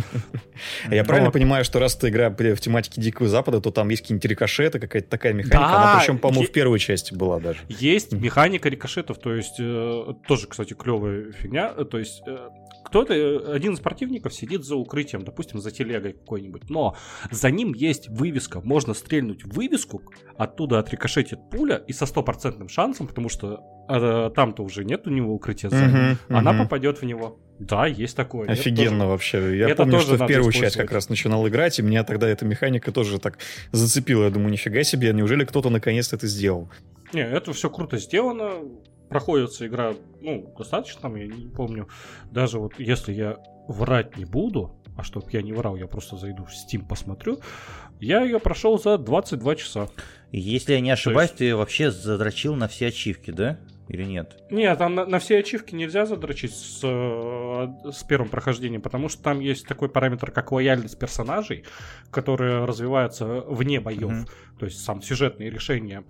(laughs) Я правильно понимаю, что раз ты игра в тематике Дикого Запада, то там есть какие-нибудь рикошеты, какая-то такая механика. Она причем, по-моему, в первой части была даже. Есть механика рикошетов, то есть э, тоже, кстати, клевая фигня. То есть э, кто-то, э, один из противников сидит за укрытием, допустим, за телегой какой-нибудь, но за ним есть вывеска, можно стрельнуть в вывеску, оттуда отрикошетит пуля и со стопроцентным шансом, потому что э, там-то уже нет у него укрытия, за uh-huh, она попадет в него. Да, есть такое. Офигенно тоже... вообще. Я это помню, что в первую часть как раз начинал играть, и меня тогда эта механика тоже так зацепила. Я думаю, нифига себе, неужели кто-то наконец это сделал? Не, это все круто сделано проходится игра, ну, достаточно там, я не помню. Даже вот если я врать не буду, а чтоб я не врал, я просто зайду в Steam, посмотрю, я ее прошел за 22 часа. Если я не ошибаюсь, есть... ты вообще задрочил на все ачивки, да? Или нет? Нет, там на, на все ачивки нельзя задрочить с, э, с первым прохождением, потому что там есть такой параметр, как лояльность персонажей, которые развиваются вне боев, mm-hmm. то есть сам сюжетные решения.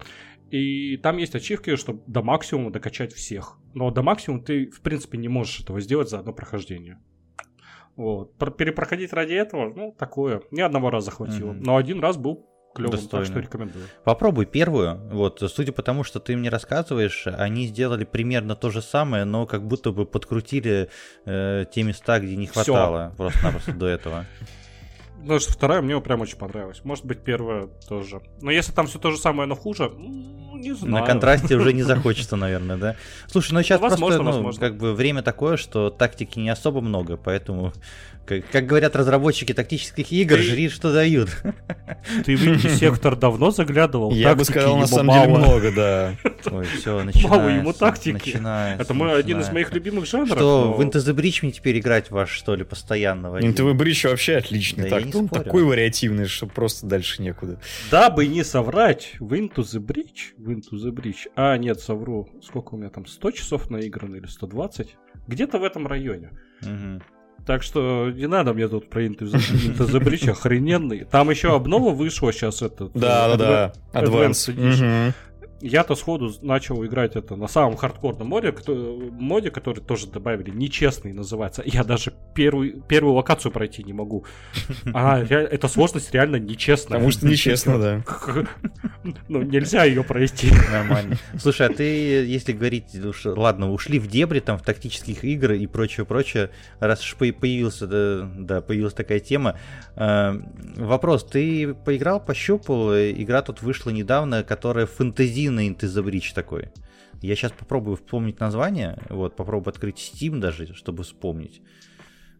И там есть ачивки, чтобы до максимума докачать всех. Но до максимума ты, в принципе, не можешь этого сделать за одно прохождение. Вот. Перепроходить ради этого, ну, такое. Ни одного раза хватило. Mm-hmm. Но один раз был клевым, Достойно. так что рекомендую. Попробуй первую. Вот, судя по тому, что ты мне рассказываешь, они сделали примерно то же самое, но как будто бы подкрутили э, те места, где не хватало просто-напросто до этого. (laughs) Ну, что вторая мне прям очень понравилась. Может быть, первая тоже. Но если там все то же самое, но хуже, не знаю. На контрасте уже не (laughs) захочется, наверное, да? Слушай, ну сейчас просто, ну, как бы время такое, что тактики не особо много, поэтому как, как говорят разработчики тактических игр, ты... жри, что дают. Ты в инди-сектор (laughs) давно заглядывал? Я бы сказал, на самом деле, много, да. (laughs) Ой, все, начинается. Мало ему тактики. Это мой один из моих любимых жанров. Что, в Into the Breach мне теперь играть ваш, что ли, постоянно? Into the Breach вообще отличный. Так, он такой вариативный, что просто дальше некуда. Дабы не соврать, в Into the Breach, Into the Breach, а, нет, совру, сколько у меня там, 100 часов наиграно или 120? Где-то в этом районе. Угу. Так что не надо мне тут про Into охрененный. Там еще обнова вышла сейчас этот. Да, да, да. Advanced Edition я-то сходу начал играть это на самом хардкорном моде, моде, который тоже добавили, нечестный называется. Я даже первую, первую локацию пройти не могу. А, эта сложность реально нечестная. Потому что нечестно, да. (laughs) Ну, нельзя ее пройти. Нормально. Слушай, а ты, если говорить, ладно, ушли в дебри там в тактических игр и прочее, прочее, раз уж появился, да, да, появилась такая тема. Э, вопрос, ты поиграл, пощупал, игра тут вышла недавно, которая фэнтези the Bridge такой. Я сейчас попробую вспомнить название, вот, попробую открыть Steam даже, чтобы вспомнить.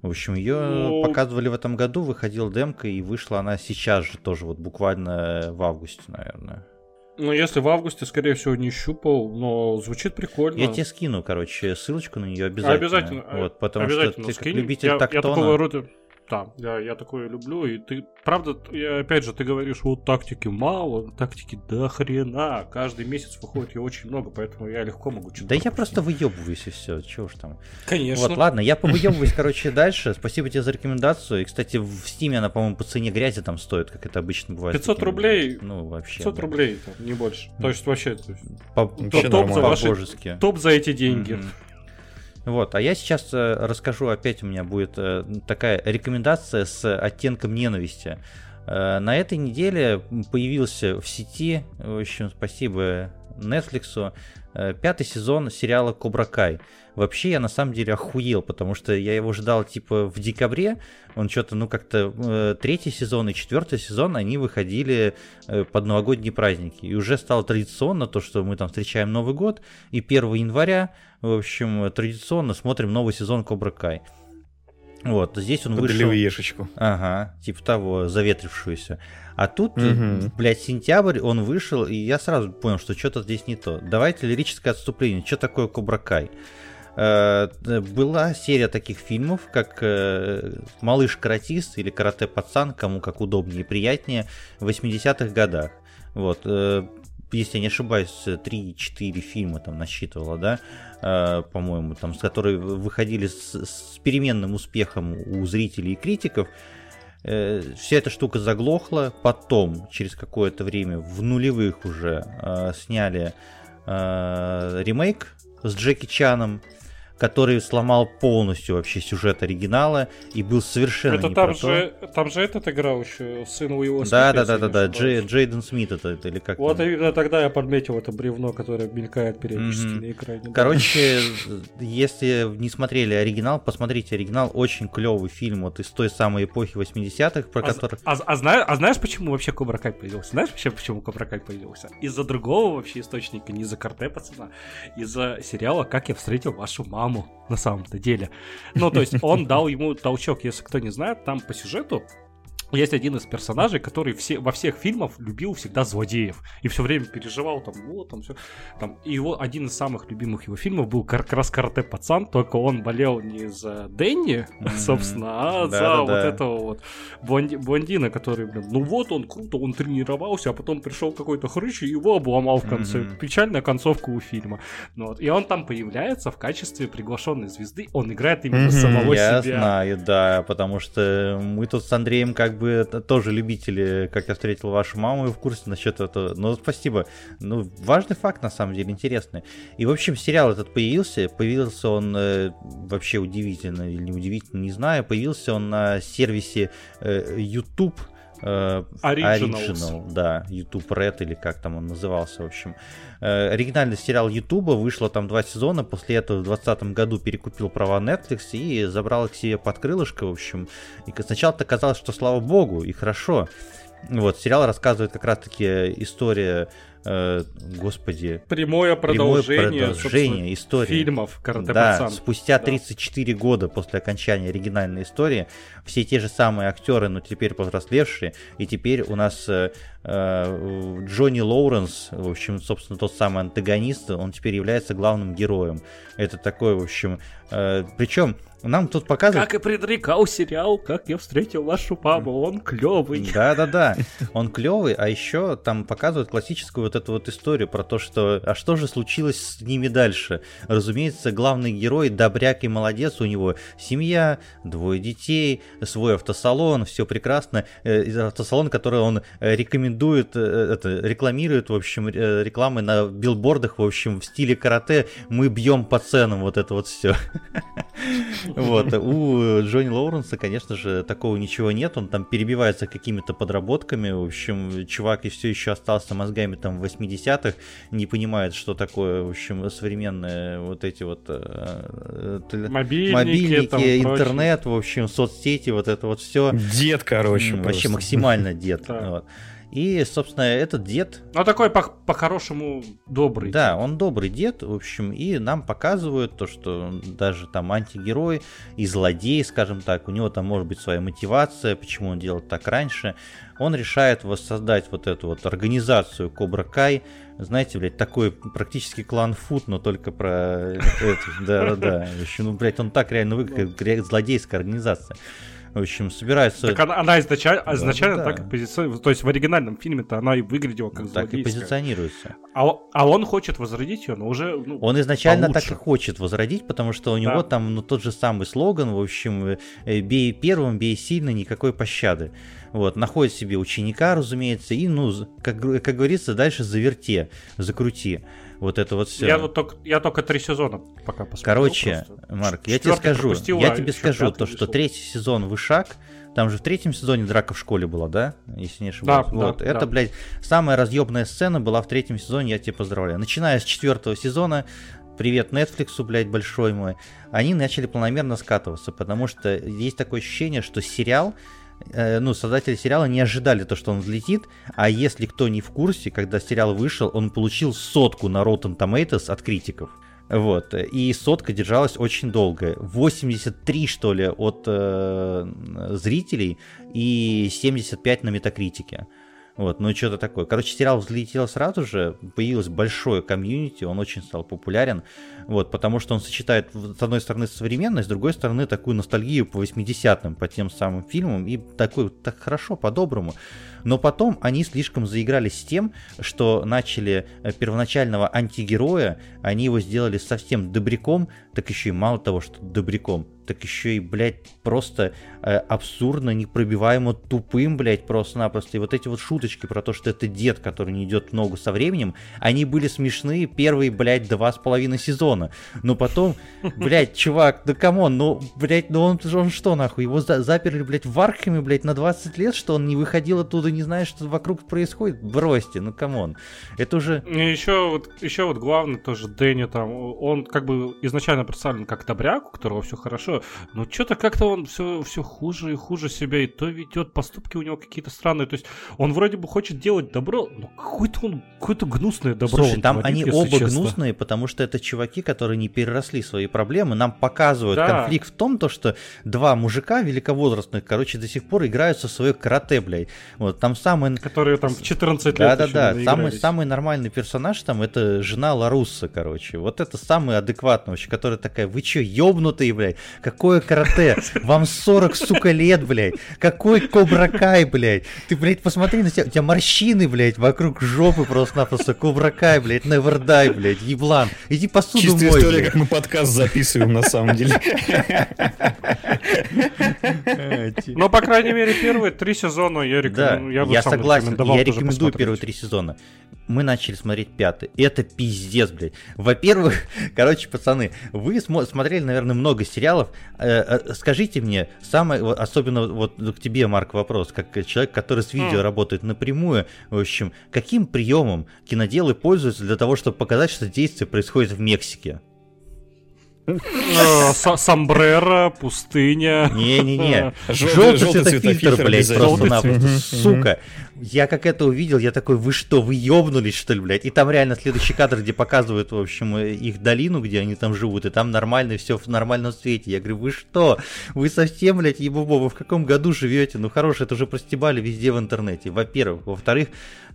В общем, ее ну... показывали в этом году, выходила демка, и вышла она сейчас же тоже, вот буквально в августе, наверное. Ну, если в августе, скорее всего, не щупал, но звучит прикольно. Я тебе скину, короче, ссылочку на нее обязательно. Обязательно. Вот, потому обязательно что ты скинь. как любитель я, тактона... Я такого рода да, я, я такое люблю. И ты, правда, я, опять же, ты говоришь, вот тактики мало, тактики до хрена. Каждый месяц выходит ее очень много, поэтому я легко могу что-то. Да пропустить. я просто выебываюсь и все, чего уж там. Конечно. Вот, ладно, я (laughs) повыебываюсь, короче, дальше. Спасибо тебе за рекомендацию. И, кстати, в Стиме она, по-моему, по цене грязи там стоит, как это обычно бывает. 500 рублей. Ну, вообще. 500 рублей, не больше. То есть вообще. По, топ, за ваши, топ за эти деньги. Вот, а я сейчас э, расскажу, опять у меня будет э, такая рекомендация с оттенком ненависти. Э, на этой неделе появился в сети, в общем, спасибо Netflix, пятый сезон сериала Кобра Кай. Вообще я на самом деле охуел, потому что я его ждал типа в декабре. Он что-то, ну как-то э, третий сезон и четвертый сезон, они выходили э, под новогодние праздники. И уже стало традиционно то, что мы там встречаем Новый год. И 1 января, в общем, традиционно смотрим новый сезон Кобра Кай. Вот, здесь он Подали вышел... ешечку. Ага, типа того, заветрившуюся. А тут, угу. блядь, сентябрь, он вышел, и я сразу понял, что что-то здесь не то. Давайте лирическое отступление. Что такое Кобра Кай? Была серия таких фильмов, как э, «Малыш-каратист» или «Карате-пацан», кому как удобнее и приятнее, в 80-х годах. Вот, э, если я не ошибаюсь, 3-4 фильма там насчитывала, да, по-моему, там, с которые выходили с, с переменным успехом у зрителей и критиков. Вся эта штука заглохла, потом, через какое-то время, в нулевых уже сняли ремейк с Джеки Чаном, который сломал полностью вообще сюжет оригинала и был совершенно это не там про же, то. Там же этот играл еще, сын Уилла Да, да, да, да, да, Джей, Джейден Смит это, это или как Вот именно тогда я подметил это бревно, которое мелькает периодически mm-hmm. на экране. Короче, если не смотрели оригинал, посмотрите оригинал, очень клевый фильм вот из той самой эпохи 80-х, про а, который... А, а, знаешь, а знаешь, почему вообще Кобра Кай появился? Знаешь вообще, почему Кобра Кай появился? Из-за другого вообще источника, не из-за карте, пацана, из-за сериала «Как я встретил вашу маму» на самом-то деле. Ну, то есть он (laughs) дал ему толчок, если кто не знает, там по сюжету есть один из персонажей, который все, во всех фильмах любил всегда злодеев. И все время переживал там, вот, там все. Там, и его один из самых любимых его фильмов был как раз карате пацан, только он болел не за Дэнни, mm-hmm. собственно, а да, за да, вот да. этого вот блонди- блондина, который, блин, ну вот он круто, он тренировался, а потом пришел какой-то хрыч и его обломал в конце. Mm-hmm. Печальная концовка у фильма. Ну, вот. И он там появляется в качестве приглашенной звезды. Он играет именно mm-hmm. самого Я себя. Я знаю, да, потому что мы тут с Андреем как бы тоже любители, как я встретил вашу маму, и в курсе насчет этого. Ну, спасибо. Ну, важный факт, на самом деле, интересный. И, в общем, сериал этот появился. Появился он э, вообще удивительно или неудивительно, не знаю. Появился он на сервисе э, YouTube. Э, Original, да, YouTube Red или как там он назывался, в общем. Э, оригинальный сериал YouTube вышло там два сезона, после этого в 2020 году перекупил права Netflix и забрал их себе под крылышко, в общем. И сначала-то казалось, что слава богу и хорошо. Вот, сериал рассказывает как раз-таки история э, господи... Прямое продолжение, прямое продолжение истории. фильмов Да, спустя 34 да. года после окончания оригинальной истории, все те же самые актеры, но теперь повзрослевшие, и теперь у нас э, Джонни Лоуренс, в общем, собственно, тот самый антагонист, он теперь является главным героем. Это такой, в общем... Э, причем нам тут показывают... Как и предрекал сериал «Как я встретил вашу папу», он клевый. Да-да-да, он клевый, а еще там показывают классическую вот эту вот историю про то, что а что же случилось с ними дальше. Разумеется, главный герой добряк и молодец, у него семья, двое детей, свой автосалон, все прекрасно. Э, автосалон, который он э, рекомендует, э, это, рекламирует, в общем, рекламы на билбордах, в общем, в стиле карате. Мы бьем по ценам, вот это вот все. (laughs) Вот, у Джонни Лоуренса, конечно же, такого ничего нет, он там перебивается какими-то подработками, в общем, чувак и все еще остался мозгами там в 80-х, не понимает, что такое, в общем, современные вот эти вот э, мобильники, мобильники там, интернет, прочее. в общем, соцсети, вот это вот все. Дед, короче. Вообще максимально дед. (laughs) И, собственно, этот дед... Ну, такой по- по-хорошему добрый. Да, дед. он добрый дед, в общем, и нам показывают то, что даже там антигерой и злодей, скажем так, у него там может быть своя мотивация, почему он делал так раньше. Он решает воссоздать вот эту вот организацию Кобра Кай, знаете, блядь, такой практически клан Фут, но только про (laughs) да-да-да. Ну, блядь, он так реально выглядит, как злодейская организация. В общем, собирается... Так она, она изначально, да, изначально да. так и позиционируется. То есть в оригинальном фильме-то она и выглядела как Так и позиционируется. А, а он хочет возродить ее, но уже ну, Он изначально получше. так и хочет возродить, потому что у него да. там ну, тот же самый слоган, в общем, э, бей первым, бей сильно, никакой пощады. Вот, находит себе ученика, разумеется, и, ну, как, как говорится, дальше заверте, закрути вот это вот все. Я, вот только, я только три сезона пока посмотрел. Короче, просто. Марк, я тебе скажу, я тебе скажу то, что третий сезон Вышак, там же в третьем сезоне драка в школе была, да? Если не ошибаюсь. Да, вот. Да, это, да. блядь, самая разъебная сцена была в третьем сезоне, я тебя поздравляю. Начиная с четвертого сезона, привет Netflix, блядь, большой мой, они начали планомерно скатываться, потому что есть такое ощущение, что сериал ну, создатели сериала не ожидали то, что он взлетит, а если кто не в курсе, когда сериал вышел, он получил сотку на Rotten Tomatoes от критиков. Вот, и сотка держалась очень долго. 83, что ли, от э, зрителей и 75 на метакритике. Вот, ну что-то такое. Короче, сериал взлетел сразу же, появилось большое комьюнити, он очень стал популярен, вот, потому что он сочетает, с одной стороны, современность, с другой стороны, такую ностальгию по 80-м, по тем самым фильмам, и такой, так хорошо, по-доброму. Но потом они слишком заигрались с тем, что начали э, первоначального антигероя, они его сделали совсем добряком, так еще и мало того, что добряком, так еще и, блядь, просто э, абсурдно, непробиваемо тупым, блядь, просто-напросто. И вот эти вот шуточки про то, что это дед, который не идет ногу со временем, они были смешные первые, блядь, два с половиной сезона. Но потом, блядь, (laughs) чувак, да come on, ну, блядь, ну он, он что, нахуй, его за заперли, блядь, в Архаме, блядь, на 20 лет, что он не выходил оттуда, не знает, что вокруг происходит? Бросьте, ну come on. Это уже... И еще вот, еще вот главное тоже Дэнни там, он как бы изначально представлен как добряк, у которого все хорошо, но что-то как-то он все, все хуже и хуже себя, и то ведет, поступки у него какие-то странные, то есть он вроде бы хочет делать добро, но какой-то он, какое-то гнусное добро Слушай, там творит, они оба честно. гнусные, потому что это чуваки, которые не переросли свои проблемы, нам показывают да. конфликт в том, то, что два мужика великовозрастных, короче, до сих пор играются в свое карате, блядь. Вот, там самый... Которые там в 14 лет Да-да-да, самый, самый нормальный персонаж там, это жена Ларусса, короче. Вот это самый адекватный вообще, которая такая, вы чё, ёбнутые, блядь? Какое карате? Вам 40, сука, лет, блядь. Какой Кобракай, блядь? Ты, блядь, посмотри на себя, у тебя морщины, блядь, вокруг жопы просто-напросто. Кобракай, блядь, невердай, блядь, еблан. Иди посуду Чистая мой, история, блядь. как мы подкаст записываем, на самом деле. Но, по крайней мере, первые три сезона я рекомендую. Да, я, согласен, я рекомендую первые три сезона. Мы начали смотреть пятый. Это пиздец, блядь. Во-первых, (laughs) короче, пацаны, вы смотрели, наверное, много сериалов. Э, э, скажите мне, самое, особенно вот к тебе, Марк, вопрос, как человек, который с видео mm. работает напрямую, в общем, каким приемом киноделы пользуются для того, чтобы показать, что действие происходит в Мексике? Э, Самбрера, пустыня. Не-не-не. (laughs) Желтый цветофильтр, блядь, просто-напросто. Сука. Я как это увидел, я такой, вы что, вы ёбнулись, что ли, блядь? И там реально следующий кадр, где показывают, в общем, их долину, где они там живут, и там нормально все в нормальном свете. Я говорю, вы что? Вы совсем, блядь, ебубо, вы в каком году живете? Ну, хорошо, это уже простебали везде в интернете, во-первых. Во-вторых,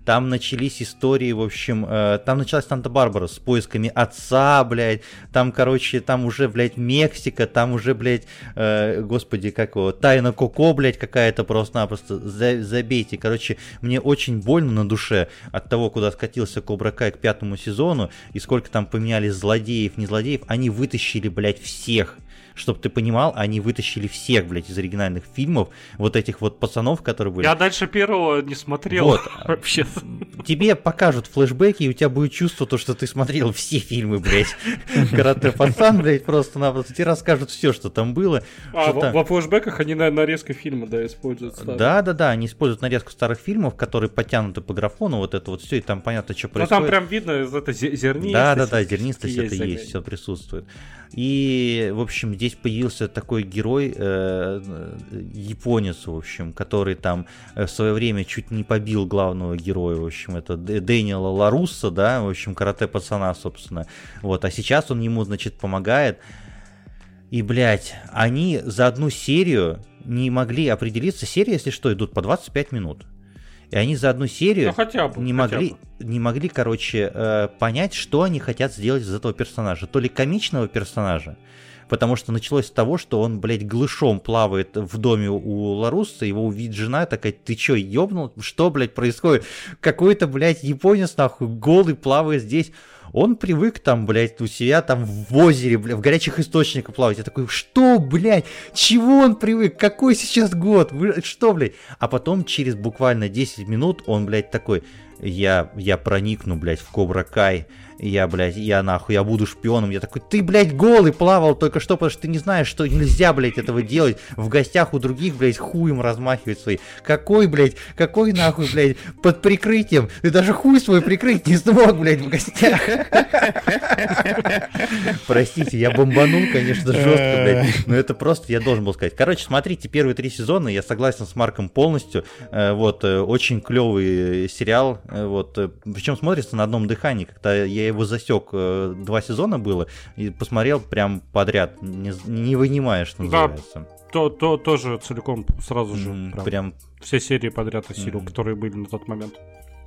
там начались истории, в общем, э, там началась Санта-Барбара с поисками отца, блядь, там, короче, там уже, блядь, Мексика, там уже, блядь, э, господи, как его, Тайна Коко, блядь, какая-то просто-напросто, за, забейте, короче, мне очень больно на душе от того, куда скатился Кобра Кай к пятому сезону, и сколько там поменяли злодеев, не злодеев, они вытащили, блядь, всех, чтобы ты понимал, они вытащили всех, блядь, из оригинальных фильмов, вот этих вот пацанов, которые были. Я дальше первого не смотрел вот. (laughs) вообще. Тебе покажут флешбеки, и у тебя будет чувство, то, что ты смотрел все фильмы, блядь. Карате пацан, блядь, просто-напросто. Тебе расскажут все, что там было. А, в, во флешбеках они на нарезку фильма, да, используют. Да-да-да, они используют нарезку старых фильмов, которые подтянуты по графону, вот это вот все, и там понятно, что происходит. Ну там прям видно, это зернистость. Да-да-да, зернистость это есть, все присутствует. И, в общем, здесь появился такой герой, э, японец, в общем, который там э, в свое время чуть не побил главного героя, в общем, это Дэниела Ларусса, да, в общем, карате пацана, собственно. Вот, а сейчас он ему, значит, помогает. И, блядь, они за одну серию не могли определиться. Серии, если что, идут по 25 минут. И они за одну серию ну, хотя бы, не, хотя могли, бы. не могли, короче, э, понять, что они хотят сделать из этого персонажа. То ли комичного персонажа, потому что началось с того, что он, блядь, глышом плавает в доме у Ларусса, его увидит жена, такая, ты чё, ёбнул? Что, блядь, происходит? Какой-то, блядь, японец, нахуй, голый плавает здесь. Он привык там, блядь, у себя там в озере, блядь, в горячих источниках плавать. Я такой, что, блядь, чего он привык? Какой сейчас год? Вы, что, блядь? А потом через буквально 10 минут он, блядь, такой, я, я проникну, блядь, в Кобра Кай я, блядь, я нахуй, я буду шпионом. Я такой, ты, блядь, голый плавал только что, потому что ты не знаешь, что нельзя, блядь, этого делать. В гостях у других, блядь, хуем размахивать свои. Какой, блядь, какой нахуй, блядь, под прикрытием? Ты даже хуй свой прикрыть не смог, блядь, в гостях. Простите, я бомбанул, конечно, жестко, блядь. Но это просто, я должен был сказать. Короче, смотрите, первые три сезона, я согласен с Марком полностью. Э, вот, э, очень клевый сериал. Э, вот, причем смотрится на одном дыхании, когда я его засек, э, два сезона было, и посмотрел прям подряд, не, не вынимая, что называется. Да, то, то тоже целиком сразу же. Mm, прям, прям все серии подряд осилил, mm. которые были на тот момент.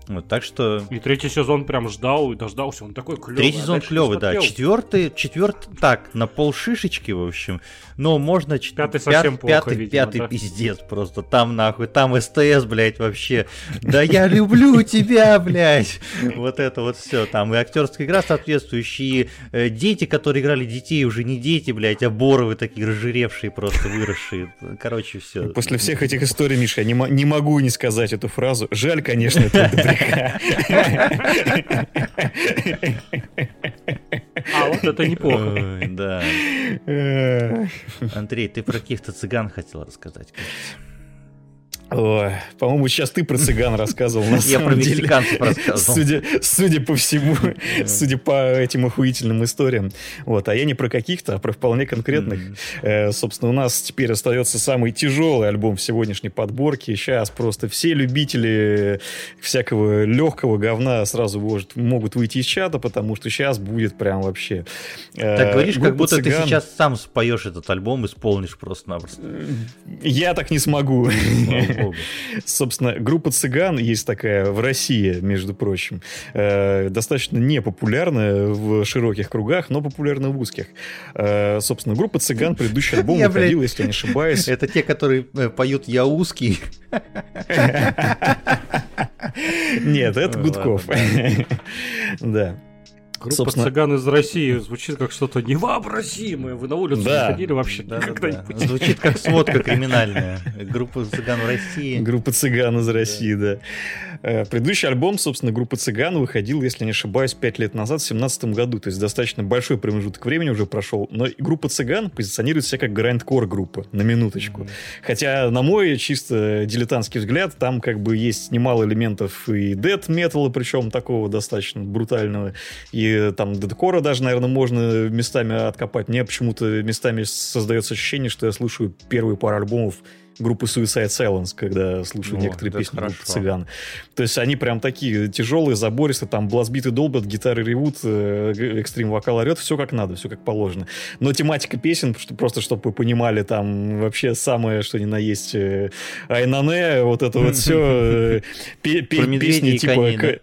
Вот, так что... И третий сезон прям ждал и дождался, он такой клевый. Третий сезон клевый, да. Четвертый, четвертый, так, на пол шишечки, в общем. Но можно... Пятый совсем плохо, Пятый, видимо, пятый да? пиздец просто. Там нахуй, там СТС, блядь, вообще. Да я люблю тебя, блядь. Вот это вот все. Там и актерская игра соответствующие. Э, дети, которые играли детей, уже не дети, блядь, а боровы такие разжиревшие просто, выросшие. Короче, все. После всех этих историй, Миша, я не, не могу не сказать эту фразу. Жаль, конечно, это (laughs) (laughs) а вот это неплохо. Да. Андрей, ты про каких-то цыган хотел рассказать, кажется. Ой, по-моему, сейчас ты про цыган (laughs) рассказывал, на Я про мексиканцев рассказывал. Судя, судя по всему, судя по этим охуительным историям. Вот, а я не про каких-то, а про вполне конкретных. Э, собственно, у нас теперь остается самый тяжелый альбом в сегодняшней подборке. Сейчас просто все любители всякого легкого говна сразу может, могут выйти из чата, потому что сейчас будет прям вообще... Э, так говоришь, как будто ты сейчас сам споешь этот альбом, исполнишь просто-напросто. Я так не смогу. (laughs) Собственно, группа цыган есть такая в России, между прочим. Э, достаточно непопулярная в широких кругах, но популярна в узких. Э, собственно, группа цыган, предыдущий альбом выходил, если я не ошибаюсь. Это те, которые э, поют «Я узкий». (laughs) Нет, это Гудков. (laughs) Да. Группа Собственно... цыган из России звучит как что-то невообразимое. Вы на улицу да. ходили вообще да, когда-нибудь? Да. Звучит как (laughs) сводка криминальная. Группа цыган в России. Группа цыган из России, да. Э, предыдущий альбом, собственно, группы цыган выходил, если не ошибаюсь, 5 лет назад, в 2017 году. То есть достаточно большой промежуток времени уже прошел. Но группа цыган позиционирует себя как грандкор группа, на минуточку. Mm-hmm. Хотя, на мой чисто дилетантский взгляд, там как бы есть немало элементов и дед металла, причем такого достаточно брутального, и там дедкора даже, наверное, можно местами откопать. Мне почему-то местами создается ощущение, что я слушаю первые пару альбомов группы Suicide Silence, когда слушаю О, некоторые песни хорошо. группы цыган. То есть они прям такие тяжелые, забористые, там блазбиты долбят, гитары ревут, э, экстрим вокал орет, все как надо, все как положено. Но тематика песен, просто чтобы вы понимали, там вообще самое, что ни на есть, э, Айнане, вот это вот все, э, (laughs) песни типа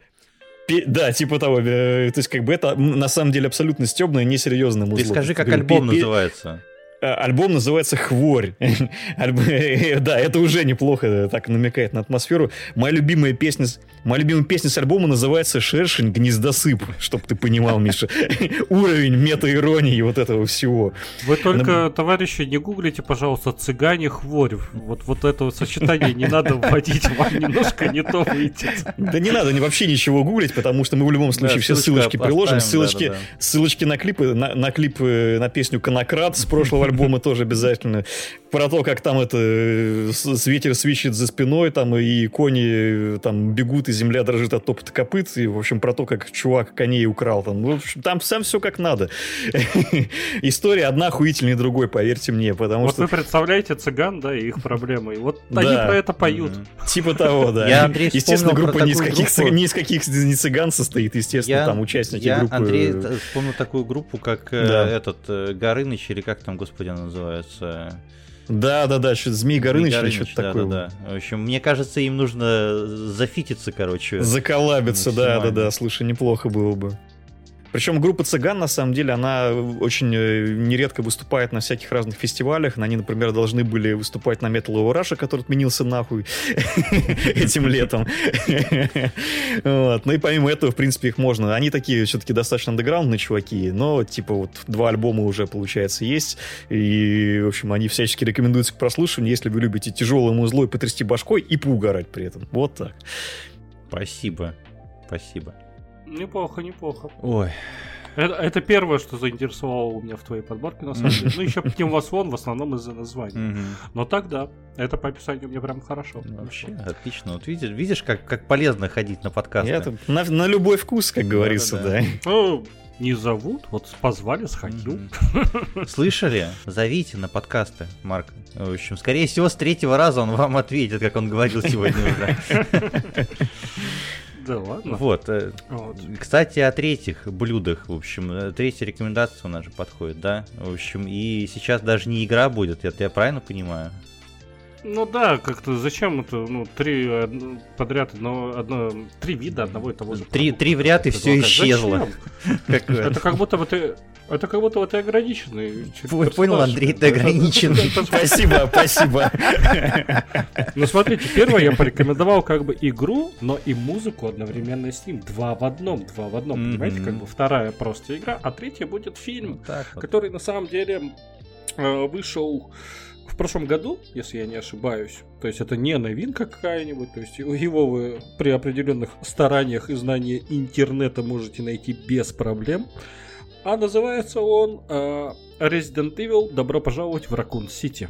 да, типа того. Э, то есть, как бы это на самом деле абсолютно стебное, несерьезное музло. Ты скажи, как альбом называется. Э, альбом называется «Хворь». (laughs) да, это уже неплохо э, так намекает на атмосферу. Моя любимая песня, моя любимая песня с альбома называется «Шершень гнездосып», (laughs) чтобы ты понимал, Миша. (laughs) Уровень мета-иронии вот этого всего. Вы только, товарищи, не гуглите, пожалуйста, «Цыгане хворь». Вот, вот это сочетание не надо вводить, вам немножко не то выйдет. Да не надо вообще ничего гуглить, потому что мы в любом случае все ссылочки приложим. Ссылочки, на клипы, на, клип, э, на песню «Конократ» с прошлого альбомы тоже обязательно. Про то, как там это э, ветер свищет за спиной, там и кони э, там бегут, и земля дрожит от топота копыт. И, в общем, про то, как чувак коней украл. Там, в общем, там сам все как надо. (laughs) История одна охуительнее другой, поверьте мне. Потому вот что... вы представляете цыган, да, и их проблемы. И вот да. они про это поют. Типа того, да. Я, Андрей, естественно, группа ни из каких, группу... ни из каких не цыган состоит, естественно, я, там участники я, группы. Андрей, вспомнил такую группу, как да. этот Горыныч, или как там, господи, она называется? Да, да, да, что Змей Горыныч или что-то такое. Да, да. В общем, мне кажется, им нужно зафититься, короче. Заколабиться, да, да, да. Слушай, неплохо было бы. Причем группа цыган, на самом деле, она очень э, нередко выступает на всяких разных фестивалях. Они, например, должны были выступать на Metal of Russia, который отменился нахуй (laughs) этим летом. Ну и помимо этого, в принципе, их можно. Они такие все-таки достаточно андеграундные чуваки, но, типа, вот два альбома уже, получается, есть. И, в общем, они всячески рекомендуются к прослушиванию, если вы любите тяжелое музло и потрясти башкой и поугарать при этом. Вот так. Спасибо. Спасибо. Неплохо, неплохо. Ой. Это, это первое, что заинтересовало у меня в твоей подборке, на самом деле. Ну, еще Вон в основном из-за названия. Но так да, это по описанию мне прям хорошо. Вообще, отлично. Вот видишь, видишь как, как полезно ходить на подкасты. Это на, на любой вкус, как говорится, да. Ну, не зовут, вот позвали, сходил. Слышали? Зовите на подкасты, Марк. В общем, скорее всего, с третьего раза он вам ответит, как он говорил сегодня уже. (laughs) Да ладно. Вот. Э, вот. Кстати, о третьих блюдах, в общем, э, третья рекомендация у нас же подходит, да? В общем, и сейчас даже не игра будет, это я правильно понимаю? Ну да, как-то зачем это, ну, три подряд, одно, одно, три вида одного и того же. Три, три в ряд и все исчезло. Это (laughs) как будто бы ты это как будто вот ты ограниченный. Понял, Андрей, ты ограниченный. Спасибо, спасибо. (laughs) Ну, смотрите, первое я порекомендовал как бы игру, но и музыку одновременно с ним. Два в одном, два в одном, понимаете? Как бы вторая просто игра, а третья будет фильм, который на самом деле э, вышел в прошлом году, если я не ошибаюсь. То есть это не новинка какая-нибудь. То есть его вы при определенных стараниях и знании интернета можете найти без проблем. А называется он э, Resident Evil «Добро пожаловать в Ракун Сити».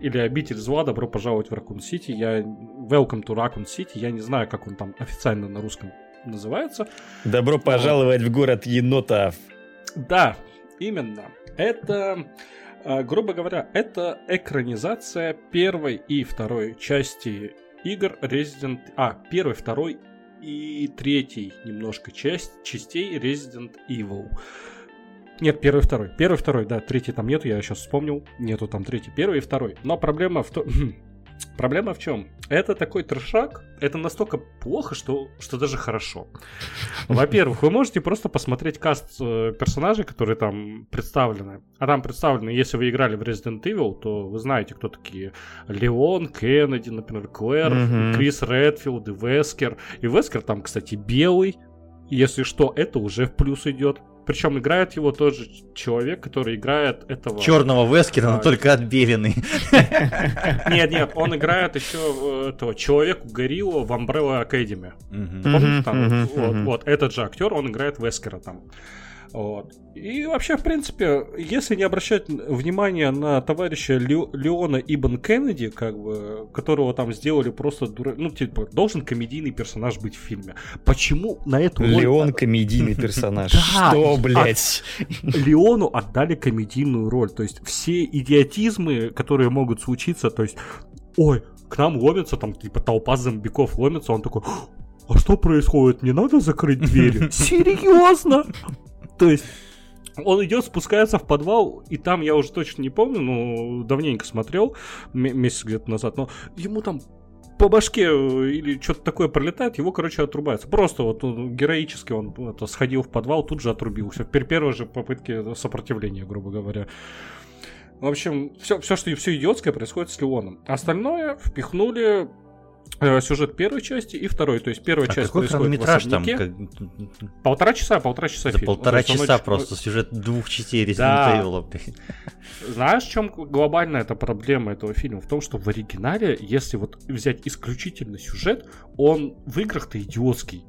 Или «Обитель зла. Добро пожаловать в Ракун Сити». Я... Welcome to Raccoon City. Я не знаю, как он там официально на русском называется. Добро пожаловать в город енотов. Да, именно. Это, грубо говоря, это экранизация первой и второй части игр Resident... А, первой, второй и третий немножко часть частей Resident Evil. Нет, первый, второй. Первый, второй, да, третий там нету, я сейчас вспомнил. Нету там третий, первый и второй. Но проблема в том... (laughs) Проблема в чем? Это такой трешак, это настолько плохо, что, что даже хорошо. Во-первых, вы можете просто посмотреть каст э, персонажей, которые там представлены. А там представлены, если вы играли в Resident Evil, то вы знаете, кто такие Леон, Кеннеди, например, Клэр, mm-hmm. Крис Редфилд и Вескер. И Вескер там, кстати, белый. Если что, это уже в плюс идет. Причем играет его тот же человек, который играет этого... Черного Вескера, а... но только отбеленный. (laughs) Нет, нет, он играет еще этого человеку гориллу в Umbrella Academy. Помните там? Вот, этот же актер, он играет Вескера там. Вот. И вообще, в принципе, если не обращать внимания на товарища Ле- Леона Ибн Кеннеди, как бы, которого там сделали просто дура... Ну, типа, должен комедийный персонаж быть в фильме. Почему на эту роль... Леон комедийный персонаж. (laughs) Что, блядь? Леону отдали комедийную роль. То есть все идиотизмы, которые могут случиться, то есть, ой, к нам ломится, там, типа, толпа зомбиков ломится, он такой, а что происходит? Не надо закрыть двери? (laughs) Серьезно? То есть он идет, спускается в подвал, и там я уже точно не помню, ну, давненько смотрел, месяц где-то назад, но ему там по башке э, или что-то такое пролетает, его, короче, отрубается. Просто вот он, героически он это, сходил в подвал, тут же отрубился. При первой же попытке сопротивления, грубо говоря. В общем, все, все, что все идиотское происходит с Леоном. Остальное впихнули сюжет первой части и второй. То есть первая а часть какой хронометраж там? Как... Полтора часа, полтора часа За фильм. полтора часа очень... просто сюжет двух частей Resident да. Evil. Знаешь, в чем глобальная эта проблема этого фильма? В том, что в оригинале, если вот взять исключительно сюжет, он в играх-то идиотский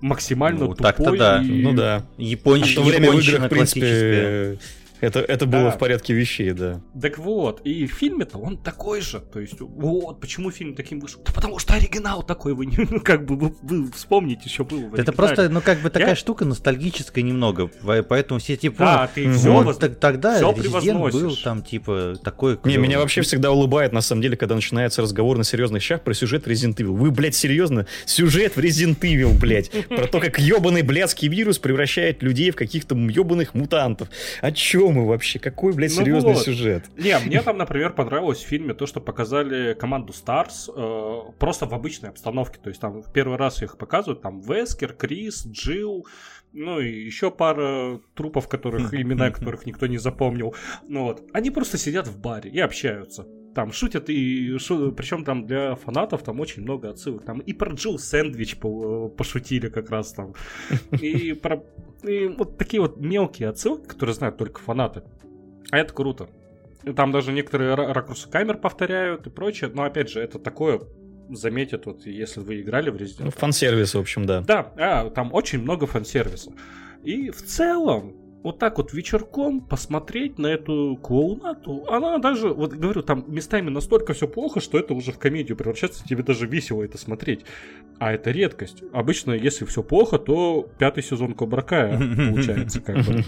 максимально ну, тупой. Так-то да. И... Ну да. Японщина, а в в играх, в принципе, это, это да. было в порядке вещей, да. Так вот, и в фильме-то он такой же. То есть, вот, почему фильм таким вышел? Да потому что оригинал такой, вы, (laughs) ну, как бы, вы, вы вспомните, что было в Это просто, ну, как бы такая Я... штука ностальгическая немного, поэтому все, типа, да, ты все вот, воз... тогда все Резидент был там, типа, такой... Клёвый. Не, меня вообще всегда улыбает, на самом деле, когда начинается разговор на серьезных щах про сюжет Resident Evil. Вы, блядь, серьезно? Сюжет в Resident Evil, блядь. Про то, как ебаный блядский вирус превращает людей в каких-то ебаных мутантов. О мы вообще? Какой блядь, ну серьезный вот. сюжет. Не, мне (laughs) там, например, понравилось в фильме то, что показали команду Stars э, просто в обычной обстановке. То есть там в первый раз их показывают, там Вескер, Крис, Джилл, ну и еще пара трупов, которых (laughs) имена которых никто не запомнил. Ну вот, они просто сидят в баре и общаются. Там шутят и шу... причем там для фанатов там очень много отсылок. Там и про Джилл Сэндвич пошутили как раз там. (laughs) И про и вот такие вот мелкие отсылки, которые знают только фанаты. А это круто. Там даже некоторые ракурсы камер повторяют и прочее. Но опять же, это такое заметят, вот если вы играли в Resident Evil. Ну, фан-сервис, в общем, да. Да, а, там очень много фан-сервиса. И в целом, вот так вот вечерком посмотреть на эту клоунату, она даже, вот говорю, там местами настолько все плохо, что это уже в комедию превращается, тебе даже весело это смотреть. А это редкость. Обычно, если все плохо, то пятый сезон Кобра получается как бы.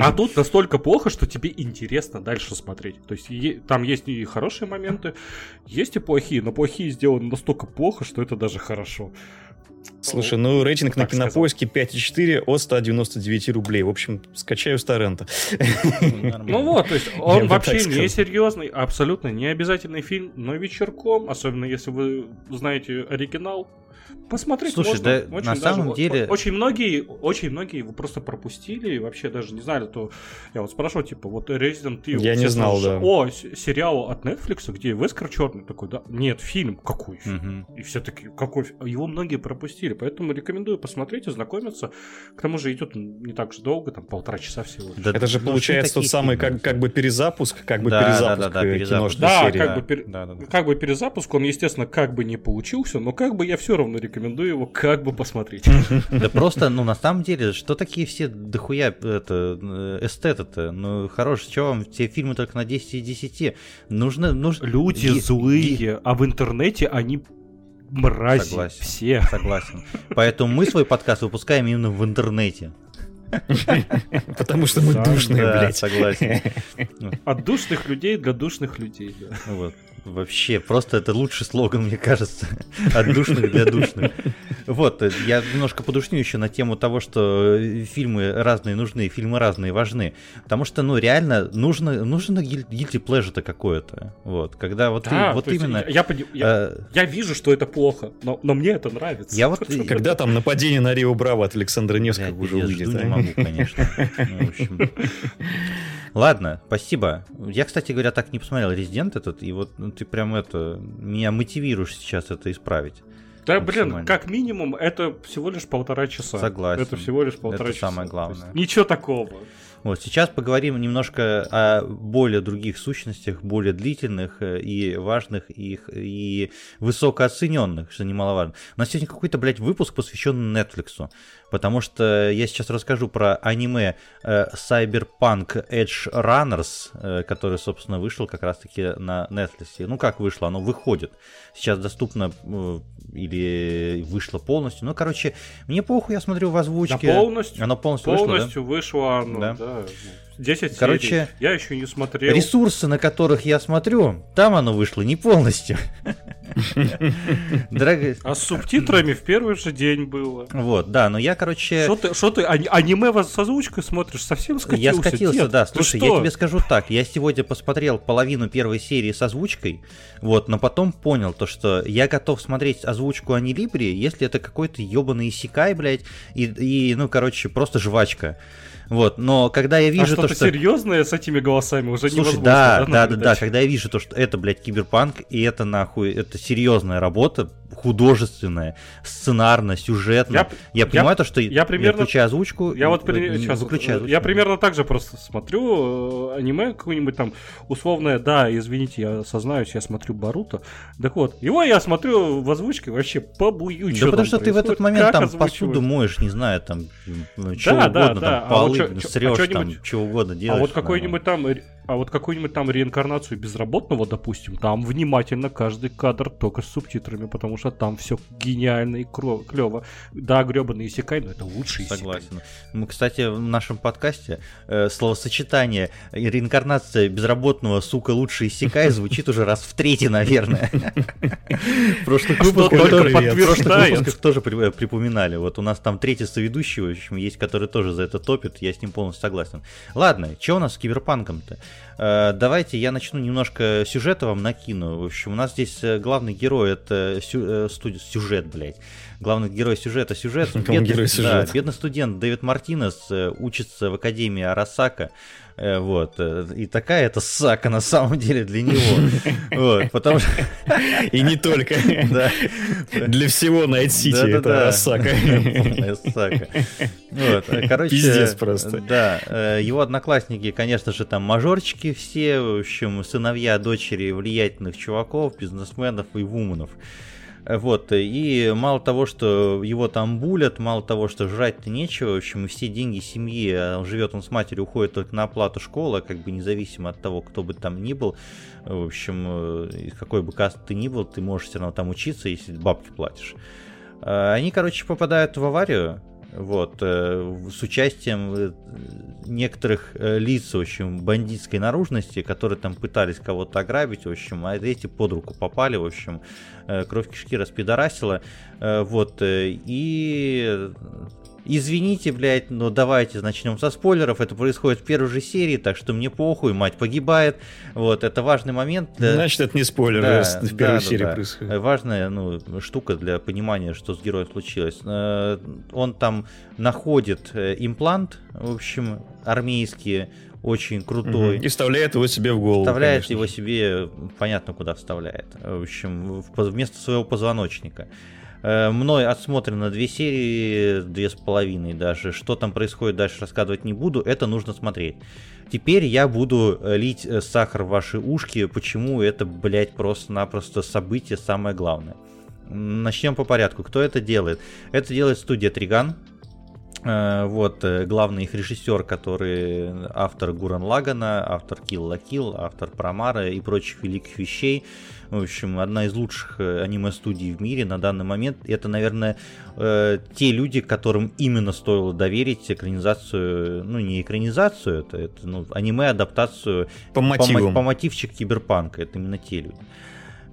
А тут настолько плохо, что тебе интересно дальше смотреть. То есть там есть и хорошие моменты, есть и плохие, но плохие сделаны настолько плохо, что это даже хорошо. Слушай, ну рейтинг на кинопоиске 5,4 от 199 рублей. В общем, скачаю с торрента. Ну (laughs) вот, то есть он вообще не серьезный, абсолютно не обязательный фильм, но вечерком, особенно если вы знаете оригинал, Посмотреть Слушай, можно. да очень на самом даже, деле... Очень многие, очень многие его просто пропустили и вообще даже не знали, то я вот спрашивал, типа, вот Resident Evil. Я не знал, да. О, сериал от Netflix, где Вескер черный такой, да? Нет, фильм. Какой фильм? Угу. И все таки какой Его многие пропустили, поэтому рекомендую посмотреть, ознакомиться. К тому же идет не так же долго, там полтора часа всего. Да, это же ну, получается тот самый как, как бы перезапуск, как бы да, перезапуск да, да, да, перезапуск. Да, серии, как, да. Бы пер... да, да, да. как бы перезапуск, он, естественно, как бы не получился, но как бы я все равно рекомендую рекомендую его как бы посмотреть. (laughs) Да просто, ну, на самом деле, что такие все дохуя это, э, эстеты-то? Ну, хорош, что вам те фильмы только на 10 из 10? Нужно, нужно... Люди злые, а в интернете они мрази. Согласен. Все. Согласен. Поэтому мы свой подкаст выпускаем именно в интернете. (laughs) Потому что мы душные, блядь. согласен. От душных людей для душных людей, да. Вот. Вообще, просто это лучший слоган, мне кажется. (laughs) От душных для душных. Вот, я немножко подушню еще на тему того, что фильмы разные нужны, фильмы разные важны. Потому что, ну, реально, нужно, нужно guilty pleasure-то какое-то. Вот, когда вот, да, ты, вот именно... Я, я, я, э, я вижу, что это плохо, но, но мне это нравится. Я вот... (laughs) Когда там нападение на Рио Браво от Александра Невского уже я выйдет? Я не могу, конечно. (laughs) Ладно, спасибо. Я, кстати говоря, так не посмотрел Резидент этот, и вот ну, ты прям это меня мотивируешь сейчас это исправить. Да, блин, как минимум, это всего лишь полтора часа. Согласен. Это всего лишь полтора это часа. самое главное. Ничего такого. Вот сейчас поговорим немножко о более других сущностях, более длительных э, и важных, и, и высокооцененных, что немаловажно. У нас сегодня какой-то, блядь, выпуск посвященный Netflix, потому что я сейчас расскажу про аниме э, Cyberpunk Edge Runners, э, который, собственно, вышел как раз-таки на Netflix. Ну, как вышло? Оно выходит. Сейчас доступно э, или вышло полностью. Ну, короче, мне похуй, я смотрю в озвучке. Да полностью. Оно полностью, полностью вышло, да? вышло оно, да. да. 10 Короче, серий. Я еще не смотрел. Ресурсы, на которых я смотрю, там оно вышло не полностью. А с субтитрами в первый же день было. Вот, да, но я, короче... Что ты, аниме с озвучкой смотришь? Совсем скатился? Я скатился, да. Слушай, я тебе скажу так. Я сегодня посмотрел половину первой серии с озвучкой, вот, но потом понял то, что я готов смотреть озвучку Анилибри, если это какой-то ебаный исекай, блядь, и, ну, короче, просто жвачка. Вот, но когда я вижу а то, что... серьезное с этими голосами уже Слушай, невозможно. Да, да, да, да, когда я вижу то, что это, блядь, киберпанк, и это нахуй, это серьезная работа, художественная, сценарно, сюжетно. Я, я понимаю я, то, что я, примерно, я включаю озвучку. Я вот при, сейчас, выключаю озвучку. Я примерно так же просто смотрю э, аниме какое-нибудь там условное, да, извините, я сознаюсь, я смотрю Баруто. Так вот, его я смотрю в озвучке вообще побую. Да потому что ты в этот момент там посуду моешь, не знаю, там, что да, угодно, да, там, да. полы а вот срешь, а там, что угодно делаешь. А вот какой-нибудь там а вот какую-нибудь там реинкарнацию безработного, допустим, там внимательно каждый кадр только с субтитрами, потому что там все гениально и клево. Да, гребаный Исекай, но это лучший Согласен. Мы, кстати, в нашем подкасте э, словосочетание реинкарнация безработного, сука, лучший Исекай (laughs) звучит уже раз в третий, наверное. (laughs) В прошлых выпусках тоже припоминали. Вот у нас там третий соведущий, в общем, есть, который тоже за это топит, я с ним полностью согласен. Ладно, что у нас с киберпанком-то? Э, давайте я начну немножко сюжета вам накину. В общем, у нас здесь э, главный герой это сю, э, студ, сюжет, блядь. Главный герой сюжета сюжет. (laughs) Бедный, герой сюжет. Да, бедный студент Дэвид Мартинес учится в Академии Арасака. Вот. И такая это сака на самом деле для него. (laughs) Вот, потому что... И не только. Да. Для всего Найт Сити это Арасака. Сака. Вот, короче... Пиздец просто. Да, его одноклассники, конечно же, там мажорчики все, в общем, сыновья, дочери влиятельных чуваков, бизнесменов и вуменов. Вот, и мало того, что его там булят, мало того, что жрать-то нечего, в общем, все деньги семьи, а живет он с матерью, уходит только на оплату школы, как бы независимо от того, кто бы там ни был, в общем, э, какой бы каст ты ни был, ты можешь все равно там учиться, если бабки платишь. А, они, короче, попадают в аварию, вот, с участием некоторых лиц, в общем, бандитской наружности, которые там пытались кого-то ограбить, в общем, а эти под руку попали, в общем, кровь кишки распидорасила, вот, и Извините, блядь, но давайте начнем со спойлеров. Это происходит в первой же серии, так что мне похуй, мать погибает. Вот, это важный момент. Значит, это не спойлер, да, в первой да, серии да, происходит. Важная ну, штука для понимания, что с героем случилось. Э, он там находит э, имплант, в общем, армейский, очень крутой. И вставляет его себе в голову. Вставляет конечно. его себе, понятно, куда вставляет. В общем, вместо своего позвоночника. Э, мной отсмотрено две серии, две с половиной даже. Что там происходит дальше рассказывать не буду, это нужно смотреть. Теперь я буду э, лить э, сахар в ваши ушки, почему это, блядь, просто-напросто событие самое главное. Начнем по порядку. Кто это делает? Это делает студия Триган. Вот, главный их режиссер, который автор Гуран Лагана, автор Kill la Kill, автор Промара и прочих великих вещей. В общем, одна из лучших э, аниме-студий в мире на данный момент. Это, наверное, э, те люди, которым именно стоило доверить экранизацию, ну не экранизацию, это, это ну, аниме-адаптацию по, мотивам. по, по мотивчик киберпанка. Это именно те люди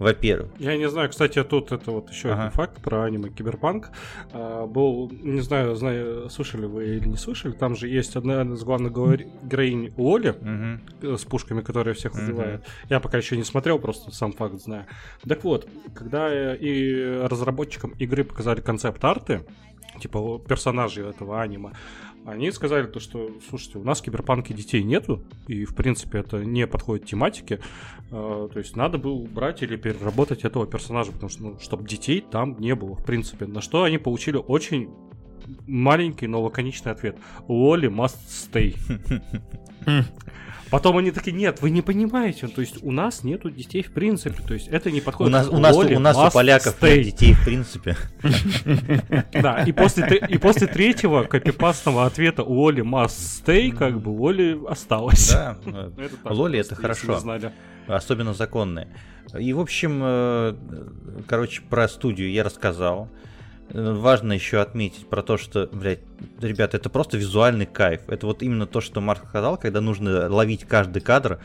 во-первых. Я не знаю, кстати, тут это вот еще ага. один факт про аниме Киберпанк. А, был, не знаю, знаю, слышали вы или не слышали, там же есть одна из главных героинь Лоли угу. с пушками, которая всех убивает. Угу. Я пока еще не смотрел, просто сам факт знаю. Так вот, когда и разработчикам игры показали концепт-арты, типа персонажей этого аниме, они сказали то, что, слушайте, у нас в киберпанке детей нету, и, в принципе, это не подходит тематике, э, то есть надо было брать или переработать этого персонажа, потому что, ну, чтобы детей там не было, в принципе. На что они получили очень маленький, но лаконичный ответ. Лоли must stay. (laughs) Потом они такие, нет, вы не понимаете, то есть у нас нету детей в принципе, то есть это не подходит. У нас, у нас, у нас у поляков нет детей в принципе. (laughs) Да, и после, и после третьего копипастного ответа у Оли must stay, как бы Оли осталось. Да, (laughs) Лоли это хорошо, особенно законные. И, в общем, э, короче, про студию я рассказал. Важно еще отметить про то, что, блядь, ребята, это просто визуальный кайф. Это вот именно то, что Марк сказал, когда нужно ловить каждый кадр,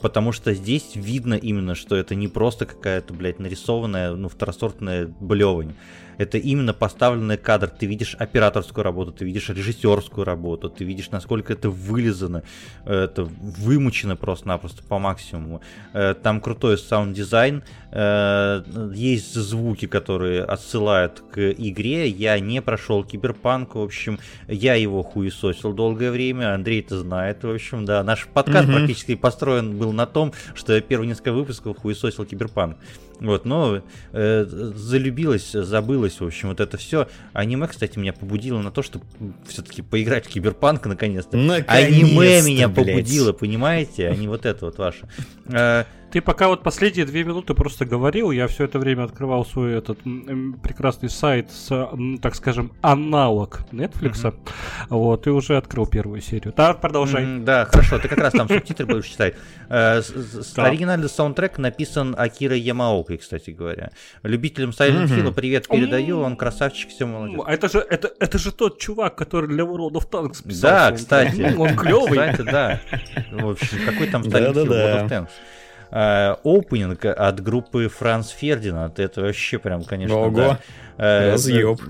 потому что здесь видно именно, что это не просто какая-то, блядь, нарисованная, ну, второсортная блевань это именно поставленный кадр. Ты видишь операторскую работу, ты видишь режиссерскую работу, ты видишь, насколько это вылезано, это вымучено просто-напросто по максимуму. Э, там крутой саунд-дизайн, э, есть звуки, которые отсылают к игре. Я не прошел киберпанк, в общем, я его хуесосил долгое время, Андрей это знает, в общем, да. Наш подкаст mm-hmm. практически построен был на том, что я первые несколько выпусков хуесосил киберпанк. Вот, но э, залюбилась, забылась, в общем, вот это все. Аниме, кстати, меня побудило на то, чтобы все-таки поиграть в киберпанк наконец-то. наконец-то Аниме меня блядь. побудило, понимаете, а не вот это вот ваше. Ты пока вот последние две минуты просто говорил, я все это время открывал свой этот прекрасный сайт с, так скажем, аналог Netflix. Mm-hmm. Вот, и уже открыл первую серию. Да, продолжай. Mm-hmm, да, хорошо, ты как раз там субтитры будешь читать. Э, оригинальный саундтрек написан Акира Ямаокой, кстати говоря. Любителям Silent Hill привет передаю, он красавчик, все молодец. Это же, это, это же тот чувак, который для World of Tanks писал. Да, кстати. Он клевый. Кстати, да. В общем, какой там (laughs) Silent Hill World of Tanks? Опенинг от группы Франц Фердинанд. Это вообще прям, конечно, Ого. да. Э, Разъеб.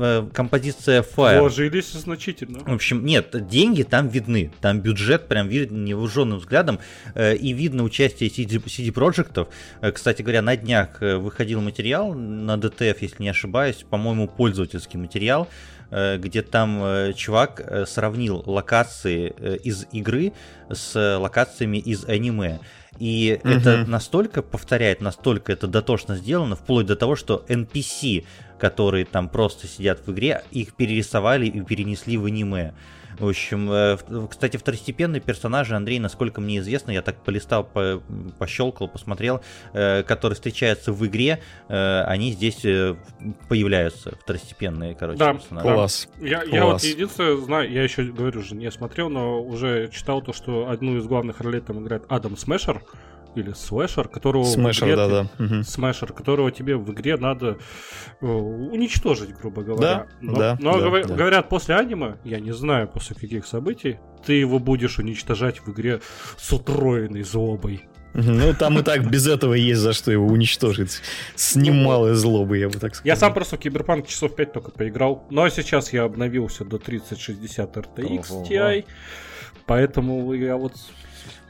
Э, композиция Fire. Вложились значительно. В общем, нет, деньги там видны. Там бюджет прям виден невооруженным взглядом. Э, и видно участие CD, CD Projekt. Кстати говоря, на днях выходил материал на DTF, если не ошибаюсь, по-моему, пользовательский материал, где там чувак сравнил локации из игры с локациями из аниме. И угу. это настолько повторяет, настолько это дотошно сделано, вплоть до того, что NPC, которые там просто сидят в игре, их перерисовали и перенесли в аниме. В общем, э, кстати, второстепенные персонажи, Андрей, насколько мне известно, я так полистал, по, пощелкал, посмотрел, э, которые встречаются в игре, э, они здесь появляются, второстепенные, короче, да, персонажи. Класс. Я, класс. я вот единственное знаю, я еще говорю же, не смотрел, но уже читал то, что одну из главных ролей там играет Адам Смешер, или слэшер, которого Смешер, игре, да, да. Смешер, которого тебе в игре надо э, уничтожить, грубо говоря. Да, но, да, но да, говор- да. говорят, после аниме, я не знаю после каких событий, ты его будешь уничтожать в игре с утроенной злобой. Ну, там и так без этого есть за что его уничтожить. С немалой злобы, я бы так сказал. Я сам просто в Киберпанк часов 5 только поиграл. Но сейчас я обновился до 3060 RTX Ti. Поэтому я вот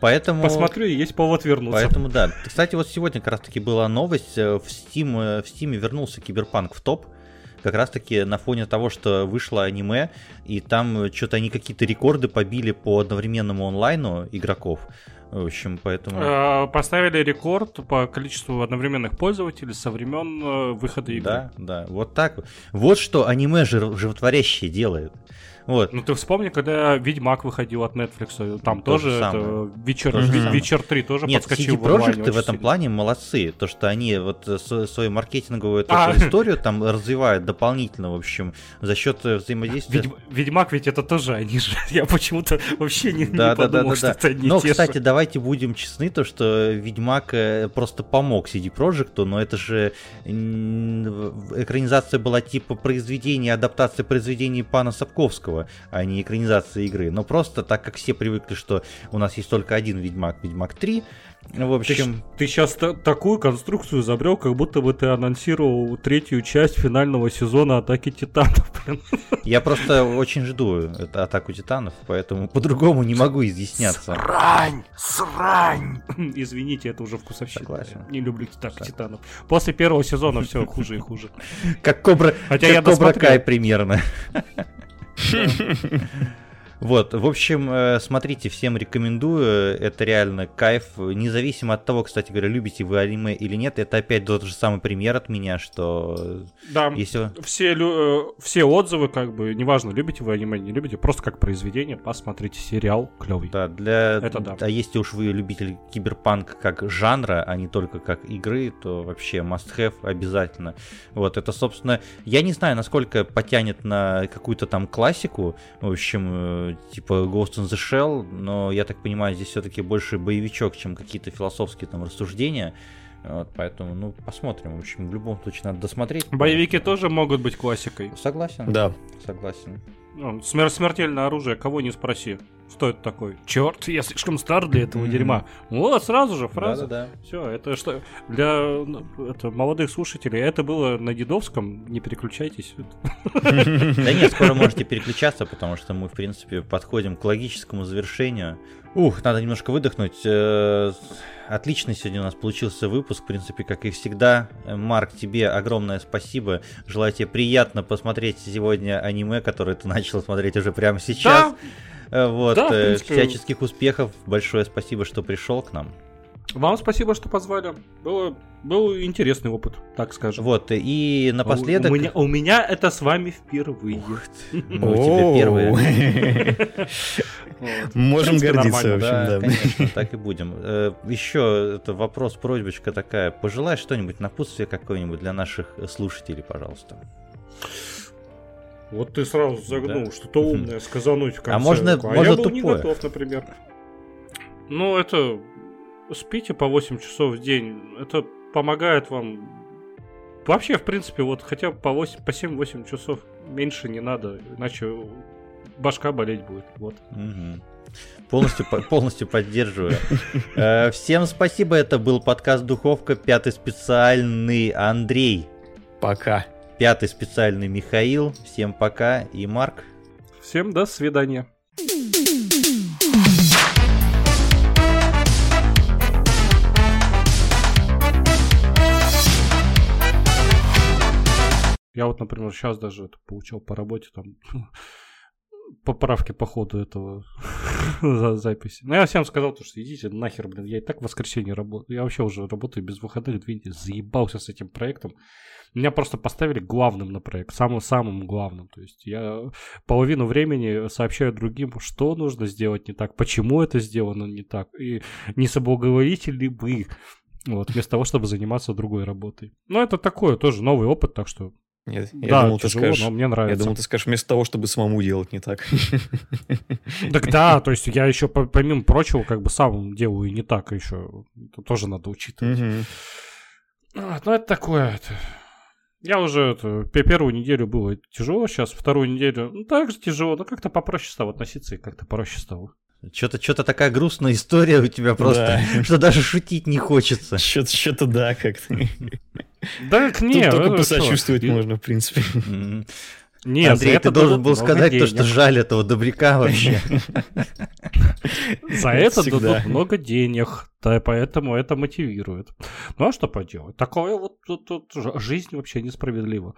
Поэтому... Посмотрю, и есть повод вернуться. Поэтому да. Кстати, вот сегодня как раз таки была новость. э, В Steam, э, в Steam вернулся Киберпанк в топ. Как раз таки на фоне того, что вышло аниме, и там что-то они какие-то рекорды побили по одновременному онлайну игроков. В общем, поэтому... Э, Поставили рекорд по количеству одновременных пользователей со времен э, выхода игры. Да, да, вот так вот. Что аниме жив- животворящее делает. Вот. Ну ты вспомни, когда Ведьмак выходил от Netflix, там То тоже же это, самое. вечер, же вечер 3 тоже Нет, подскочил CD Projekt в этом сильно. плане молодцы. То, что они вот э, свою маркетинговую А. историю там развивают дополнительно, в общем, за счет э, взаимодействия. Ведь- Ведьмак ведь это тоже они же. (laughs) Я почему-то вообще не, не Да, да, да, подумал, да, что да. это не Но, те же. кстати, давайте будем честны, то что Ведьмак э, просто помог CD Projekt, но это же экранизация была типа произведения, адаптация произведений пана Сапковского, а не экранизация игры. Но просто так как все привыкли, что у нас есть только один Ведьмак, Ведьмак 3, в Ты, общем, сейчас такую конструкцию изобрел, как будто бы ты анонсировал третью часть финального сезона Атаки Титанов. (laughs) Блин. я просто очень жду это атаку титанов, поэтому по-другому не могу изъясняться. Срань! Срань! (laughs) Извините, это уже вкусовщина. Согласен. Не люблю Атаку Титанов. После первого сезона все хуже и хуже. Как Кобра, Хотя как я Кобра. Кай примерно. (laughs) 哼哼哼 Вот, в общем, э, смотрите, всем рекомендую, это реально кайф, независимо от того, кстати говоря, любите вы аниме или нет, это опять тот же самый пример от меня, что Да, если все, лю- э, все отзывы, как бы, неважно, любите вы аниме, не любите, просто как произведение, посмотрите сериал клевый. Да, для... Это да. А если уж вы любитель киберпанк как жанра, а не только как игры, то вообще must have обязательно. Вот, это, собственно, я не знаю, насколько потянет на какую-то там классику, в общем, типа Ghost in the Shell, но я так понимаю, здесь все-таки больше боевичок, чем какие-то философские там рассуждения. Вот, поэтому, ну, посмотрим. В общем, в любом случае надо досмотреть. Боевики тоже могут быть классикой. Согласен. Да. Согласен. Ну, смер- смертельное оружие, кого не спроси. Что это такое? Черт, я слишком стар для этого Мгм. дерьма. Вот, сразу же фраза. Да-да-да. Все, это что для ну, это, молодых слушателей. Это было на Дедовском. Не переключайтесь. Да нет, скоро можете переключаться, потому что мы, в принципе, подходим к логическому завершению. Ух, надо немножко выдохнуть. Э, Отличный сегодня у нас получился выпуск, в принципе, как и всегда. Э, Марк, тебе огромное спасибо. Желаю тебе приятно посмотреть сегодня аниме, которое ты начал смотреть уже прямо сейчас. Э, Вот, Да, э, принципе. всяческих успехов. Большое спасибо, что пришел к нам. Вам спасибо, что позвали. Было, был интересный опыт, так скажем. Вот, и напоследок... У меня, у меня это с вами впервые. (laughs) Ну, у тебя первое. (laughs) Вот. Можем гордиться, в общем, Да, конечно, так и будем. Э, Еще это вопрос, просьбочка такая. Пожелай что-нибудь напутствие какое-нибудь для наших слушателей, пожалуйста. Вот ты сразу загнул, Да. что-то умное сказануть в конце. А можно- такое. можно я был не тупое. готов, например. Ну, это... Спите по 8 часов в день. Это помогает вам... Вообще, в принципе, вот хотя бы по, 8, по 7-8 часов меньше не надо, иначе башка болеть будет. Вот. Мгм. Полностью, по- полностью поддерживаю. Э, Всем спасибо, это был подкаст Духовка, пятый специальный Андрей, Пока. Пятый специальный Михаил. Всем пока и Марк. Всем до свидания. Я вот, например, сейчас даже это получал по работе там (laughs) поправки по ходу этого (laughs) за записи. Ну, я всем сказал, то, что идите нахер, блин, я и так в воскресенье работаю. Я вообще уже работаю без выходных, видите, заебался с этим проектом. Меня просто поставили главным на проект, самым-самым главным. То есть я половину времени сообщаю другим, что нужно сделать не так, почему это сделано не так, и не соблаговолите ли вы, вот, вместо того, чтобы заниматься другой работой. Но это такое тоже новый опыт, так что Нет, я да, думал, тяжело, ты скажешь, но мне нравится. Я думал, ты скажешь, вместо того, чтобы самому делать не так. (laughs) Так да, то есть я еще, помимо прочего, как бы сам делаю не так еще. Это тоже надо учитывать. Ну, это такое. Я уже это, первую неделю было тяжело, сейчас вторую неделю, ну, так же тяжело, но как-то попроще стало относиться и как-то проще стало. Что-то что такая грустная история у тебя просто, да. (laughs) что даже шутить не хочется. Что-то что да, как-то. Да, нет. Тут только посочувствовать можно, в принципе. Нет, Андрей, ты должен был сказать то, что жаль этого добряка вообще. За это дадут много денег, да, поэтому это мотивирует. Ну а что поделать? Такое вот жизнь вообще несправедлива.